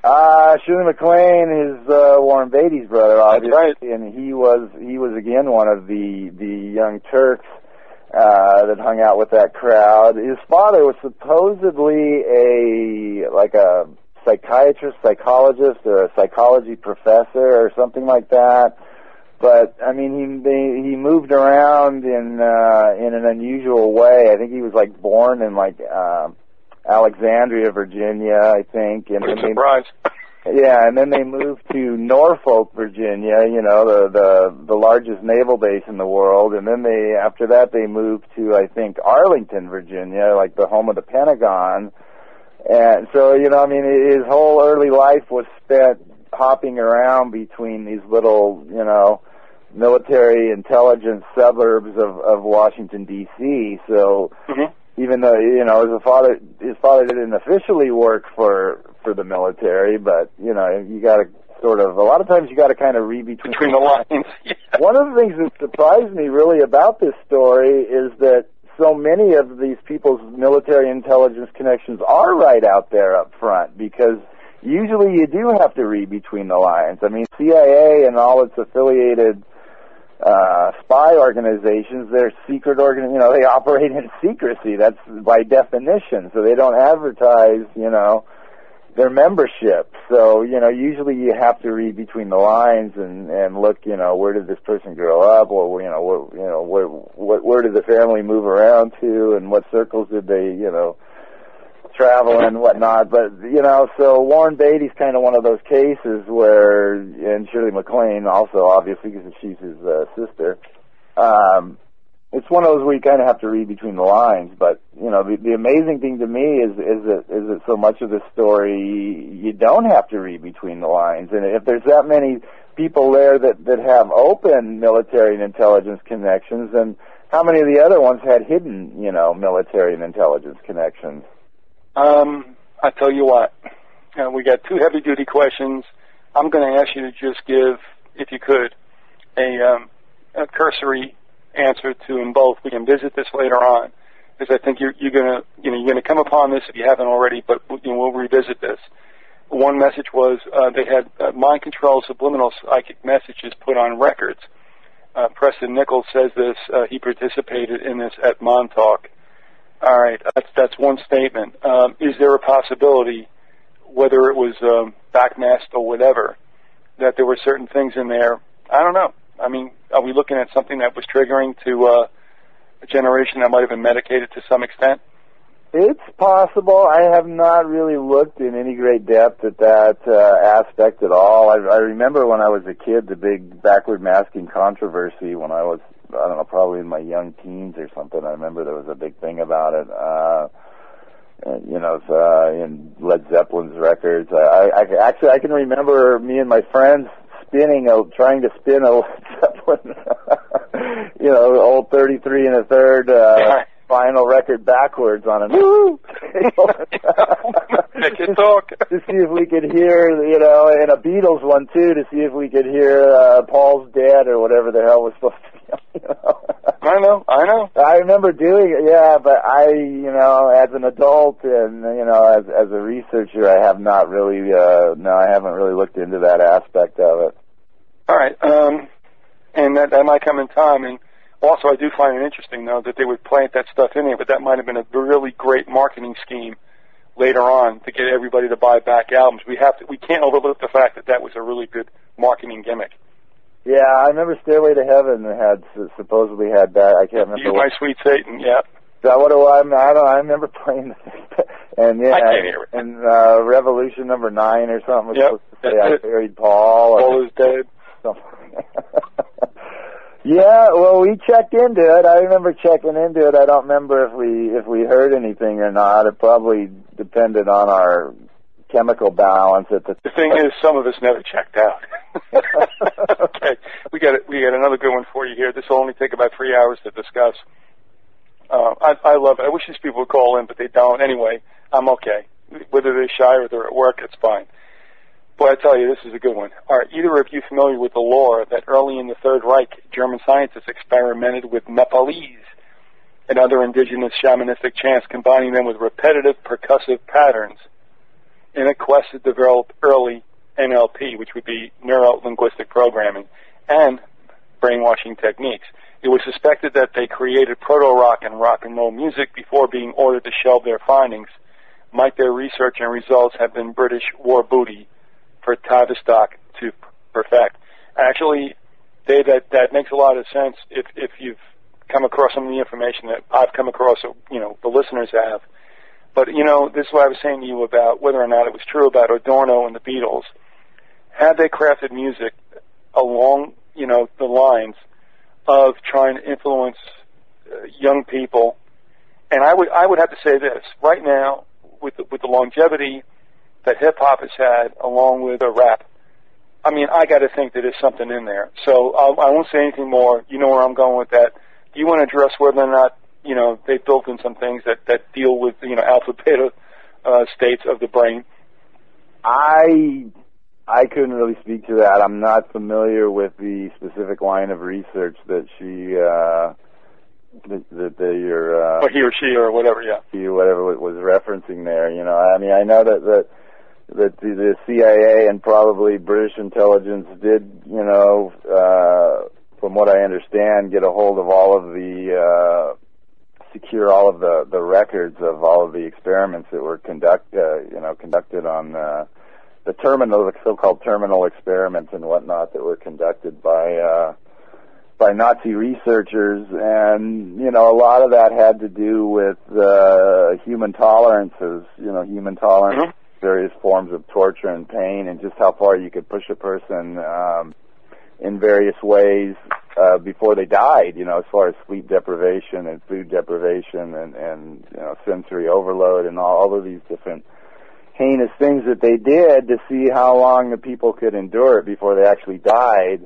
Uh, Shirley MacLaine is uh, Warren Beatty's brother, obviously, right. and he was he was again one of the the young Turks uh, that hung out with that crowd. His father was supposedly a like a psychiatrist, psychologist, or a psychology professor, or something like that. But I mean, he they, he moved around in uh, in an unusual way. I think he was like born in like. Uh, Alexandria, Virginia, I think, and then they surprise. yeah, and then they moved to Norfolk, Virginia, you know, the the the largest naval base in the world, and then they after that they moved to I think Arlington, Virginia, like the home of the Pentagon. And so, you know, I mean his whole early life was spent hopping around between these little, you know, military intelligence suburbs of of Washington DC. So, hmm even though you know his father his father didn't officially work for for the military but you know you got to sort of a lot of times you got to kind of read between Between the lines. Yeah. one of the things that surprised me really about this story is that so many of these people's military intelligence connections are right out there up front because usually you do have to read between the lines. I mean, CIA and all its affiliated uh, spy organizations, they're secret organ, you know, they operate in secrecy. That's by definition. So they don't advertise, you know, their membership. So, you know, usually you have to read between the lines and, and look, you know, where did this person grow up or, you know, where, you know, where, where, where did the family move around to and what circles did they, you know, travel and whatnot. But, you know, so Warren Beatty's kind of one of those cases where, and Shirley MacLaine also, obviously, because she's his uh, sister, um, it's one of those where you kind of have to read between the lines. But you know, the, the amazing thing to me is is that is that so much of the story you don't have to read between the lines, and if there's that many people there that that have open military and intelligence connections, then how many of the other ones had hidden, you know, military and intelligence connections? Um, I tell you what, uh, we got two heavy duty questions. I'm going to ask you to just give, if you could, a, um, a cursory answer to them both. We can visit this later on because I think you're, you're going to, you know, you're going to come upon this if you haven't already, but you know, we'll revisit this. One message was uh, they had uh, mind control subliminal psychic messages put on records. Uh, Preston Nichols says this. Uh, he participated in this at Montauk. All right, that's that's one statement. Um, is there a possibility, whether it was um, backmasked or whatever, that there were certain things in there? I don't know. I mean, are we looking at something that was triggering to uh, a generation that might have been medicated to some extent? It's possible. I have not really looked in any great depth at that uh, aspect at all. I, I remember when I was a kid, the big backward masking controversy when I was, I don't know, probably in my young teens or something. I remember there was a big thing about it. Uh, you know, uh, in Led Zeppelin's records. I, I, I actually I can remember me and my friends spinning, a, trying to spin a Led Zeppelin, you know, old 33 and a third uh, final record backwards on an. Woo! Make it talk. to see if we could hear, you know, and a Beatles one too, to see if we could hear uh, Paul's Dead or whatever the hell was supposed to be. You know? I know, I know. I remember doing it, yeah, but I, you know, as an adult and you know, as as a researcher, I have not really, uh no, I haven't really looked into that aspect of it. All right, um, and that that might come in time. And also, I do find it interesting though that they would plant that stuff in there, but that might have been a really great marketing scheme later on to get everybody to buy back albums. We have to, we can't overlook the fact that that was a really good marketing gimmick. Yeah, I remember Stairway to Heaven had supposedly had that. I can't remember. You, my sweet Satan, yeah. That what it was? I don't. I remember playing the and yeah, I can't hear it. and uh, Revolution Number Nine or something was Yep. supposed to say I buried Paul. or Paul is dead. something. yeah, well, we checked into it. I remember checking into it. I don't remember if we if we heard anything or not. It probably depended on our chemical balance at the. The thing is, some of us never checked out. okay, we got we got another good one for you here. This will only take about three hours to discuss. Uh, I, I love it. I wish these people would call in, but they don't. Anyway, I'm okay. Whether they're shy or they're at work, it's fine. Boy, I tell you, this is a good one. Are either of you familiar with the lore that early in the Third Reich, German scientists experimented with Nepalese and other indigenous shamanistic chants, combining them with repetitive percussive patterns in a quest to develop early NLP, which would be neuro-linguistic programming, and brainwashing techniques. It was suspected that they created proto-rock and rock and roll music before being ordered to shelve their findings. Might their research and results have been British war booty for Tavistock to perfect? Actually, Dave, that, that makes a lot of sense if, if you've come across some of the information that I've come across, you know, the listeners have. But, you know, this is what I was saying to you about whether or not it was true about Adorno and the Beatles. Had they crafted music along, you know, the lines of trying to influence uh, young people, and I would I would have to say this right now with the, with the longevity that hip hop has had, along with a rap. I mean, I got to think that there's something in there. So I'll, I won't say anything more. You know where I'm going with that. Do you want to address whether or not you know they've built in some things that that deal with you know alpha beta uh, states of the brain? I I couldn't really speak to that. I'm not familiar with the specific line of research that she uh that, that that you're uh or he or she or whatever. Yeah. you whatever was referencing there. You know, I mean, I know that that that the, the CIA and probably British intelligence did, you know, uh, from what I understand, get a hold of all of the uh, secure all of the the records of all of the experiments that were conduct, uh, you know, conducted on. Uh, the terminal, the so-called terminal experiments and whatnot that were conducted by uh, by Nazi researchers, and you know a lot of that had to do with uh, human tolerances. You know, human tolerance, Mhm. Various forms of torture and pain, and just how far you could push a person um, in various ways uh, before they died. You know, as far as sleep deprivation and food deprivation and and you know sensory overload and all, all of these different heinous things that they did to see how long the people could endure it before they actually died.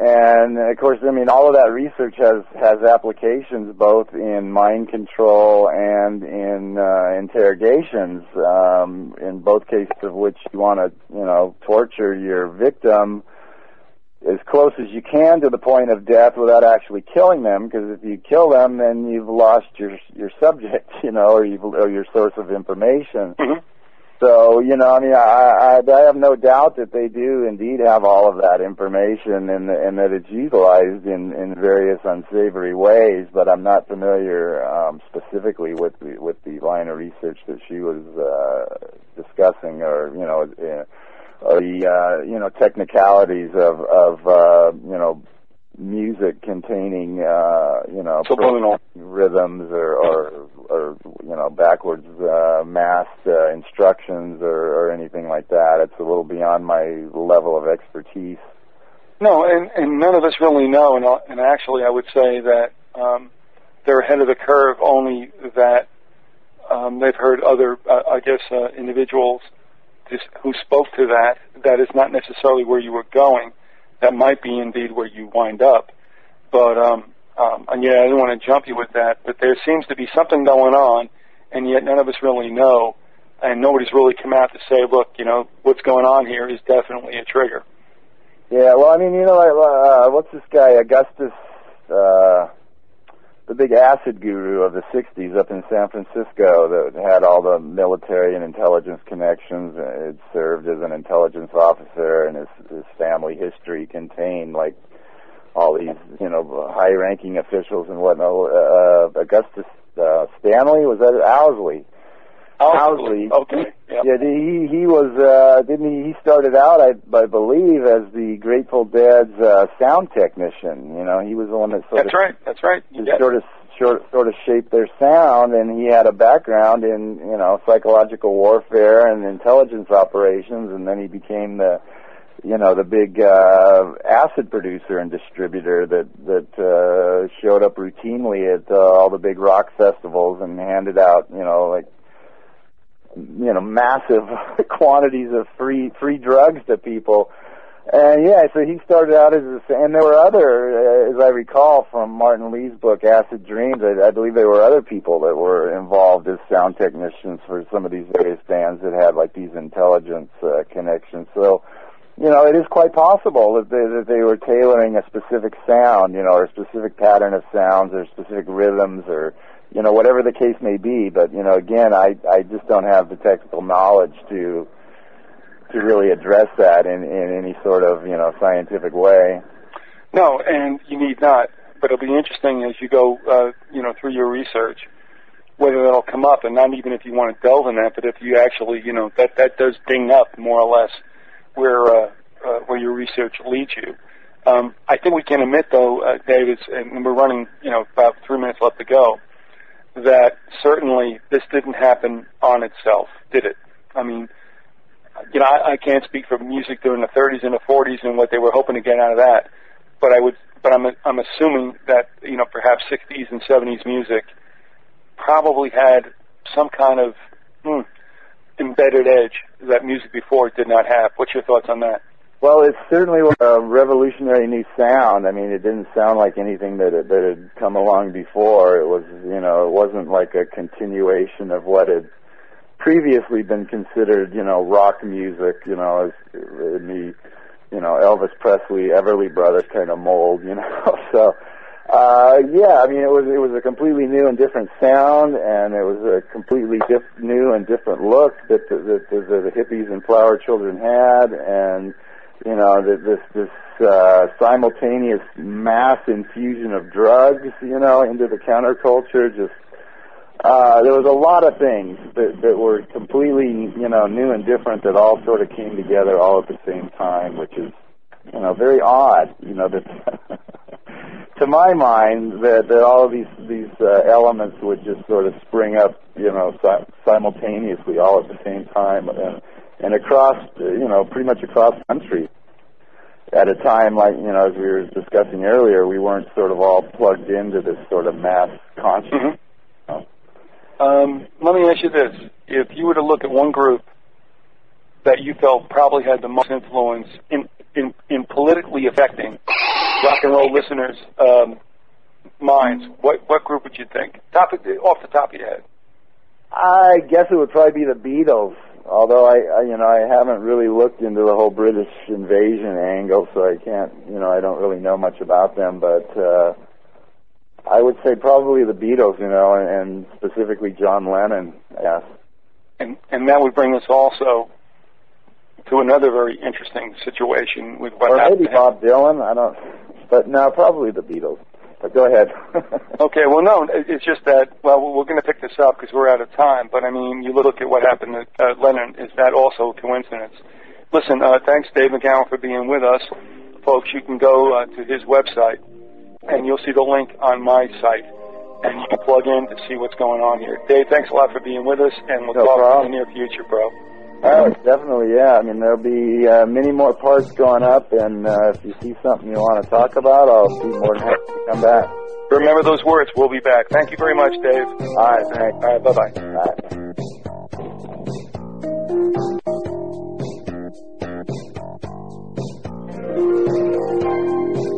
And of course, I mean, all of that research has has applications both in mind control and in uh, interrogations. Um, in both cases of which you want to, you know, torture your victim as close as you can to the point of death without actually killing them. Because if you kill them, then you've lost your your subject, you know, or you've or your source of information. hmm So, you know, I mean, I, I, I have no doubt that they do indeed have all of that information and, and that it's utilized in, in various unsavory ways, but I'm not familiar um, specifically with the, with the line of research that she was uh, discussing or, you know, uh, or the, uh, you know, technicalities of, of uh, you know, music containing, uh, you know, Subliminal. rhythms or, or, or you know, backwards uh, masked uh, instructions or, or anything like that. It's a little beyond my level of expertise. No, and, and none of us really know. And, uh, and actually, I would say that um, they're ahead of the curve. Only that um, they've heard other, uh, I guess, uh, individuals just, who spoke to that. That is not necessarily where you were going. That might be indeed where you wind up. But um, um, and yeah, I didn't want to jump you with that, but there seems to be something going on, and yet none of us really know, and nobody's really come out to say, look, you know, what's going on here is definitely a trigger. Yeah, well, I mean, you know, uh, what's this guy, Augustus, uh, the big acid guru of the 60s up in San Francisco that had all the military and intelligence connections, had served as an intelligence officer, and his, his family history contained, like, all these, you know, high-ranking officials and whatnot. Uh, Augustus uh, Stanley, was that Owsley? Owsley. Okay. Yep. Yeah, he he was uh didn't he he started out I I believe as the Grateful Dead's uh sound technician. You know, he was the one that sort That's of right. That's right. Sort of sort sort of shaped their sound and he had a background in, you know, psychological warfare and intelligence operations and then he became the you know the big uh acid producer and distributor that that uh showed up routinely at uh, all the big rock festivals and handed out you know like you know massive quantities of free free drugs to people. And yeah so he started out as a and there were other uh, as i recall from martin lee's book acid dreams I, I believe there were other people that were involved as sound technicians for some of these various bands that had like these intelligence uh, connections. So you know, it is quite possible that they, that they were tailoring a specific sound, you know, or a specific pattern of sounds or specific rhythms or, you know, whatever the case may be. But, you know, again, I, I just don't have the technical knowledge to, to really address that in, in any sort of, you know, scientific way. No, and you need not. But it'll be interesting as you go, uh, you know, through your research, whether that'll come up, and not even if you want to delve in that, but if you actually, you know, that that does ding up more or less where uh, uh, where your research leads you. Um, I think we can admit, though, uh, David, and we're running, you know, about three minutes left to go, that certainly this didn't happen on itself, did it? I mean, you know, I, I can't speak for music during the 30s and the 40s and what they were hoping to get out of that, but I would, but I'm, I'm assuming that you know, perhaps 60s and 70s music probably had some kind of hmm, embedded edge that music before did not have. What's your thoughts on that? Well, it certainly a revolutionary new sound. I mean, it didn't sound like anything that had, that had come along before. It was, you know, it wasn't like a continuation of what had previously been considered, you know, rock music, you know, as in the, you know, Elvis Presley, Everly Brothers kind of mold, you know. so, uh, yeah, I mean, it was it was a completely new and different sound, and it was a completely diff- new and different look that the, that the, the hippies and flower children had, and you know, this this uh, simultaneous mass infusion of drugs, you know, into the counterculture. Just uh, there was a lot of things that that were completely, you know, new and different that all sort of came together all at the same time, which is, you know, very odd. You know that. to my mind, that, that all of these these uh, elements would just sort of spring up, you know, si- simultaneously, all at the same time, and and across, you know, pretty much across the country. At a time like, you know, as we were discussing earlier, we weren't sort of all plugged into this sort of mass consciousness. Mm-hmm. Um, let me ask you this: If you were to look at one group that you felt probably had the most influence in in, in politically affecting rock and roll listeners' um, minds, what what group would you think? Top off the top of your head. I guess it would probably be the Beatles although I, I you know I haven't really looked into the whole British invasion angle, so I can't you know I don't really know much about them, but uh, I would say probably the Beatles, you know, and, and specifically John Lennon. Yes. And and that would bring us also to another very interesting situation with what or happened. maybe Bob Dylan. I don't, but no, probably the Beatles. But go ahead. okay, well, no, it's just that, well, we're going to pick this up because we're out of time, but I mean, you look at what happened to uh, Lennon, is that also a coincidence? Listen, uh, thanks, Dave McGowan, for being with us. Folks, you can go uh, to his website, and you'll see the link on my site, and you can plug in to see what's going on here. Dave, thanks a lot for being with us, and we'll no talk problem. in the near future, bro. Oh, definitely, yeah. I mean, there'll be uh, many more parts going up, and uh, if you see something you want to talk about, I'll be more than happy to come back. Remember those words. We'll be back. Thank you very much, Dave. All right, thanks. All right, bye-bye. All right. Thank you.